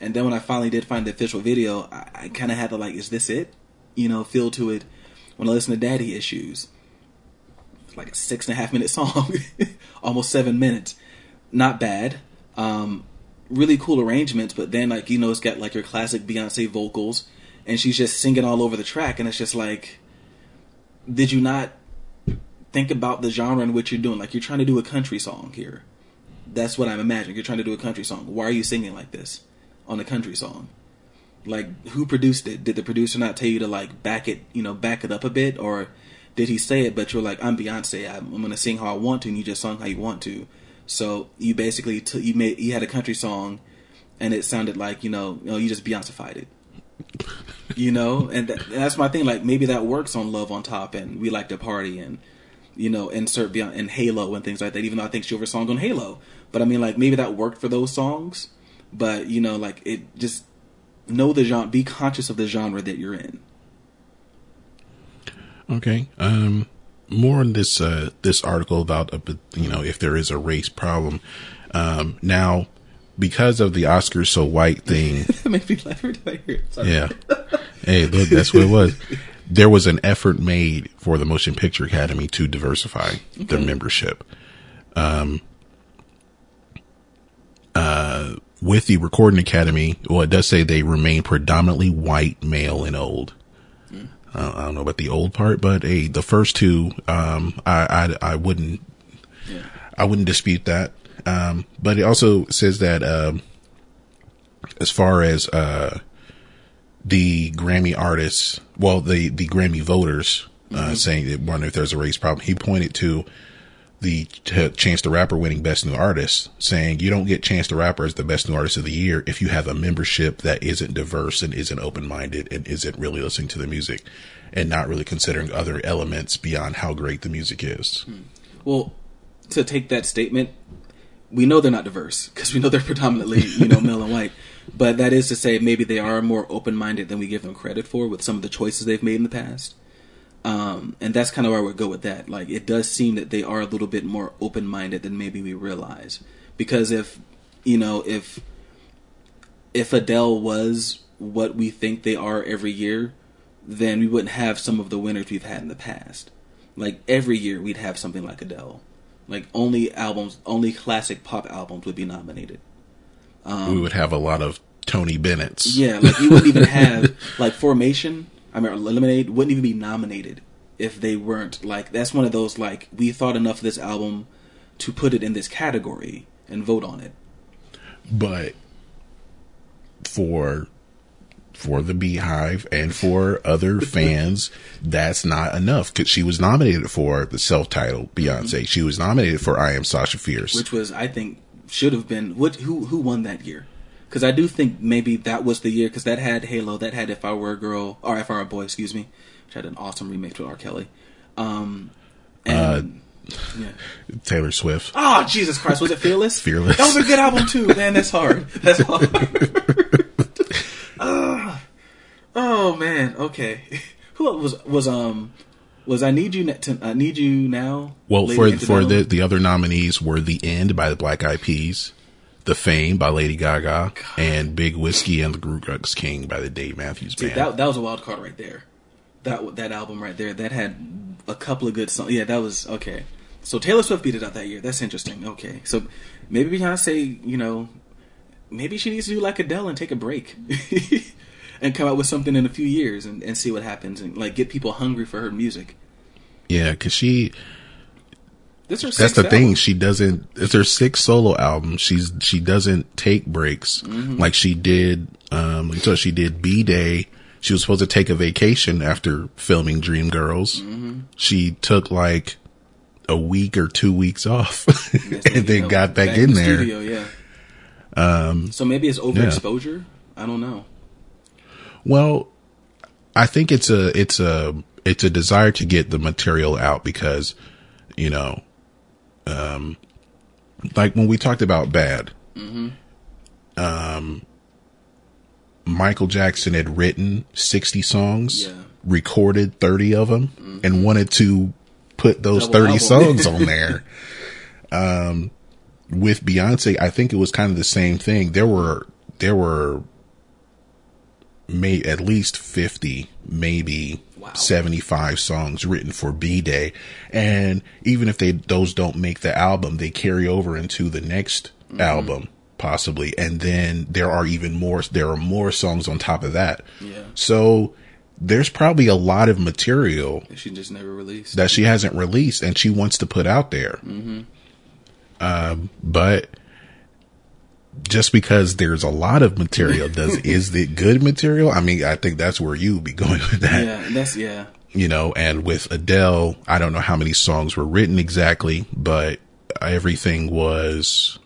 And then when I finally did find the official video, I, I kind of had to like, is this it? You know, feel to it. When I listen to Daddy Issues, like a six and a half minute song, almost seven minutes. Not bad. Um, really cool arrangements, but then like you know it's got like your classic Beyonce vocals, and she's just singing all over the track, and it's just like, did you not think about the genre and what you're doing? Like you're trying to do a country song here. That's what I'm imagining. You're trying to do a country song. Why are you singing like this on a country song? Like who produced it? Did the producer not tell you to like back it, you know, back it up a bit, or did he say it? But you're like, I'm Beyonce. I'm, I'm gonna sing how I want to, and you just sung how you want to. So you basically t- you made you had a country song, and it sounded like you know, you know, you just Beyoncefied it. You know, and that, that's my thing. Like maybe that works on Love on Top, and we like to party, and you know, insert beyond and Halo and things like that. Even though I think she over song on Halo, but I mean, like maybe that worked for those songs. But you know, like it just know the genre, be conscious of the genre that you're in. Okay. Um, more on this uh, this article about uh, you know if there is a race problem. Um, now, because of the Oscars so white thing, that made me laugh every time I hear it. Sorry. yeah. Hey, look, that's what it was. There was an effort made for the Motion Picture Academy to diversify their membership. Um, uh, with the Recording Academy, well, it does say they remain predominantly white, male, and old. Uh, I don't know about the old part, but hey, the first two, um, I, I, I wouldn't, I wouldn't dispute that. Um, but it also says that, um, as far as, uh, the Grammy artists, well, the, the Grammy voters, uh, saying that wonder if there's a race problem. He pointed to the t- Chance the Rapper winning Best New Artist, saying you don't get Chance the Rapper as the Best New Artist of the Year if you have a membership that isn't diverse and isn't open minded and isn't really listening to the music and not really considering other elements beyond how great the music is. Well, to take that statement, we know they're not diverse because we know they're predominantly, you know, male and white. But that is to say, maybe they are more open-minded than we give them credit for with some of the choices they've made in the past. Um, and that's kind of where I would go with that. Like, it does seem that they are a little bit more open-minded than maybe we realize. Because if, you know, if if Adele was what we think they are every year, then we wouldn't have some of the winners we've had in the past. Like every year, we'd have something like Adele. Like only albums, only classic pop albums would be nominated. Um, we would have a lot of Tony Bennett's. Yeah, like you wouldn't even have like Formation. I mean, Lemonade wouldn't even be nominated if they weren't like. That's one of those like we thought enough of this album to put it in this category and vote on it. but for for the Beehive and for other fans, that's not enough. Because she was nominated for the self-titled Beyonce. Mm-hmm. She was nominated for I Am Sasha Fierce. which was I think should have been what who who won that year? Because I do think maybe that was the year because that had Halo, that had If I Were a Girl or If I Were a Boy, excuse me, which had an awesome remake with R. Kelly. Um, and uh, yeah. Taylor Swift. Oh Jesus Christ, was it Fearless? Fearless. That was a good album too, man. That's hard. That's hard. Oh man. Okay. Who was was um was I need you to, I need you now? Well, Lady for Antebellum? for the the other nominees were The End by the Black Eyed Peas, The Fame by Lady Gaga, and Big Whiskey and the GrooGrux King by the Dave Matthews See, Band. that that was a wild card right there. That that album right there that had a couple of good songs. Yeah, that was okay. So Taylor Swift beat it out that year. That's interesting. Okay, so maybe Beyonce, you know, maybe she needs to do like Adele and take a break and come out with something in a few years and, and see what happens and like get people hungry for her music. yeah, because she This is her that's sixth the thing. She doesn't. It's her sixth solo album. She's she doesn't take breaks Mm-hmm. like she did. Um, like so she did B'Day. She was supposed to take a vacation after filming Dreamgirls. Mm-hmm. She took like a week or two weeks off, and then know, got back, in the there. Studio, yeah. Um, so maybe it's overexposure. I don't know. Well, I think it's a it's a it's a desire to get the material out because, you know, um, like when we talked about bad, um, Michael Jackson had written sixty songs, Yeah. recorded thirty of them, and wanted to put those Double thirty album. songs on there. Um, with Beyonce, I think it was kind of the same thing. There were there were may at least 50 maybe Wow. 75 songs written for B'Day and even if they those don't make the album they carry over into the next album possibly, and then there are even more. There are more songs on top of that. Yeah. So there's probably a lot of material that She just never released. that she hasn't released and she wants to put out there. Mm-hmm. Um, but just because there's a lot of material, does is it good material? I mean, I think that's where you would be going with that. yeah, that's yeah. You know, and with Adele, I don't know how many songs were written exactly, but everything was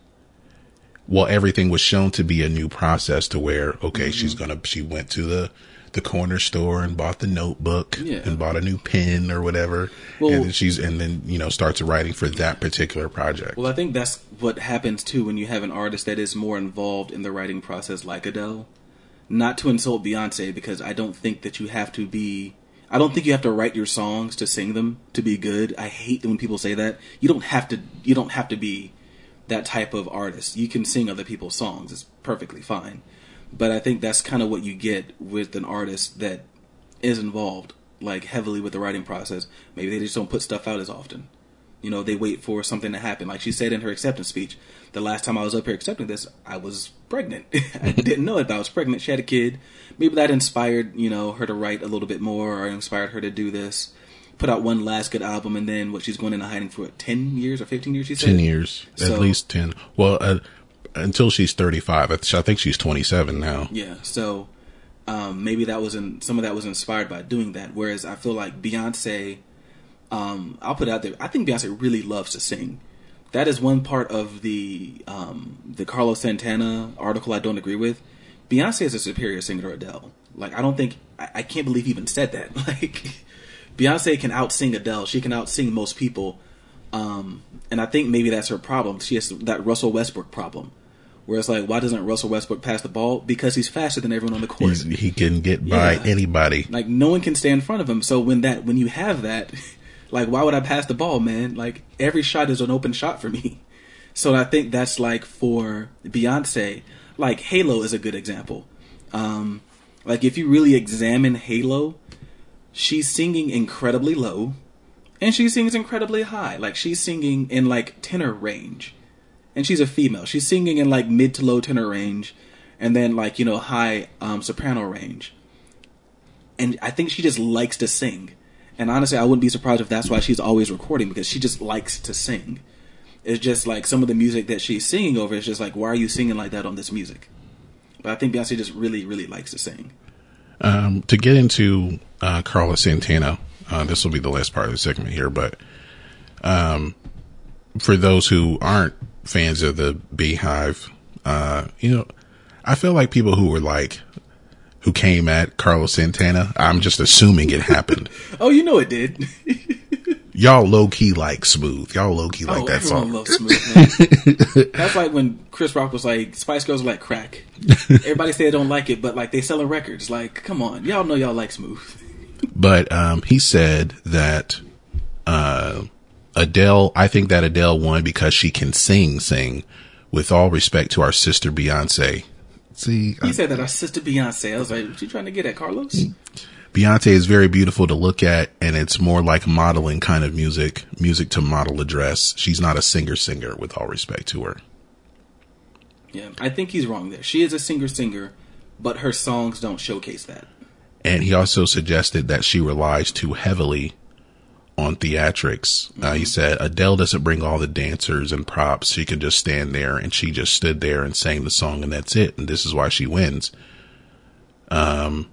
well, everything was shown to be a new process to where okay, she's Mm-hmm. gonna she went to the the corner store and bought the notebook Yeah. and bought a new pen or whatever, Well- and then she's and then you know starts writing for that particular project. Well, I think that's what happens too when you have an artist that is more involved in the writing process, like Adele. Not to insult Beyonce, because I don't think that you have to be. I don't think you have to write your songs to sing them to be good. I hate when people say that. You don't have to. You don't have to be that type of artist. You can sing other people's songs. It's perfectly fine. But I think that's kind of what you get with an artist that is involved like heavily with the writing process. Maybe they just don't put stuff out as often. You know, they wait for something to happen. Like she said in her acceptance speech, the last time I was up here accepting this, I was pregnant. I didn't know it, but I was pregnant. She had a kid. Maybe that inspired, you know, her to write a little bit more or inspired her to do this. Put out one last good album and then what she's going into hiding for what, 10 years or 15 years, she said? ten years, So- at least ten. Well, uh, until she's thirty five. I th- I think she's twenty seven now. Yeah, so um, maybe that was in some of that was inspired by doing that. Whereas I feel like Beyonce, um, I'll put it out there. I think Beyonce really loves to sing. That is one part of the um, the Carlos Santana article I don't agree with. Beyonce is a superior singer to Adele. Like I don't think I, I can't believe he even said that. Like Beyonce can outsing Adele. She can outsing most people. Um, and I think maybe that's her problem. She has that Russell Westbrook problem, where it's like, why doesn't Russell Westbrook pass the ball? Because he's faster than everyone on the court. He's, he can get by Yeah. anybody. Like no one can stay in front of him. So when that when you have that, like why would I pass the ball, man? Like every shot is an open shot for me. So I think that's like for Beyonce, like Halo is a good example. Um, like if you really examine Halo, she's singing incredibly low, and she sings incredibly high. Like she's singing in like tenor range, and she's a female. She's singing in like mid to low tenor range, and then like you know high um, soprano range and I think she just likes to sing. And honestly, I wouldn't be surprised if that's why she's always recording because she just likes to sing. It's just like some of the music that she's singing over is just like, why are you singing like that on this music? But I think Beyonce just really, really likes to sing. Um, to get into uh, Carlos Santana, uh, this will be the last part of the segment here, but um, for those who aren't fans of the Beehive, uh, you know, I feel like people who were like, who came at Carlos Santana, I'm just assuming it happened. Oh, you know it did. Y'all low key like smooth. Y'all low key like oh, that song. loves Smooth. That's like when Chris Rock was like, Spice Girls are like crack. Everybody say they don't like it, but like they selling records. Like, come on, y'all know y'all like Smooth. But um, he said that uh, Adele, I think that Adele won because she can sing, sing. With all respect to our sister Beyonce. See, He uh, said that our sister Beyonce. I was like, what you trying to get at, Carlos? Beyonce is very beautiful to look at, and it's more like modeling kind of music, music to model a dress. She's not a singer singer, with all respect to her. Yeah, I think he's wrong there. She is a singer singer, but her songs don't showcase that. And he also suggested that she relies too heavily on theatrics. Uh, he said Adele doesn't bring all the dancers and props. She can just stand there and she just stood there and sang the song and that's it. And this is why she wins. Um,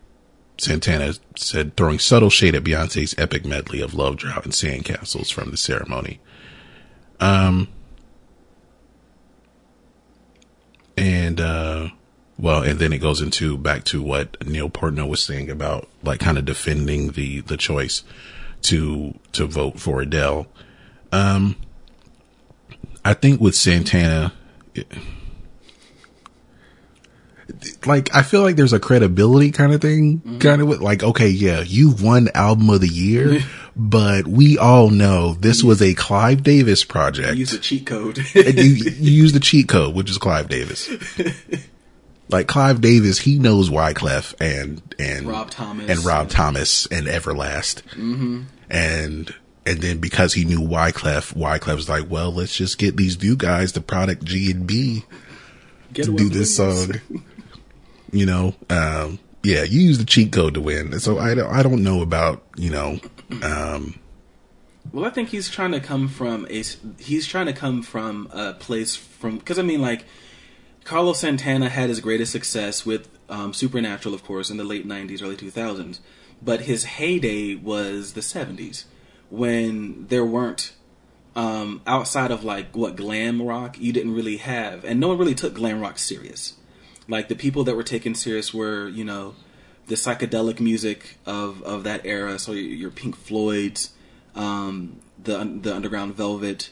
Santana said throwing subtle shade at Beyonce's epic medley of Love Drought and Sandcastles from the ceremony. Um, and, uh, well, and then it goes into back to what Neil Portnow was saying about like kind of defending the the choice to to vote for Adele. Um, I think with Santana, it- like I feel like there's a credibility kind of thing, kind of with like, okay, yeah, you've won album of the year, but we all know this was a Clive Davis project. Use the cheat code. And you, you use the cheat code, which is Clive Davis. Like Clive Davis, he knows Wyclef and and Rob Thomas. and Rob Thomas and Everlast, mm-hmm. and and then because he knew Wyclef, Wyclef was like, well, let's just get these new guys the product G and B. To do this song. you know, um, yeah, you use the cheat code to win. So I don't, I don't know about, you know, um, Well, I think he's trying to come from a he's trying to come from a place from because I mean like Carlos Santana had his greatest success with um, Supernatural, of course, in the late '90s, early 2000s, but his heyday was the '70s when there weren't um, outside of like what glam rock, you didn't really have, and no one really took glam rock serious. Like the people that were taken serious were, you know, the psychedelic music of of that era. So your, Pink Floyd's, um, the the Underground Velvet,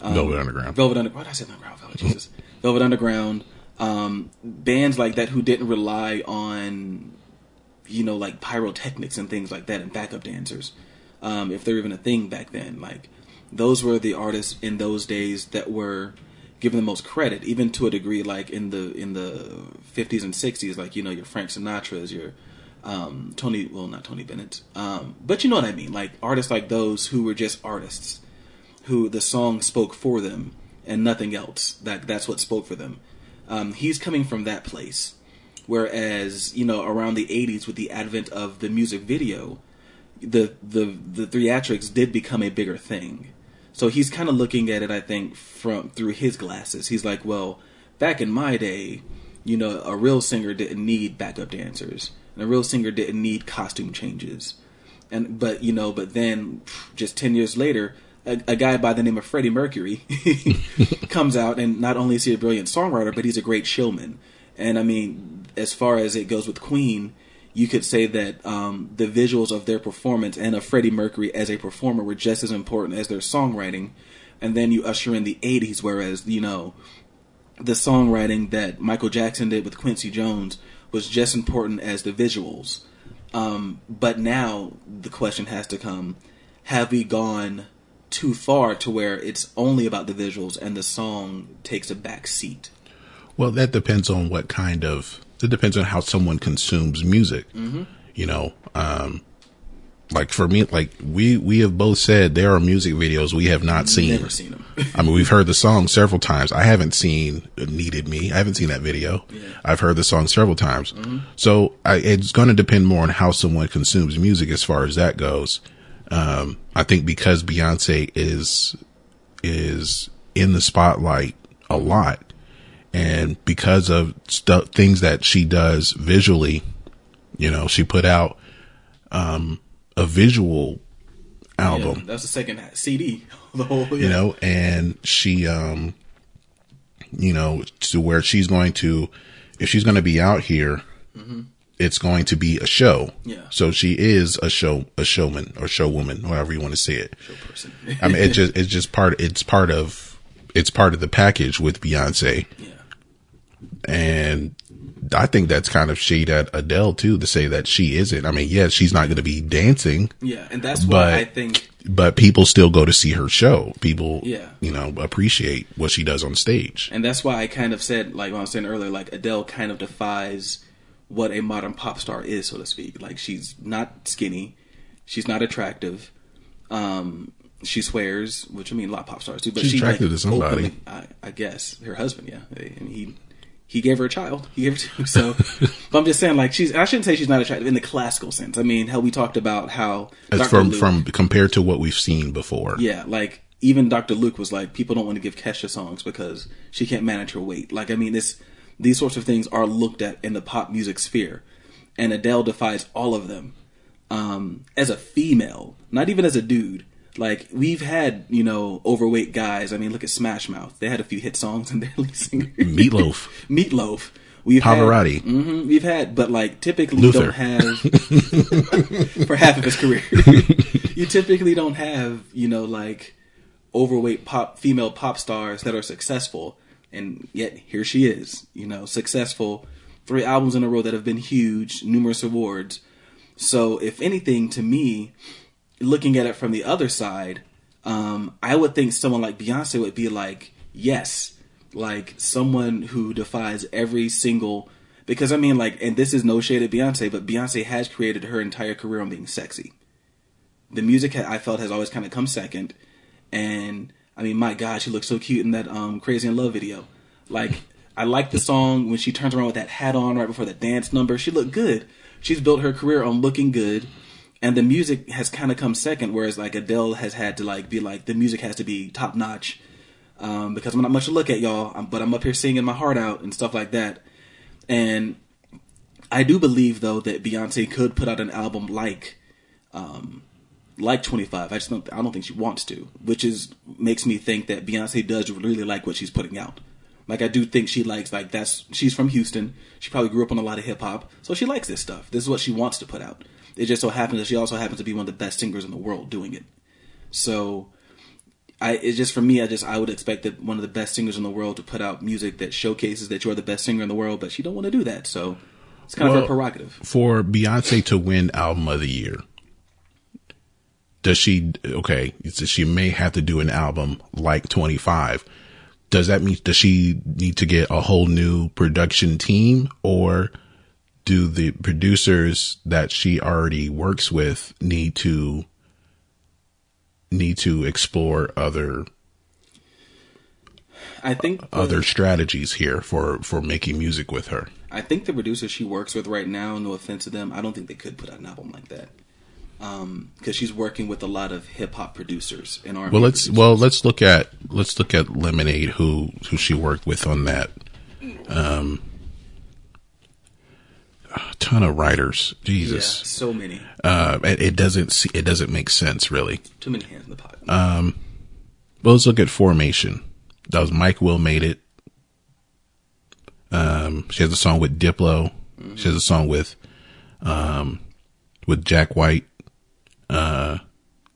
um, Velvet Underground. Velvet Underground. What did I say? Underground Velvet. Jesus, Velvet Underground. Um, bands like that who didn't rely on, you know, like pyrotechnics and things like that, and backup dancers, um, if they're even a thing back then. Like those were the artists in those days that were given the most credit, even to a degree. Like in the in the fifties and sixties, like you know your Frank Sinatra's, your um, Tony, well not Tony Bennett, um, but you know what I mean. Like artists like those who were just artists, who the song spoke for them and nothing else. That that's what spoke for them. Um, he's coming from that place, whereas you know around the '80s with the advent of the music video, the the the theatrics did become a bigger thing. So he's kind of looking at it, I think, from through his glasses. He's like, well, back in my day, you know, a real singer didn't need backup dancers, and a real singer didn't need costume changes, and but you know, but then just ten years later, a, a guy by the name of Freddie Mercury comes out, and not only is he a brilliant songwriter, but he's a great showman. And I mean, as far as it goes with Queen, you could say that um, the visuals of their performance and of Freddie Mercury as a performer were just as important as their songwriting. And then you usher in the 80s, whereas, you know, the songwriting that Michael Jackson did with Quincy Jones was just as important as the visuals. Um, but now the question has to come have we gone too far to where it's only about the visuals and the song takes a back seat? Well, that depends on what kind of. It depends on how someone consumes music. Mm-hmm. You know, um, like for me, like we we have both said there are music videos we have not seen. Never seen them. I mean, we've heard the song several times. I haven't seen "Needed Me." I haven't seen that video. Yeah. I've heard the song several times. So I, it's going to depend more on how someone consumes music as far as that goes. Um, I think because Beyonce is is in the spotlight a lot, and because of stuff things that she does visually, you know, she put out um, a visual album. Yeah, that's the second CD. The whole, yeah. you know, and she, um, you know, to where she's going to, if she's going to be out here, it's going to be a show. Yeah. So she is a show, a showman or showwoman, however you want to say it. Show person. I mean, it just, it's just part, it's part of, it's part of the package with Beyonce. yeah. And I think that's kind of shade at Adele too, to say that she isn't. I mean, yes, she's not going to be dancing, Yeah, and that's why I think but people still go to see her show. People, Yeah. you know, appreciate what she does on stage. And that's why I kind of said, like I was saying earlier, like Adele kind of defies what a modern pop star is, so to speak. Like she's not skinny, she's not attractive. Um, she swears, which I mean, a lot of pop stars do. But She's she attractive like, to somebody. openly- I, I guess her husband, yeah, and he he gave her a child. He gave her two. So, but I'm just saying, like she's. I shouldn't say she's not attractive in the classical sense. I mean, how we talked about how As Dr. from Luke- from compared to what we've seen before. yeah, like even Dr. Luke was like, people don't want to give Kesha songs because she can't manage her weight. Like, I mean, this these sorts of things are looked at in the pop music sphere, and Adele defies all of them. Um, as a female, not even as a dude. Like we've had, you know, overweight guys. I mean, look at Smash Mouth. They had a few hit songs and their lead singer Meatloaf. Meatloaf. We've Pavarotti. Had, hmm we've had, but like typically Luther. you don't have for half of his career. you typically don't have, you know, like overweight pop female pop stars that are successful, and yet here she is, you know, successful, three albums in a row that have been huge, numerous awards. So, if anything, to me, looking at it from the other side, um, I would think someone like Beyonce would be like, yes, like someone who defies every single. Because I mean, like, and this is no shade at Beyonce, but Beyonce has created her entire career on being sexy. The music I felt has always kind of come second, and I mean, my God, she looks so cute in that um, "Crazy in Love" video. Like, I like the song when she turns around with that hat on right before the dance number. She looked good. She's built her career on looking good, and the music has kind of come second. Whereas like Adele has had to like be like the music has to be top notch um, because I'm not much to look at, y'all. But I'm up here singing my heart out and stuff like that. And I do believe though that Beyonce could put out an album like, um, like 25. I just don't. I don't think she wants to, which is makes me think that Beyonce does really like what she's putting out. Like I do think she likes like that's she's from Houston. She probably grew up on a lot of hip hop, so she likes this stuff. This is what she wants to put out. It just so happens that she also happens to be one of the best singers in the world doing it. So I it's just for me, I just I would expect that one of the best singers in the world to put out music that showcases that you're the best singer in the world, but she don't want to do that. So it's kind of Well- her prerogative. For Beyonce to win album of the year, does she okay, she may have to do an album like 25. Does that mean does she need to get a whole new production team or do the producers that she already works with need to need to explore other I think the- other strategies here for for making music with her? I think the producers she works with right now, no offense to them, I don't think they could put out an album like that. Because she's working with a lot of hip hop producers and R&B Well, let's producers. well let's look at let's look at Lemonade, who who she worked with on that. Um, a ton of writers, yeah, Jesus. so many, Uh, it, it doesn't see, it doesn't make sense really. too many hands in the pot. Well, let's look at Formation. That was Mike Will made it. Um, she has a song with Diplo. She has a song with um with Jack White. Uh,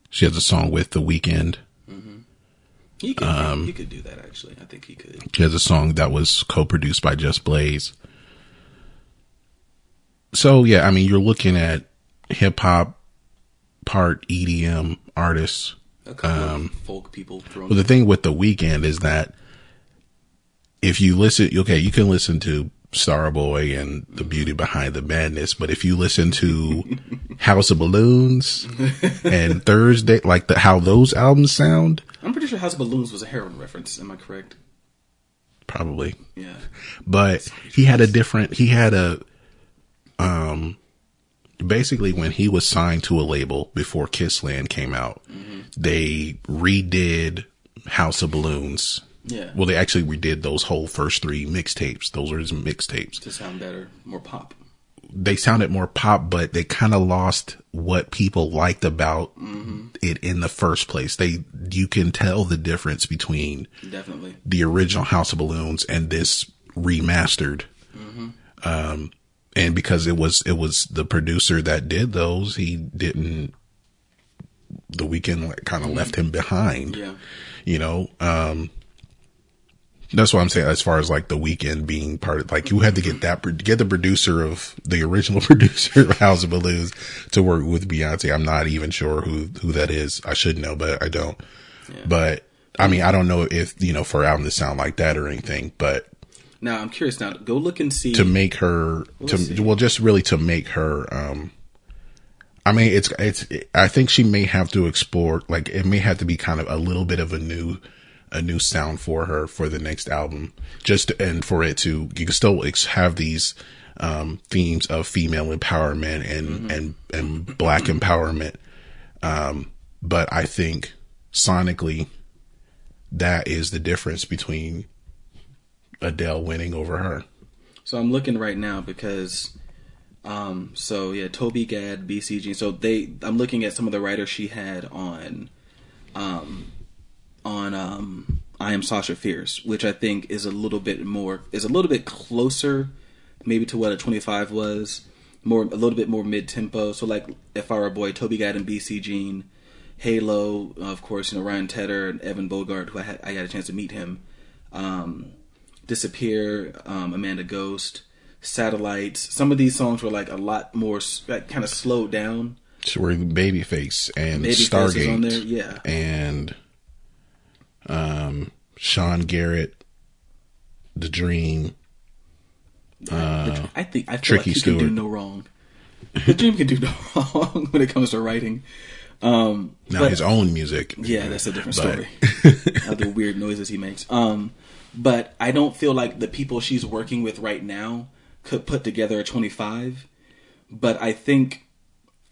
she has a song with The Weeknd. he could, um, he could do that actually. I think he could. She has a song that was co-produced by Just Blaze. So yeah, I mean, you're looking at hip hop, part EDM artists. A couple Um, of folk people thrown. Well, the thing with the Weeknd is that if you listen, okay, you can listen to Starboy and the beauty behind the madness, but if you listen to House of Balloons and Thursday, like the, how those albums sound, I'm pretty sure House of Balloons was a heroin reference. Am I correct? probably Yeah. but he had a different he had a um basically when he was signed to a label before Kiss Land came out they redid House of Balloons Yeah. well they actually redid those whole first three mixtapes those are his mixtapes To sound better, more pop. they sounded more pop but they kind of lost what people liked about it in the first place they you can tell the difference between Definitely. the original House of Balloons and this remastered. Um, and because it was it was the producer that did those, he didn't. The Weeknd kind of left him behind. Yeah. You know, um, that's what I'm saying. As far as like the Weeknd being part of, like you had to get that get the producer of the original producer of House of Balloons to work with Beyonce. I'm not even sure who who that is. I should know, but I don't. But I mean, I don't know if you know for album to sound like that or anything. But Now I'm curious. Now go look and see. to make her to see. well, just really to make her. um I mean, it's it's. I think she may have to explore. Like, it may have to be kind of a little bit of a new, a new sound for her for the next album. Just and for it to, you can still have these um themes of female empowerment and and and black empowerment. Um, but I think sonically, that is the difference between Adele winning over her. So I'm looking right now because, um, so yeah, Toby Gad, BC Jean. So they, I'm looking at some of the writers she had on, um, on um, I Am Sasha Fierce, which I think is a little bit more, is a little bit closer, maybe to what a 25 was, more a little bit more mid tempo. So like if I were a boy, Toby Gad and BC Jean, Halo, of course, you know Ryan Tedder and Evan Bogart, who I had, I got a chance to meet him. Um, Disappear, um, Amanda Ghost, Satellites. Some of these songs were like a lot more like, kind of slowed down. So we're Babyface and Babyface Stargate on there, yeah. and um Sean Garrett, The Dream. I think I feel Tricky like he can do no wrong. The dream can do no wrong when it comes to writing. Um, Now but- his own music. yeah, that's a different But- story. Other weird noises he makes. Um, but I don't feel like the people she's working with right now could put together a 25. But I think,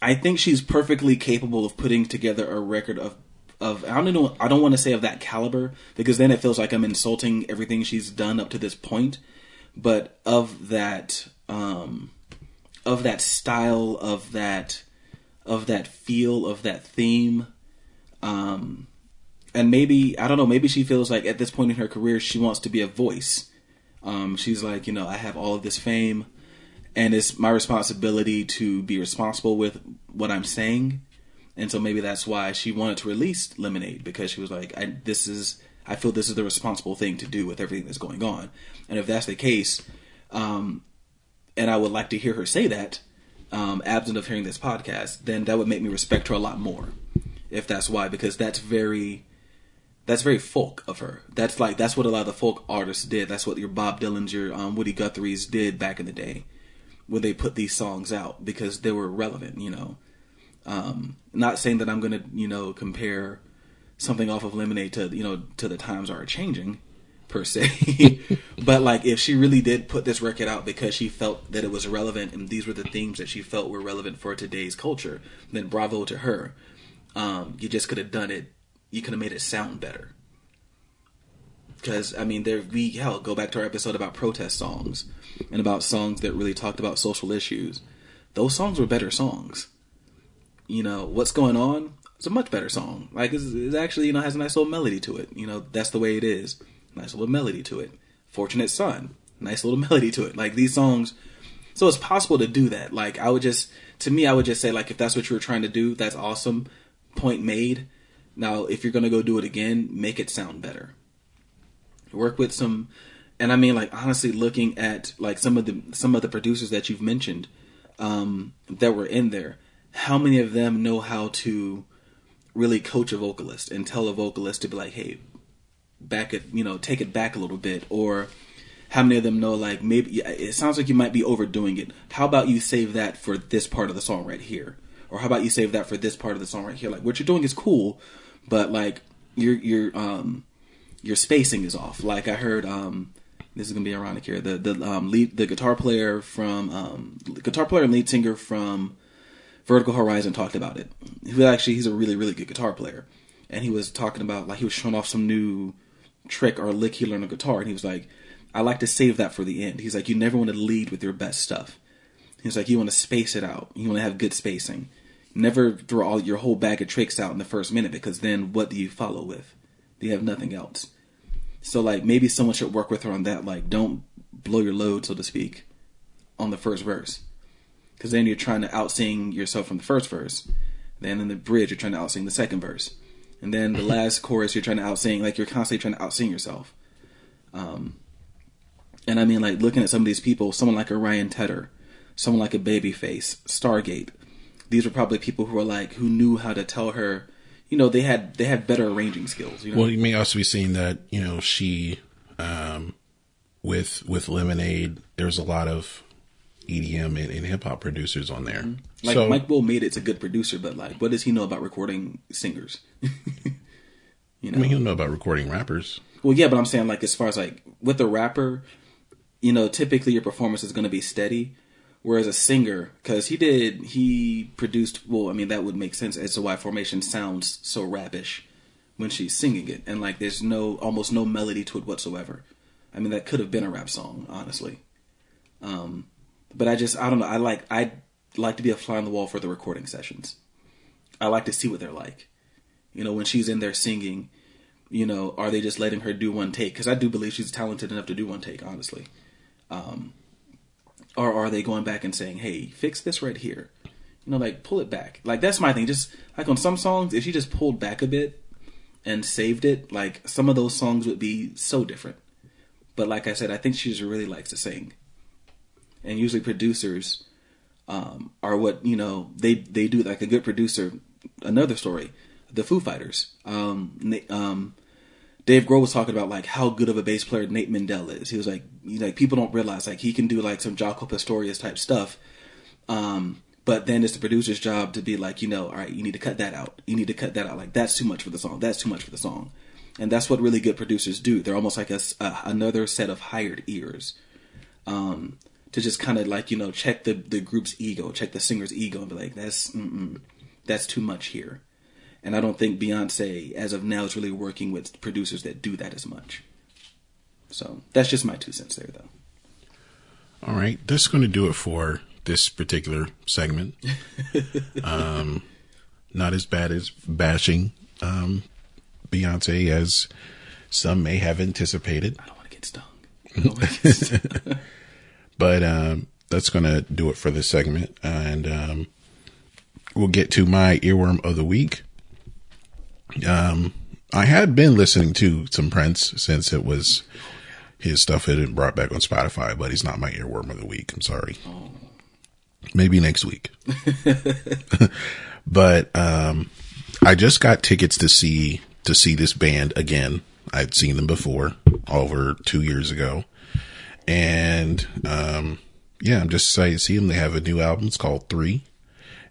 I think she's perfectly capable of putting together a record of, of I don't know, I don't want to say of that caliber because then it feels like I'm insulting everything she's done up to this point. But of that, um, of that style, of that, of that feel, of that theme, um, and maybe I don't know. Maybe she feels like at this point in her career, she wants to be a voice. Um, she's like, you know, I have all of this fame, and it's my responsibility to be responsible with what I'm saying. And so maybe that's why she wanted to release Lemonade because she was like, I, this is, I feel this is the responsible thing to do with everything that's going on. And if that's the case, um, and I would like to hear her say that, um, absent of hearing this podcast, then that would make me respect her a lot more. If that's why, because that's very, that's very folk of her. That's like that's what a lot of the folk artists did. That's what your Bob Dylan's, your um, Woody Guthrie's did back in the day, when they put these songs out because they were relevant. You know, um, not saying that I'm gonna you know compare something off of Lemonade to you know to the times are changing per se, but like if she really did put this record out because she felt that it was relevant and these were the themes that she felt were relevant for today's culture, then bravo to her. Um, you just could have done it. You could have made it sound better. Because I mean, there we hell go back to our episode about protest songs and about songs that really talked about social issues. Those songs were better songs. You know what's going on? It's a much better song. Like it's, it's actually you know has a nice little melody to it. You know that's the way it is. Nice little melody to it. Fortunate Son, nice little melody to it. Like these songs. So it's possible to do that. Like I would just, to me, I would just say like if that's what you were trying to do, that's awesome. Point made. Now if you're gonna go do it again, make it sound better. Work with some, and I mean like honestly, looking at like some of the some of the producers that you've mentioned um, that were in there, how many of them know how to really coach a vocalist and tell a vocalist to be like, hey, back it, you know, take it back a little bit, or how many of them know like maybe it sounds like you might be overdoing it. How about you save that for this part of the song right here, or how about you save that for this part of the song right here? Like what you're doing is cool, but like your your um your spacing is off. Like I heard um this is gonna be ironic here. The the um lead the guitar player from um guitar player and lead singer from Vertical Horizon talked about it. He was actually he's a really really good guitar player, and he was talking about like he was showing off some new trick or lick he learned on guitar, and he was like, I like to save that for the end. He's like, you never want to lead with your best stuff. He's like, you want to space it out. You want to have good spacing. Never throw all your whole bag of tricks out in the first minute because then what do you follow with? You have nothing else. So like maybe someone should work with her on that. Like don't blow your load, so to speak, on the first verse, because then you're trying to outsing yourself from the first verse. Then in the bridge, you're trying to outsing the second verse, and then the last chorus, you're trying to outsing. Like you're constantly trying to outsing yourself. Um, and I mean, like looking at some of these people, someone like a Ryan Tedder, someone like a Babyface, Stargate. These were probably people who were like who knew how to tell her. You know, they had they had better arranging skills. You know, Well, you may also be seeing that you know she, um, with with Lemonade, there's a lot of EDM and, and hip hop producers on there. Like so Mike Will made it's a good producer, but like, what does he know about recording singers? you know, I mean, he'll know about recording rappers. well, yeah, but I'm saying like as far as like with a rapper, you know, typically your performance is going to be steady, whereas a singer, because he did he produced. Well, I mean that would make sense as to why Formation sounds so rapish when she's singing it, and like there's no almost no melody to it whatsoever. I mean that could have been a rap song, honestly. Um, but I just I don't know. I like I like to be a fly on the wall for the recording sessions. I like to see what they're like. You know, when she's in there singing, you know, are they just letting her do one take? Because I do believe she's talented enough to do one take, honestly. Um, or are they going back and saying, "Hey, fix this right here"? You know, like pull it back. Like that's my thing. Just like on some songs, if she just pulled back a bit and saved it, like some of those songs would be so different. But like I said, I think she just really likes to sing, and usually producers um, are what you know they they do like a good producer. Another story, the Foo Fighters. Um, um, Dave Grohl was talking about like how good of a bass player Nate Mendel is. He was like, you like people don't realize like he can do like some Jaco Pastorius type stuff, um, But then it's the producer's job to be like, you know, all right, you need to cut that out. You need to cut that out. Like that's too much for the song. That's too much for the song. And that's what really good producers do. They're almost like a another set of hired ears um, to just kind of like you know check the the group's ego, check the singer's ego, and be like, that's mm-mm, that's too much here. And I don't think Beyonce, as of now, is really working with producers that do that as much. So that's just my two cents there, though. All right, that's going to do it for this particular segment. um, not as bad as bashing um, Beyonce as some may have anticipated, I don't want to get stung. but um, that's going to do it for this segment, and um, we'll get to my earworm of the week. Um, I had been listening to some Prince since it was his stuff had been brought back on Spotify, but he's not my earworm of the week. I'm sorry. Maybe next week. but um, I just got tickets to see to see this band again. I'd seen them before, over two years ago, and um, yeah, I'm just excited to see them. They have a new album. It's called Three,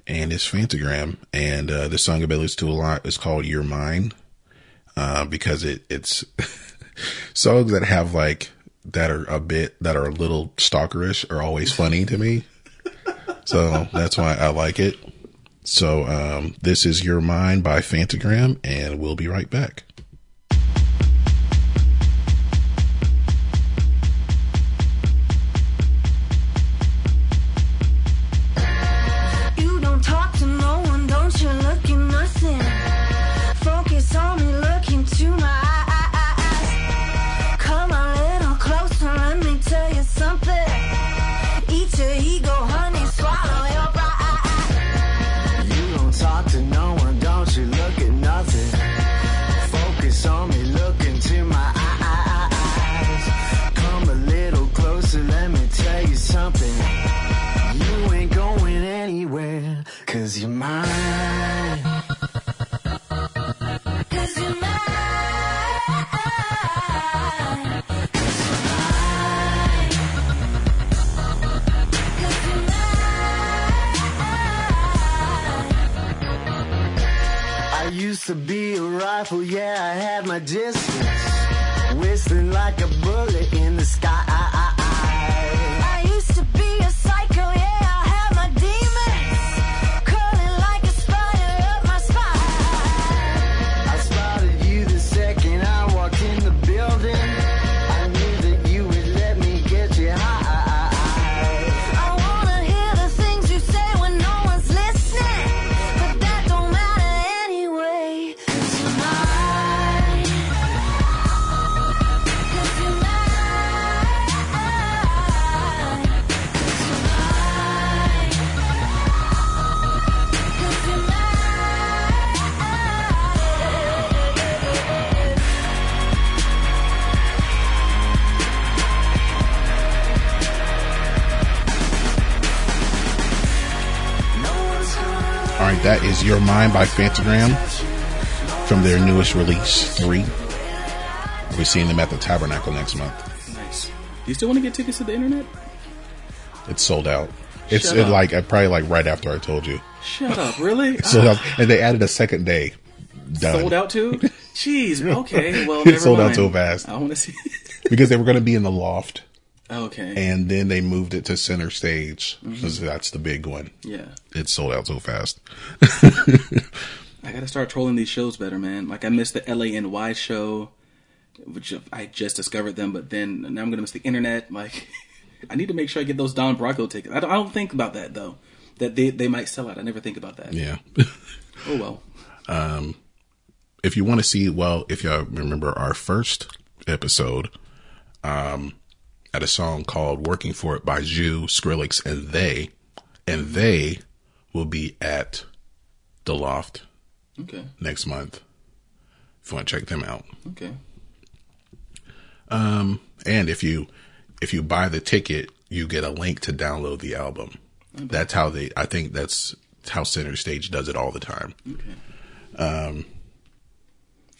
and it's Phantogram. And uh, the song listen to a lot is called "You're Mine," uh, because it it's songs that have like that are a bit that are a little stalkerish are always funny to me. So that's why I like it. So um, this is Your Mind by Phantogram, and we'll be right back. Cause you're mine. Cause you're mine. Cause you're I used to be a rifle, yeah, I had my distance. Whistling like a bullet in the sky. I Your Mind by Phantogram from their newest release, Three. We're seeing them at the Tabernacle next month. Nice. Do you still want to get tickets to the internet? It's sold out. It's it like uh, probably like right after I told you. Shut up, really? Sold out, and they added a second day. Done. Sold out too? Jeez. Okay. Well, It sold out so fast. I want to see. because they were going to be in the loft, okay. and then they moved it to center stage Mm-hmm. because that's the big one. yeah. It sold out so fast. I gotta start trolling these shows better, man. Like I missed the LANY show, which I just discovered them, but then now I'm gonna miss the internet. Like I need to make sure I get those Don Bracco tickets. I don't, I don't think about that though. That they they might sell out. I never think about that. Yeah. Oh well. Um, if you want to see, well, if y'all remember our first episode, um, at a song called "Working for It" by ZHU, Skrillex, and they, and they will be at the Loft Okay. next month. If you want to check them out, Okay. Um, and if you if you buy the ticket, you get a link to download the album. That's how they. I think that's how Center Stage does it all the time.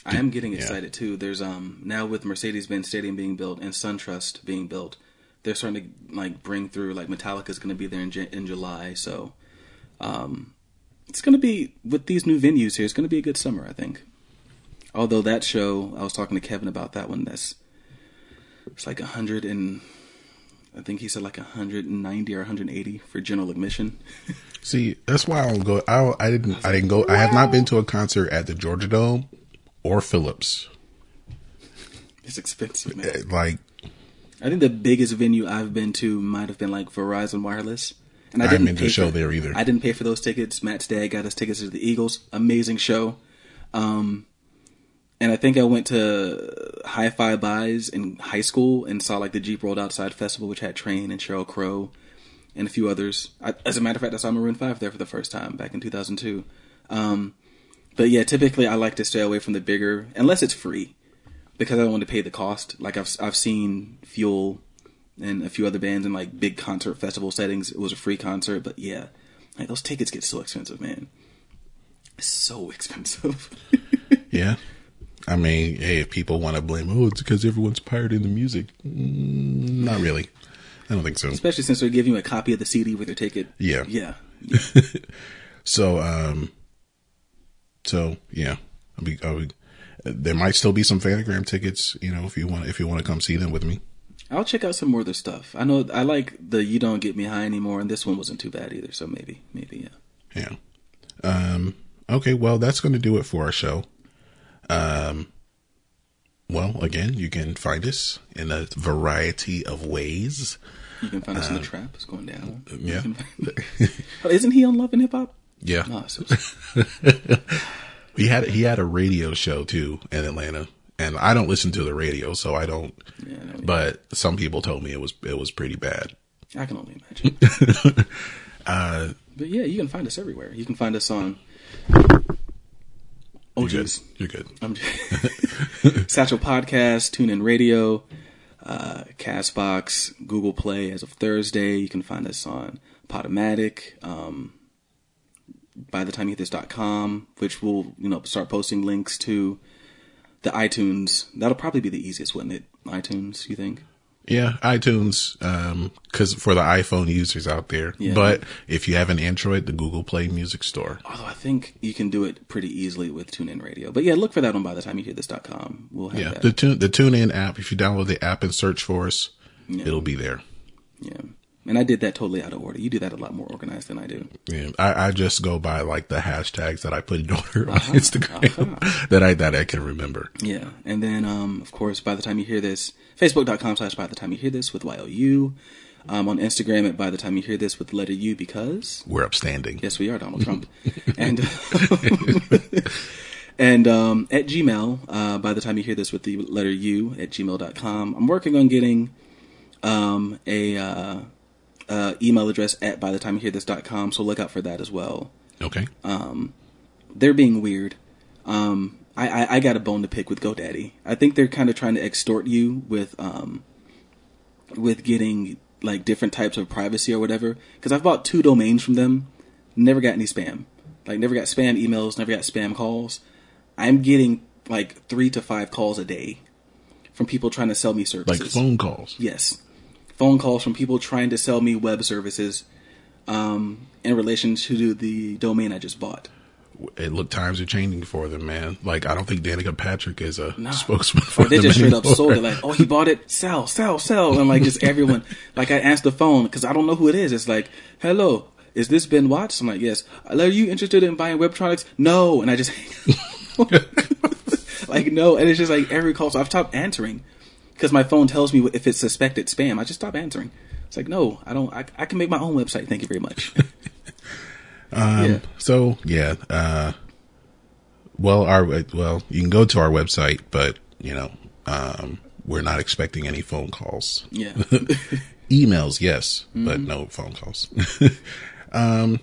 I am getting excited too. There's um now with Mercedes Benz Stadium being built and SunTrust being built, they're starting to like bring through like Metallica's going to be there in J- in July. So Um, it's going to be with these new venues here. It's going to be a good summer, I think. Although that show, I was talking to Kevin about that one. That's it's like a hundred and I think he said like a hundred and ninety or hundred and eighty for general admission. See, that's why I don't go. I I didn't I didn't go. I have not been to a concert at the Georgia Dome or Philips. It's expensive, man. Eh, Like I think the biggest venue I've been to might have been like Verizon Wireless. And I been to pay a show for- there either. I didn't pay for those tickets. Matt's dad got us tickets to the Eagles. Amazing show. Um, and I think I went to Hi-Fi Buys in high school and saw like the Jeep World Outside Festival, which had Train and Sheryl Crow and a few others. I, as a matter of fact, I saw Maroon Five there for the first time back in 2002. Um, but yeah, typically I like to stay away from the bigger, unless it's free, because I don't want to pay the cost. Like I've I've seen Fuel and a few other bands in like big concert festival settings. It was a free concert, but yeah, like those tickets get so expensive, man. So expensive. yeah, I mean, hey, if people want to blame, oh, it's because everyone's pirating the music. Mm, not really. I don't think so. Especially since they're giving you a copy of the CD with your ticket. Yeah. Yeah. So, um, so yeah, I'll be, I'll be, there might still be some Phantogram tickets, you know, if you want, if you want to come see them with me. I'll check out some more of their stuff. I know I like the "You Don't Get Me High Anymore," and this one wasn't too bad either. So maybe, maybe yeah. Yeah. Um, okay. Well, that's going to do it for our show. Um, well, again, you can find us in a variety of ways. You can find us in the trap. It's going down. Uh, yeah. Can- Oh, Isn't he on Love and Hip Hop? Yeah. No, so, He had, he had a radio show too in Atlanta and I don't listen to the radio, so I don't, yeah, no, but some people told me it was, it was pretty bad. I can only imagine. but yeah, you can find us everywhere. You can find us on. Oh, You're good. You're good. I'm Satchel Podcast, TuneIn Radio, uh, Castbox, Google Play as of Thursday. You can find us on Podomatic, um, by the time you hit this.com, which will, you know, start posting links to the iTunes. That'll probably be the easiest, wouldn't it? iTunes, you think? Yeah, iTunes, um, cause for the iPhone users out there. Yeah. But if you have an Android, the Google Play Music Store. Although I think you can do it pretty easily with TuneIn Radio. But yeah, look for that on by the time you hear this.com. We'll have Yeah, that. the tune the TuneIn app. If you download the app and search for us, it'll be there. yeah. And I did that totally out of order. You do that a lot more organized than I do. Yeah, I, I just go by like the hashtags that I put in order on Instagram that I that I can remember. Yeah. And then, um, of course, by the time you hear this, facebook.com slash by the time you hear this with Y-O-U. Um, on Instagram at by the time you hear this with the letter U because, We're upstanding. yes, we are Donald Trump. and, and, um, at Gmail, uh, by the time you hear this with the letter U at gmail.com. I'm working on getting, um, a, uh, uh, email address at by the time you hear this.com. So look out for that as well. Okay. they're being weird. Um, I, I, I got a bone to pick with GoDaddy. I think they're kind of trying to extort you with um, with getting like different types of privacy or whatever. Because I've bought two domains from them, never got any spam. Like never got spam emails, never got spam calls. I'm getting like three to five calls a day from people trying to sell me services, like phone calls. Yes. Phone calls from people trying to sell me web services um, in relation to the domain I just bought. It look times are changing for them, man. Like I don't think Danica Patrick is a Nah. spokesman for Or they just straight up sold it like, oh, he bought it, sell, sell, sell, and like just everyone, like I answered the phone because I don't know who it is. It's like, hello, is this Ben Watts? I'm like, yes. Are you interested in buying Webtronics? No, and I just like no, and it's just like every call. So I've stopped answering because my phone tells me if it's suspected spam. I just stop answering. It's like, no, I don't. I, I can make my own website. Thank you very much. yeah. So yeah, uh, well, our well, you can go to our website, but you know, um, we're not expecting any phone calls. Yeah. Emails, yes, but Mm-hmm. no phone calls. um,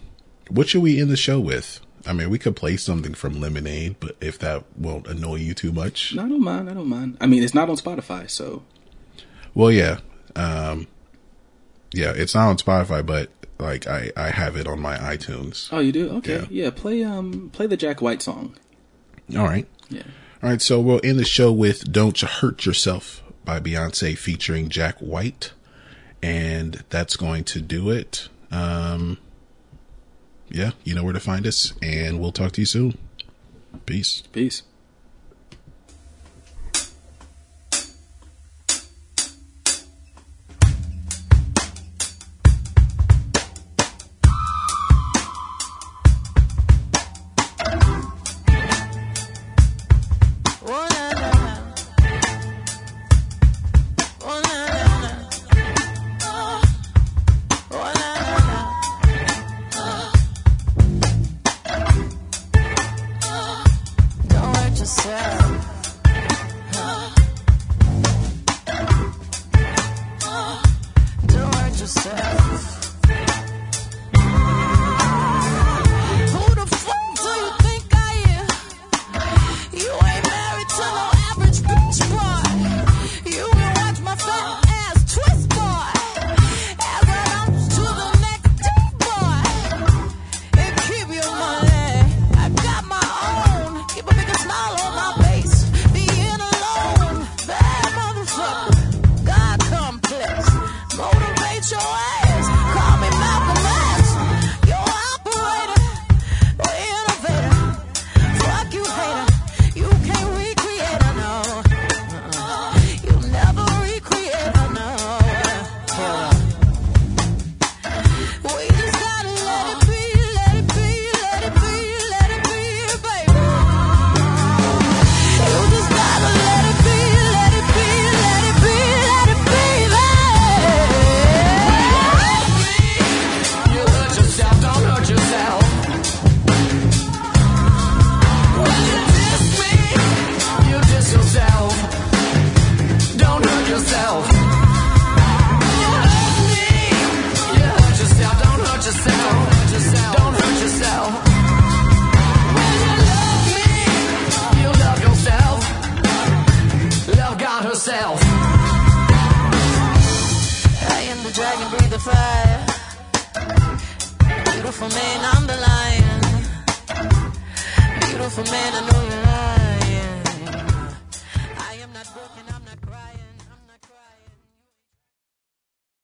what should we end the show with? I mean, we could play something from Lemonade, but if that won't annoy you too much, No, I don't mind. I don't mind. I mean, it's not on Spotify, so well, yeah, um, yeah, it's not on Spotify, but like I, I have it on my iTunes. oh, you do? Okay, Yeah. yeah. Play um, play the Jack White song. All right. Yeah. All right, so we'll end the show with Don't You Hurt Yourself by Beyonce featuring Jack White. And that's going to do it. Um, yeah, you know where to find us, and we'll talk to you soon. Peace. Peace.